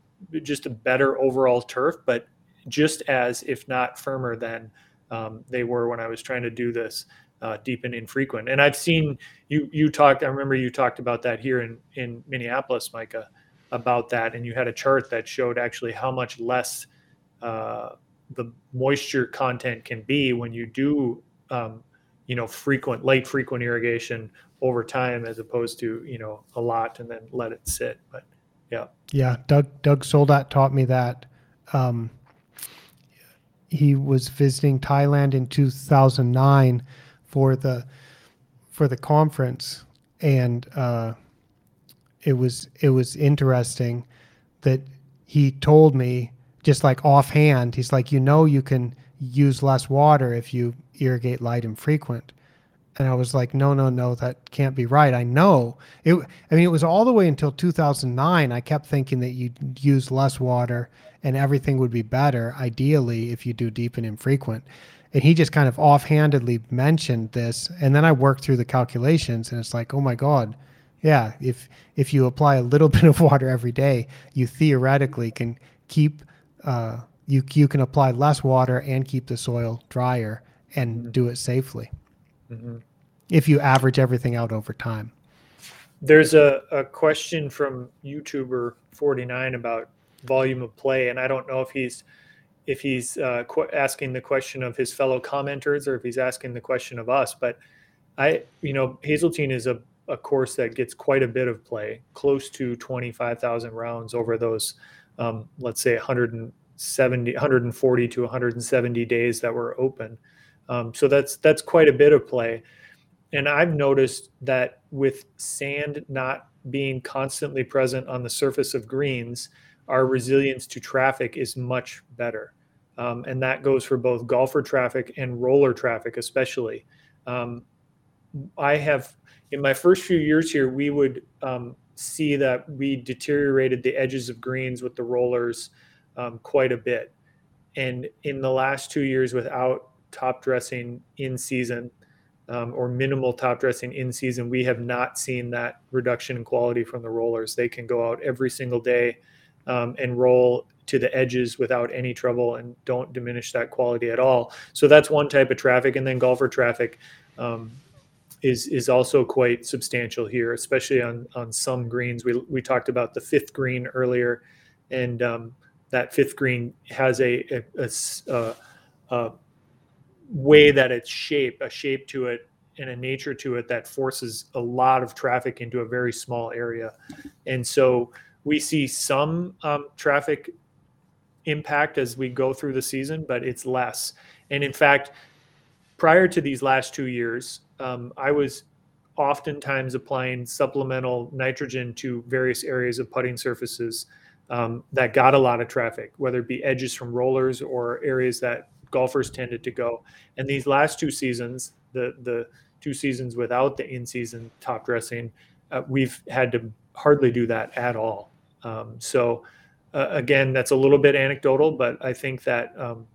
just a better overall turf, but just as, if not firmer than um, they were when I was trying to do this uh, deep and infrequent. And I've seen you you talked. I remember you talked about that here in in Minneapolis, Micah, about that, and you had a chart that showed actually how much less. Uh, the moisture content can be when you do um, you know frequent light frequent irrigation over time as opposed to you know a lot and then let it sit but yeah. Yeah doug doug soldat taught me that um, he was visiting thailand in 2009 for the for the conference and uh, it was it was interesting that he told me just like offhand, he's like, you know, you can use less water if you irrigate light and frequent. And I was like, no, no, no, that can't be right. I know it. I mean, it was all the way until 2009. I kept thinking that you'd use less water and everything would be better, ideally, if you do deep and infrequent. And he just kind of offhandedly mentioned this. And then I worked through the calculations and it's like, oh my God, yeah, if if you apply a little (laughs) bit of water every day, you theoretically can keep uh, you you can apply less water and keep the soil drier and mm-hmm. do it safely mm-hmm. if you average everything out over time. There's a, a question from YouTuber 49 about volume of play, and I don't know if he's if he's uh, qu- asking the question of his fellow commenters or if he's asking the question of us. But I, you know, Hazeltine is a, a course that gets quite a bit of play, close to 25,000 rounds over those um, let's say 170, 140 to 170 days that were open. Um, so that's that's quite a bit of play. And I've noticed that with sand not being constantly present on the surface of greens, our resilience to traffic is much better. Um, and that goes for both golfer traffic and roller traffic, especially. Um, I have, in my first few years here, we would um, see that we deteriorated the edges of greens with the rollers um, quite a bit. And in the last two years, without top dressing in season um, or minimal top dressing in season, we have not seen that reduction in quality from the rollers. They can go out every single day um, and roll to the edges without any trouble and don't diminish that quality at all. So that's one type of traffic. And then golfer traffic. Um, is is also quite substantial here, especially on on some greens. We we talked about the fifth green earlier, and um, that fifth green has a, a, a, a, way that it's shape, a shape to it, and a nature to it that forces a lot of traffic into a very small area, and so we see some um, traffic impact as we go through the season, but it's less. And in fact, prior to these last two years, um, I was oftentimes applying supplemental nitrogen to various areas of putting surfaces um, that got a lot of traffic, whether it be edges from rollers or areas that golfers tended to go. And these last two seasons, the the two seasons without the in-season top dressing, uh, we've had to hardly do that at all. Um, so uh, again, that's a little bit anecdotal, but I think that um,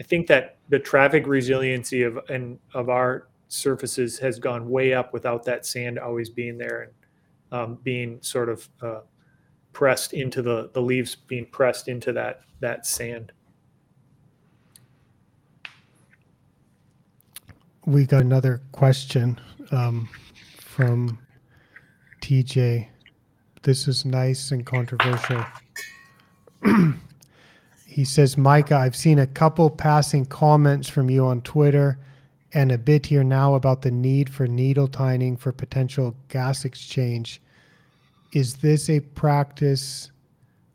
I think that the traffic resiliency of and of our surfaces has gone way up without that sand always being there and um, being sort of uh, pressed into the the leaves being pressed into that that sand. We got another question um, from TJ. This is nice and controversial. (clears throat) he says, Micah, I've seen a couple passing comments from you on Twitter and a bit here now about the need for needle tining for potential gas exchange. Is this a practice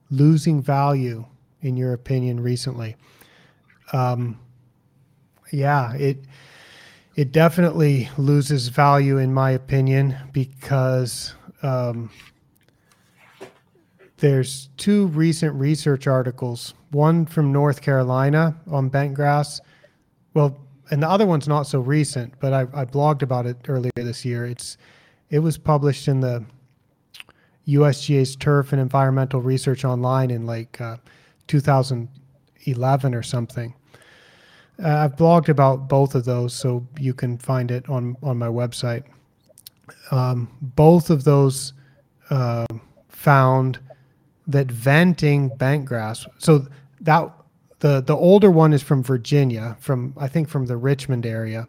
losing value, in your opinion, recently? Um, yeah, it it definitely loses value, in my opinion, because um, there's two recent research articles, one from North Carolina on bent grass. Well, and the other one's not so recent, but I, I blogged about it earlier this year. It's it was published in the USGA's Turf and Environmental Research Online in like uh, 2011 or something. Uh, I've blogged about both of those, so you can find it on on my website. Um, both of those uh, found that venting bent grass. So that the the older one is from Virginia, from I think from the Richmond area,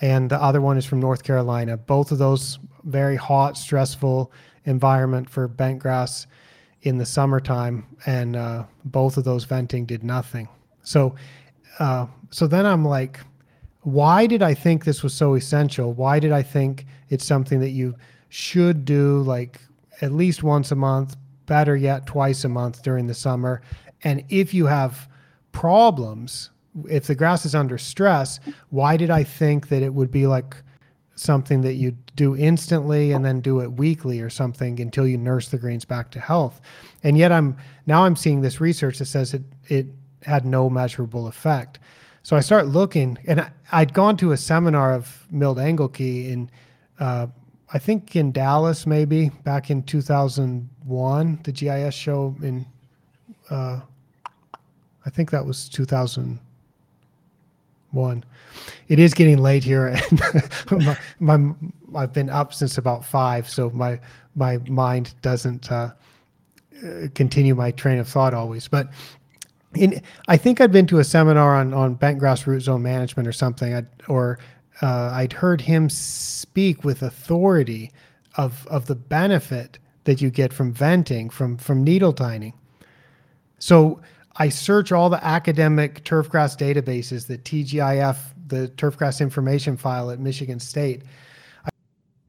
and the other one is from North Carolina. Both of those very hot, stressful environment for bent grass in the summertime, and uh, both of those venting did nothing. So, uh, so then I'm like, why did I think this was so essential? Why did I think it's something that you should do like at least once a month, better yet, twice a month during the summer. And if you have problems, if the grass is under stress, why did I think that it would be like something that you do instantly and then do it weekly or something until you nurse the greens back to health? And yet I'm now I'm seeing this research that says it it had no measurable effect. So I start looking, and I, had gone to a seminar of Milt Engelke in uh, I think in Dallas, maybe back in 2001, the GIS show in, uh, I think that was 2001. It is getting late here, and (laughs) my, my, I've been up since about five, so my my mind doesn't uh, continue my train of thought always. But in, I think I'd been to a seminar on on bent grass root zone management or something, I'd, or uh, I'd heard him speak with authority of of the benefit that you get from venting, from from needle tining. So I search all the academic turfgrass databases, the TGIF, the turfgrass information file at Michigan State.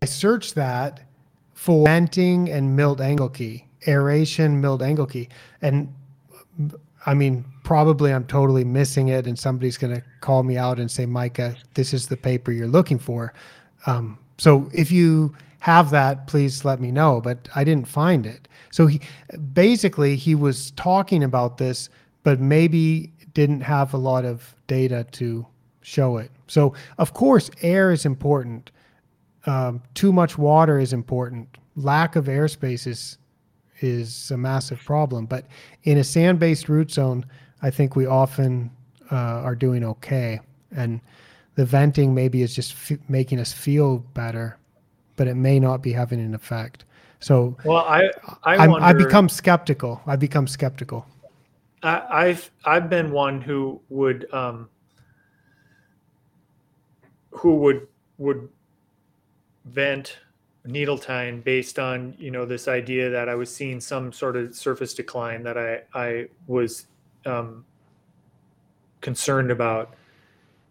I, search that for venting and Milt Engelke, aeration, Milt Engelke, and I mean, probably I'm totally missing it, and somebody's going to call me out and say, Micah, this is the paper you're looking for. Um, so if you have that, please let me know. But I didn't find it. So he basically he was talking about this, but maybe didn't have a lot of data to show it. So of course, air is important. Um, too much water is important. Lack of airspace is is a massive problem. But in a sand-based root zone, I think we often uh, are doing okay, and the venting maybe is just f- making us feel better, but it may not be having an effect. So, well, I I, wonder, I become skeptical. I become skeptical. I, have I've been one who would um, who would would vent needle tine based on you know this idea that I was seeing some sort of surface decline that I I was um, concerned about,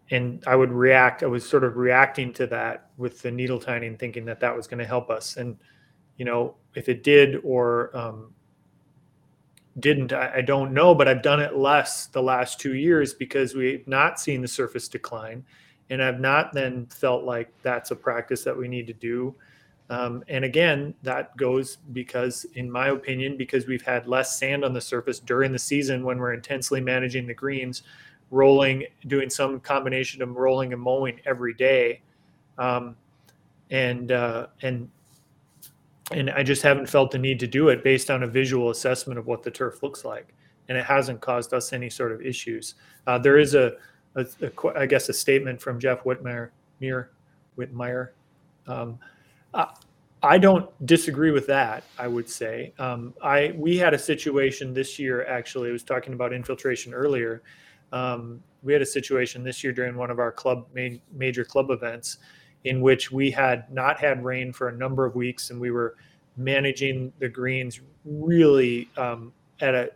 and I would react. I was sort of reacting to that with the needle tining, thinking that that was going to help us. And you know, if it did or um, didn't, I, I don't know. But I've done it less the last two years because we've not seen the surface decline, and I've not then felt like that's a practice that we need to do. Um, and again, that goes because, in my opinion, because we've had less sand on the surface during the season when we're intensely managing the greens, rolling, doing some combination of rolling and mowing every day, um, and uh, and and I just haven't felt the need to do it based on a visual assessment of what the turf looks like, and it hasn't caused us any sort of issues. Uh, there is a, a, a, I guess, a statement from Jeff Whitmire, Mir, Whitmire. Um, I don't disagree with that. I would say um, I we had a situation this year. Actually, I was talking about infiltration earlier. Um, we had a situation this year during one of our club major club events in which we had not had rain for a number of weeks, and we were managing the greens really um, at a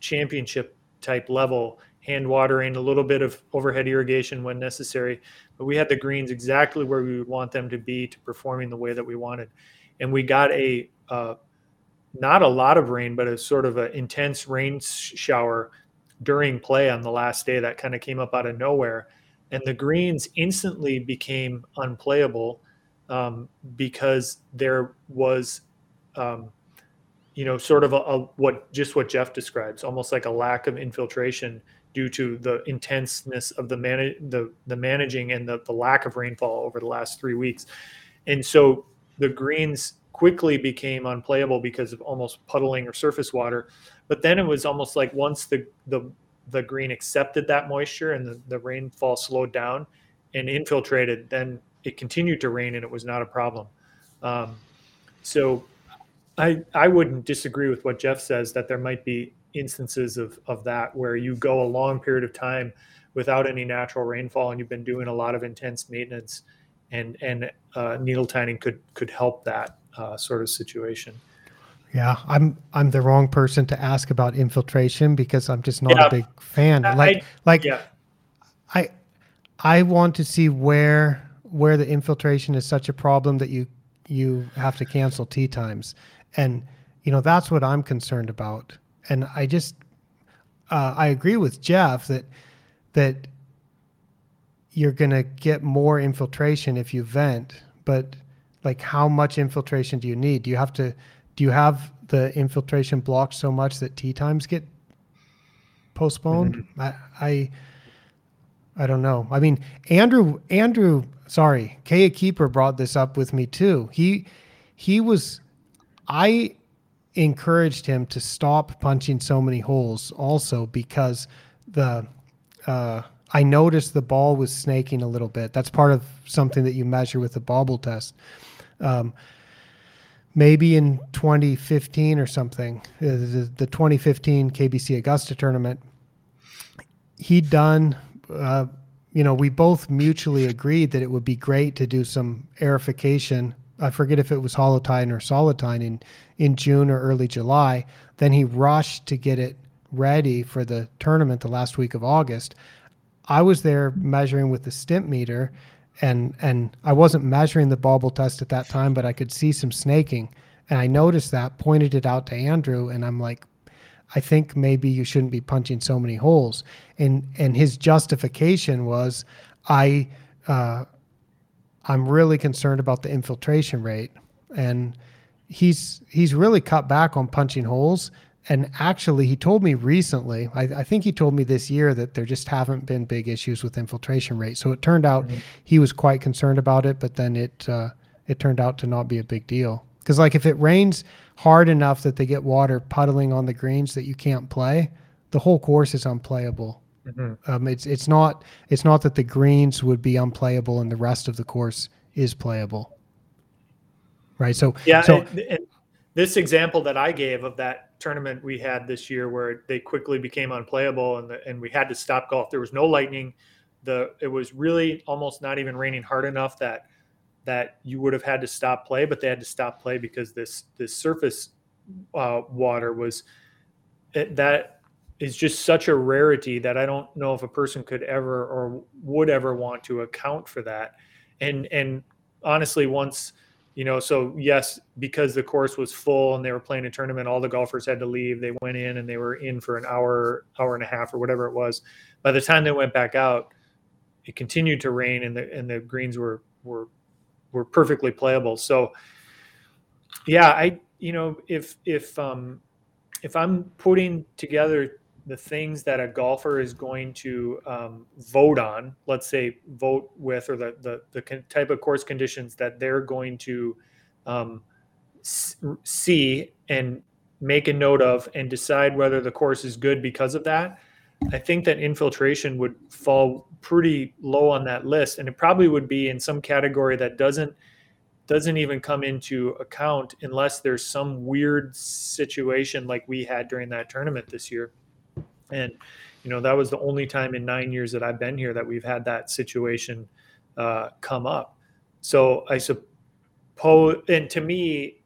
championship type level hand watering, a little bit of overhead irrigation when necessary. But we had the greens exactly where we would want them to be to performing the way that we wanted. And we got a uh, not a lot of rain, but a sort of an intense rain shower during play on the last day that kind of came up out of nowhere. And the greens instantly became unplayable um, because there was, um, you know, sort of a, a, what just what Jeff describes, almost like a lack of infiltration due to the intenseness of the man the the managing and the, the lack of rainfall over the last three weeks. And so the greens quickly became unplayable because of almost puddling or surface water. But then it was almost like once the the the green accepted that moisture and the, the rainfall slowed down and infiltrated, then it continued to rain and it was not a problem. Um, so I I wouldn't disagree with what Jeff says that there might be instances of, of that where you go a long period of time without any natural rainfall and you've been doing a lot of intense maintenance and and uh, needle tining could could help that uh, sort of situation yeah i'm i'm the wrong person to ask about infiltration because i'm just not yeah. a big fan like I, like yeah. i i want to see where where the infiltration is such a problem that you you have to cancel tee times and you know that's what i'm concerned about and I just uh, I agree with Jeff that that you're going to get more infiltration if you vent, but like how much infiltration do you need? Do you have to do you have the infiltration blocked so much that tee times get postponed? Mm-hmm. I, I I don't know. I mean, Andrew Andrew, sorry, Keya Keeper brought this up with me too. He he was I encouraged him to stop punching so many holes also because the uh, I noticed the ball was snaking a little bit. That's part of something that you measure with the bobble test. Um, maybe in 2015 or something, uh, the, the 2015 KBC Augusta tournament, he'd done. Uh, you know, we both mutually agreed that it would be great to do some aerification I forget if it was Holotyne or Solityne in, in June or early July. Then he rushed to get it ready for the tournament the last week of August. I was there measuring with the Stimpmeter and and I wasn't measuring the bobble test at that time, but I could see some snaking. And I noticed that, pointed it out to Andrew, and I'm like, I think maybe you shouldn't be punching so many holes. And and his justification was I uh, I'm really concerned about the infiltration rate. And he's he's really cut back on punching holes. And actually, he told me recently, I, I, think he told me this year that there just haven't been big issues with infiltration rate. So it turned out mm-hmm. he was quite concerned about it, but then it uh, it turned out to not be a big deal. Because like if it rains hard enough that they get water puddling on the greens that you can't play, the whole course is unplayable. Mm-hmm. Um, it's it's not it's not that the greens would be unplayable and the rest of the course is playable, right? So yeah, so and, and this example that I gave of that tournament we had this year where they quickly became unplayable and the, and we had to stop golf. There was no lightning. The it was really almost not even raining hard enough that that you would have had to stop play, but they had to stop play because this this surface uh, water was it, that is just such a rarity that I don't know if a person could ever or would ever want to account for that. And and honestly, once you know, so yes, because the course was full and they were playing a tournament, all the golfers had to leave. They went in and they were in for an hour, hour and a half, or whatever it was. By the time they went back out, it continued to rain and the and the greens were were were perfectly playable. So yeah, I you know if if um if I'm putting together the things that a golfer is going to um, vote on, let's say vote with, or the, the, the type of course conditions that they're going to um, see and make a note of and decide whether the course is good because of that. I think that infiltration would fall pretty low on that list, and it probably would be in some category that doesn't doesn't even come into account unless there's some weird situation like we had during that tournament this year. And you know that was the only time in nine years that I've been here that we've had that situation uh, come up. So I suppose, and to me,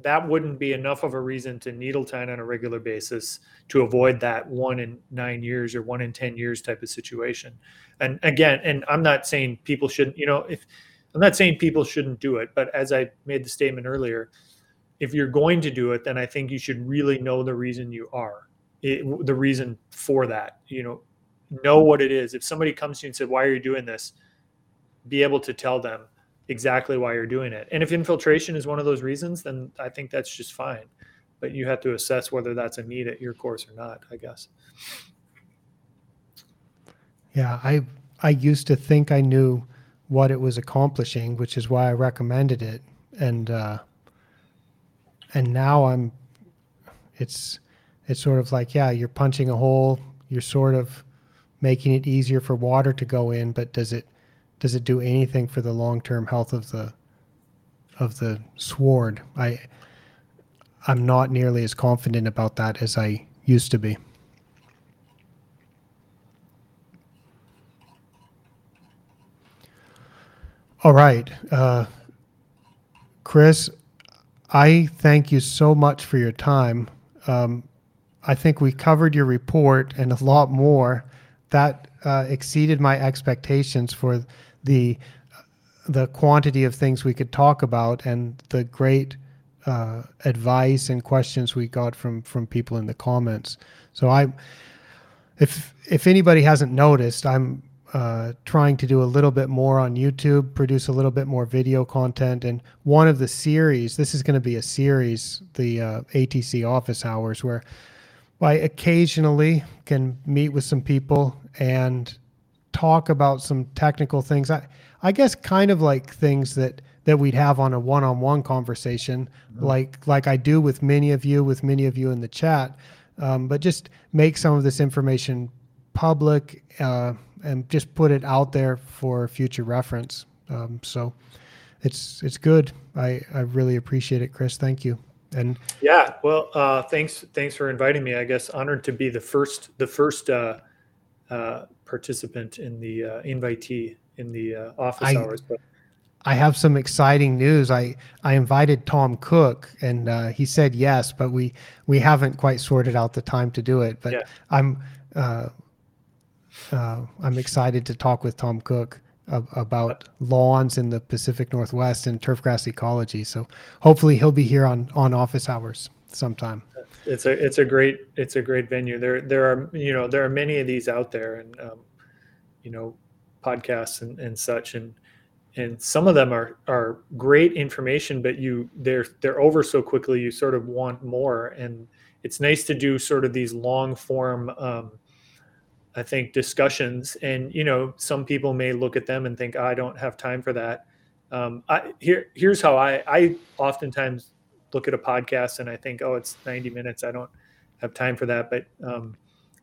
that wouldn't be enough of a reason to needle tine on a regular basis to avoid that one in nine years or one in 10 years type of situation. And again, and I'm not saying people shouldn't, you know, if I'm not saying people shouldn't do it, but as I made the statement earlier, if you're going to do it, then I think you should really know the reason you are, it, the reason for that. You know, know what it is. If somebody comes to you and said, "Why are you doing this?" Be able to tell them exactly why you're doing it. And if infiltration is one of those reasons, then I think that's just fine. But you have to assess whether that's a need at your course or not, I guess. Yeah, I I used to think I knew what it was accomplishing, which is why I recommended it. And uh, and now I'm it's it's sort of like, yeah, you're punching a hole, you're sort of making it easier for water to go in, but does it does it do anything for the long term health of the of the sward? I I'm not nearly as confident about that as I used to be. All right. Uh, Chris, I thank you so much for your time. Um, I think we covered your report and a lot more. That uh, exceeded my expectations for the the quantity of things we could talk about and the great uh, advice and questions we got from from people in the comments. So I, if if anybody hasn't noticed, I'm uh, trying to do a little bit more on YouTube, produce a little bit more video content, and one of the series. This is going to be a series, the uh, ATC Office Hours, where I occasionally can meet with some people and talk about some technical things. I, I guess kind of like things that that we'd have on a one-on-one conversation, mm-hmm. like like I do with many of you, with many of you in the chat. Um, but just make some of this information public uh, and just put it out there for future reference. Um, so it's it's good. I I really appreciate it, Chris. Thank you. And yeah, well, uh, thanks thanks for inviting me. I guess honored to be the first the first uh, uh, participant in the uh, invitee in the uh, office I, hours. But I have some exciting news. I I invited Tom Cook, and uh, he said yes, but we we haven't quite sorted out the time to do it. But yeah. I'm uh, uh, I'm excited to talk with Tom Cook about lawns in the Pacific Northwest and turfgrass ecology. So hopefully he'll be here on on office hours sometime it's a it's a great it's a great venue. There there are you know there are many of these out there, and um, you know podcasts and, and such, and and some of them are are great information, but you they're they're over so quickly. You sort of want more, and it's nice to do sort of these long form. Um, I think discussions, and you know, some people may look at them and think, "I don't have time for that." Um, I, here, here's how I I oftentimes look at a podcast and I think, oh, it's 90 minutes. I don't have time for that. But um,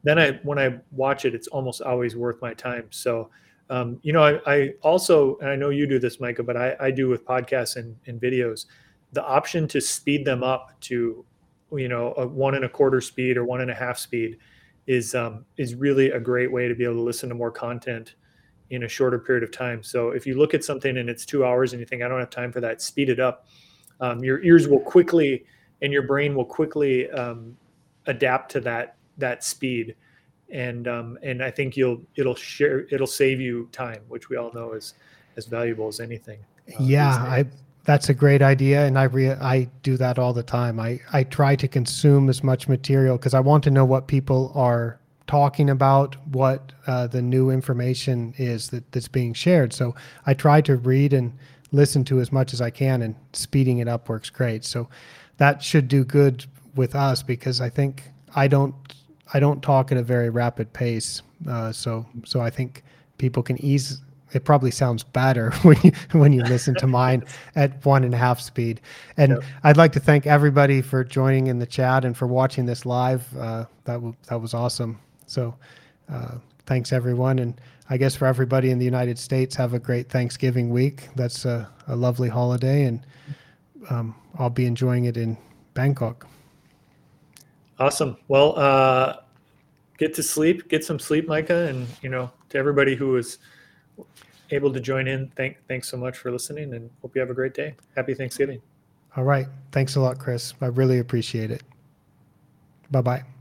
then I, when I watch it, it's almost always worth my time. So, um, you know, I, I, also, and I know you do this, Micah, but I, I do with podcasts and, and, videos, the option to speed them up to, you know, a one and a quarter speed or one and a half speed is, um, is really a great way to be able to listen to more content in a shorter period of time. So if you look at something and it's two hours and you think I don't have time for that, speed it up. Um, your ears will quickly and your brain will quickly um, adapt to that that speed, and um, and I think you'll it'll share it'll save you time, which we all know is as valuable as anything. uh, yeah, I that's a great idea, and I re- I do that all the time. I I try to consume as much material because I want to know what people are talking about what uh, the new information is that, that's being shared. So I try to read and listen to as much as I can, and speeding it up works great. So that should do good with us because I think I don't I don't talk at a very rapid pace. Uh, so so I think people can ease. It probably sounds better (laughs) when you when you listen to mine (laughs) at one and a half speed. And yep. I'd like to thank everybody for joining in the chat and for watching this live. Uh, that w- that was awesome. So uh, thanks everyone, and I guess for everybody in the United States, have a great Thanksgiving week. That's a, a lovely holiday, and um, I'll be enjoying it in Bangkok. Awesome. Well, uh, get to sleep, get some sleep, Micah, and you know, to everybody who is. was able to join in, thank thanks so much for listening, and hope you have a great day. Happy Thanksgiving. All right. Thanks a lot, Chris. I really appreciate it. Bye bye.